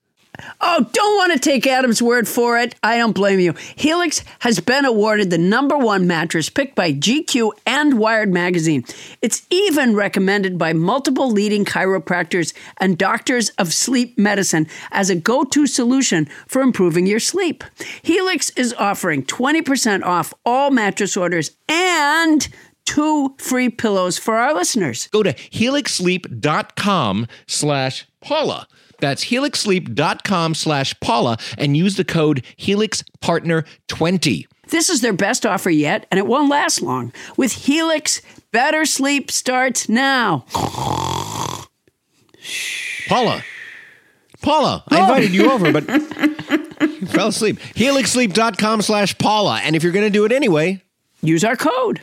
Oh, don't want to take Adam's word for it. I don't blame you. Helix has been awarded the number one mattress picked by GQ and Wired Magazine. It's even recommended by multiple leading chiropractors and doctors of sleep medicine as a go to solution for improving your sleep. Helix is offering 20% off all mattress orders and two free pillows for our listeners. Go to helixsleep.com slash Paula. That's helixsleep.com slash Paula and use the code HelixPartner20. This is their best offer yet, and it won't last long. With Helix, better sleep starts now. Paula. Paula, I oh. invited you over, but you fell asleep. Helixsleep.com slash Paula. And if you're going to do it anyway, use our code.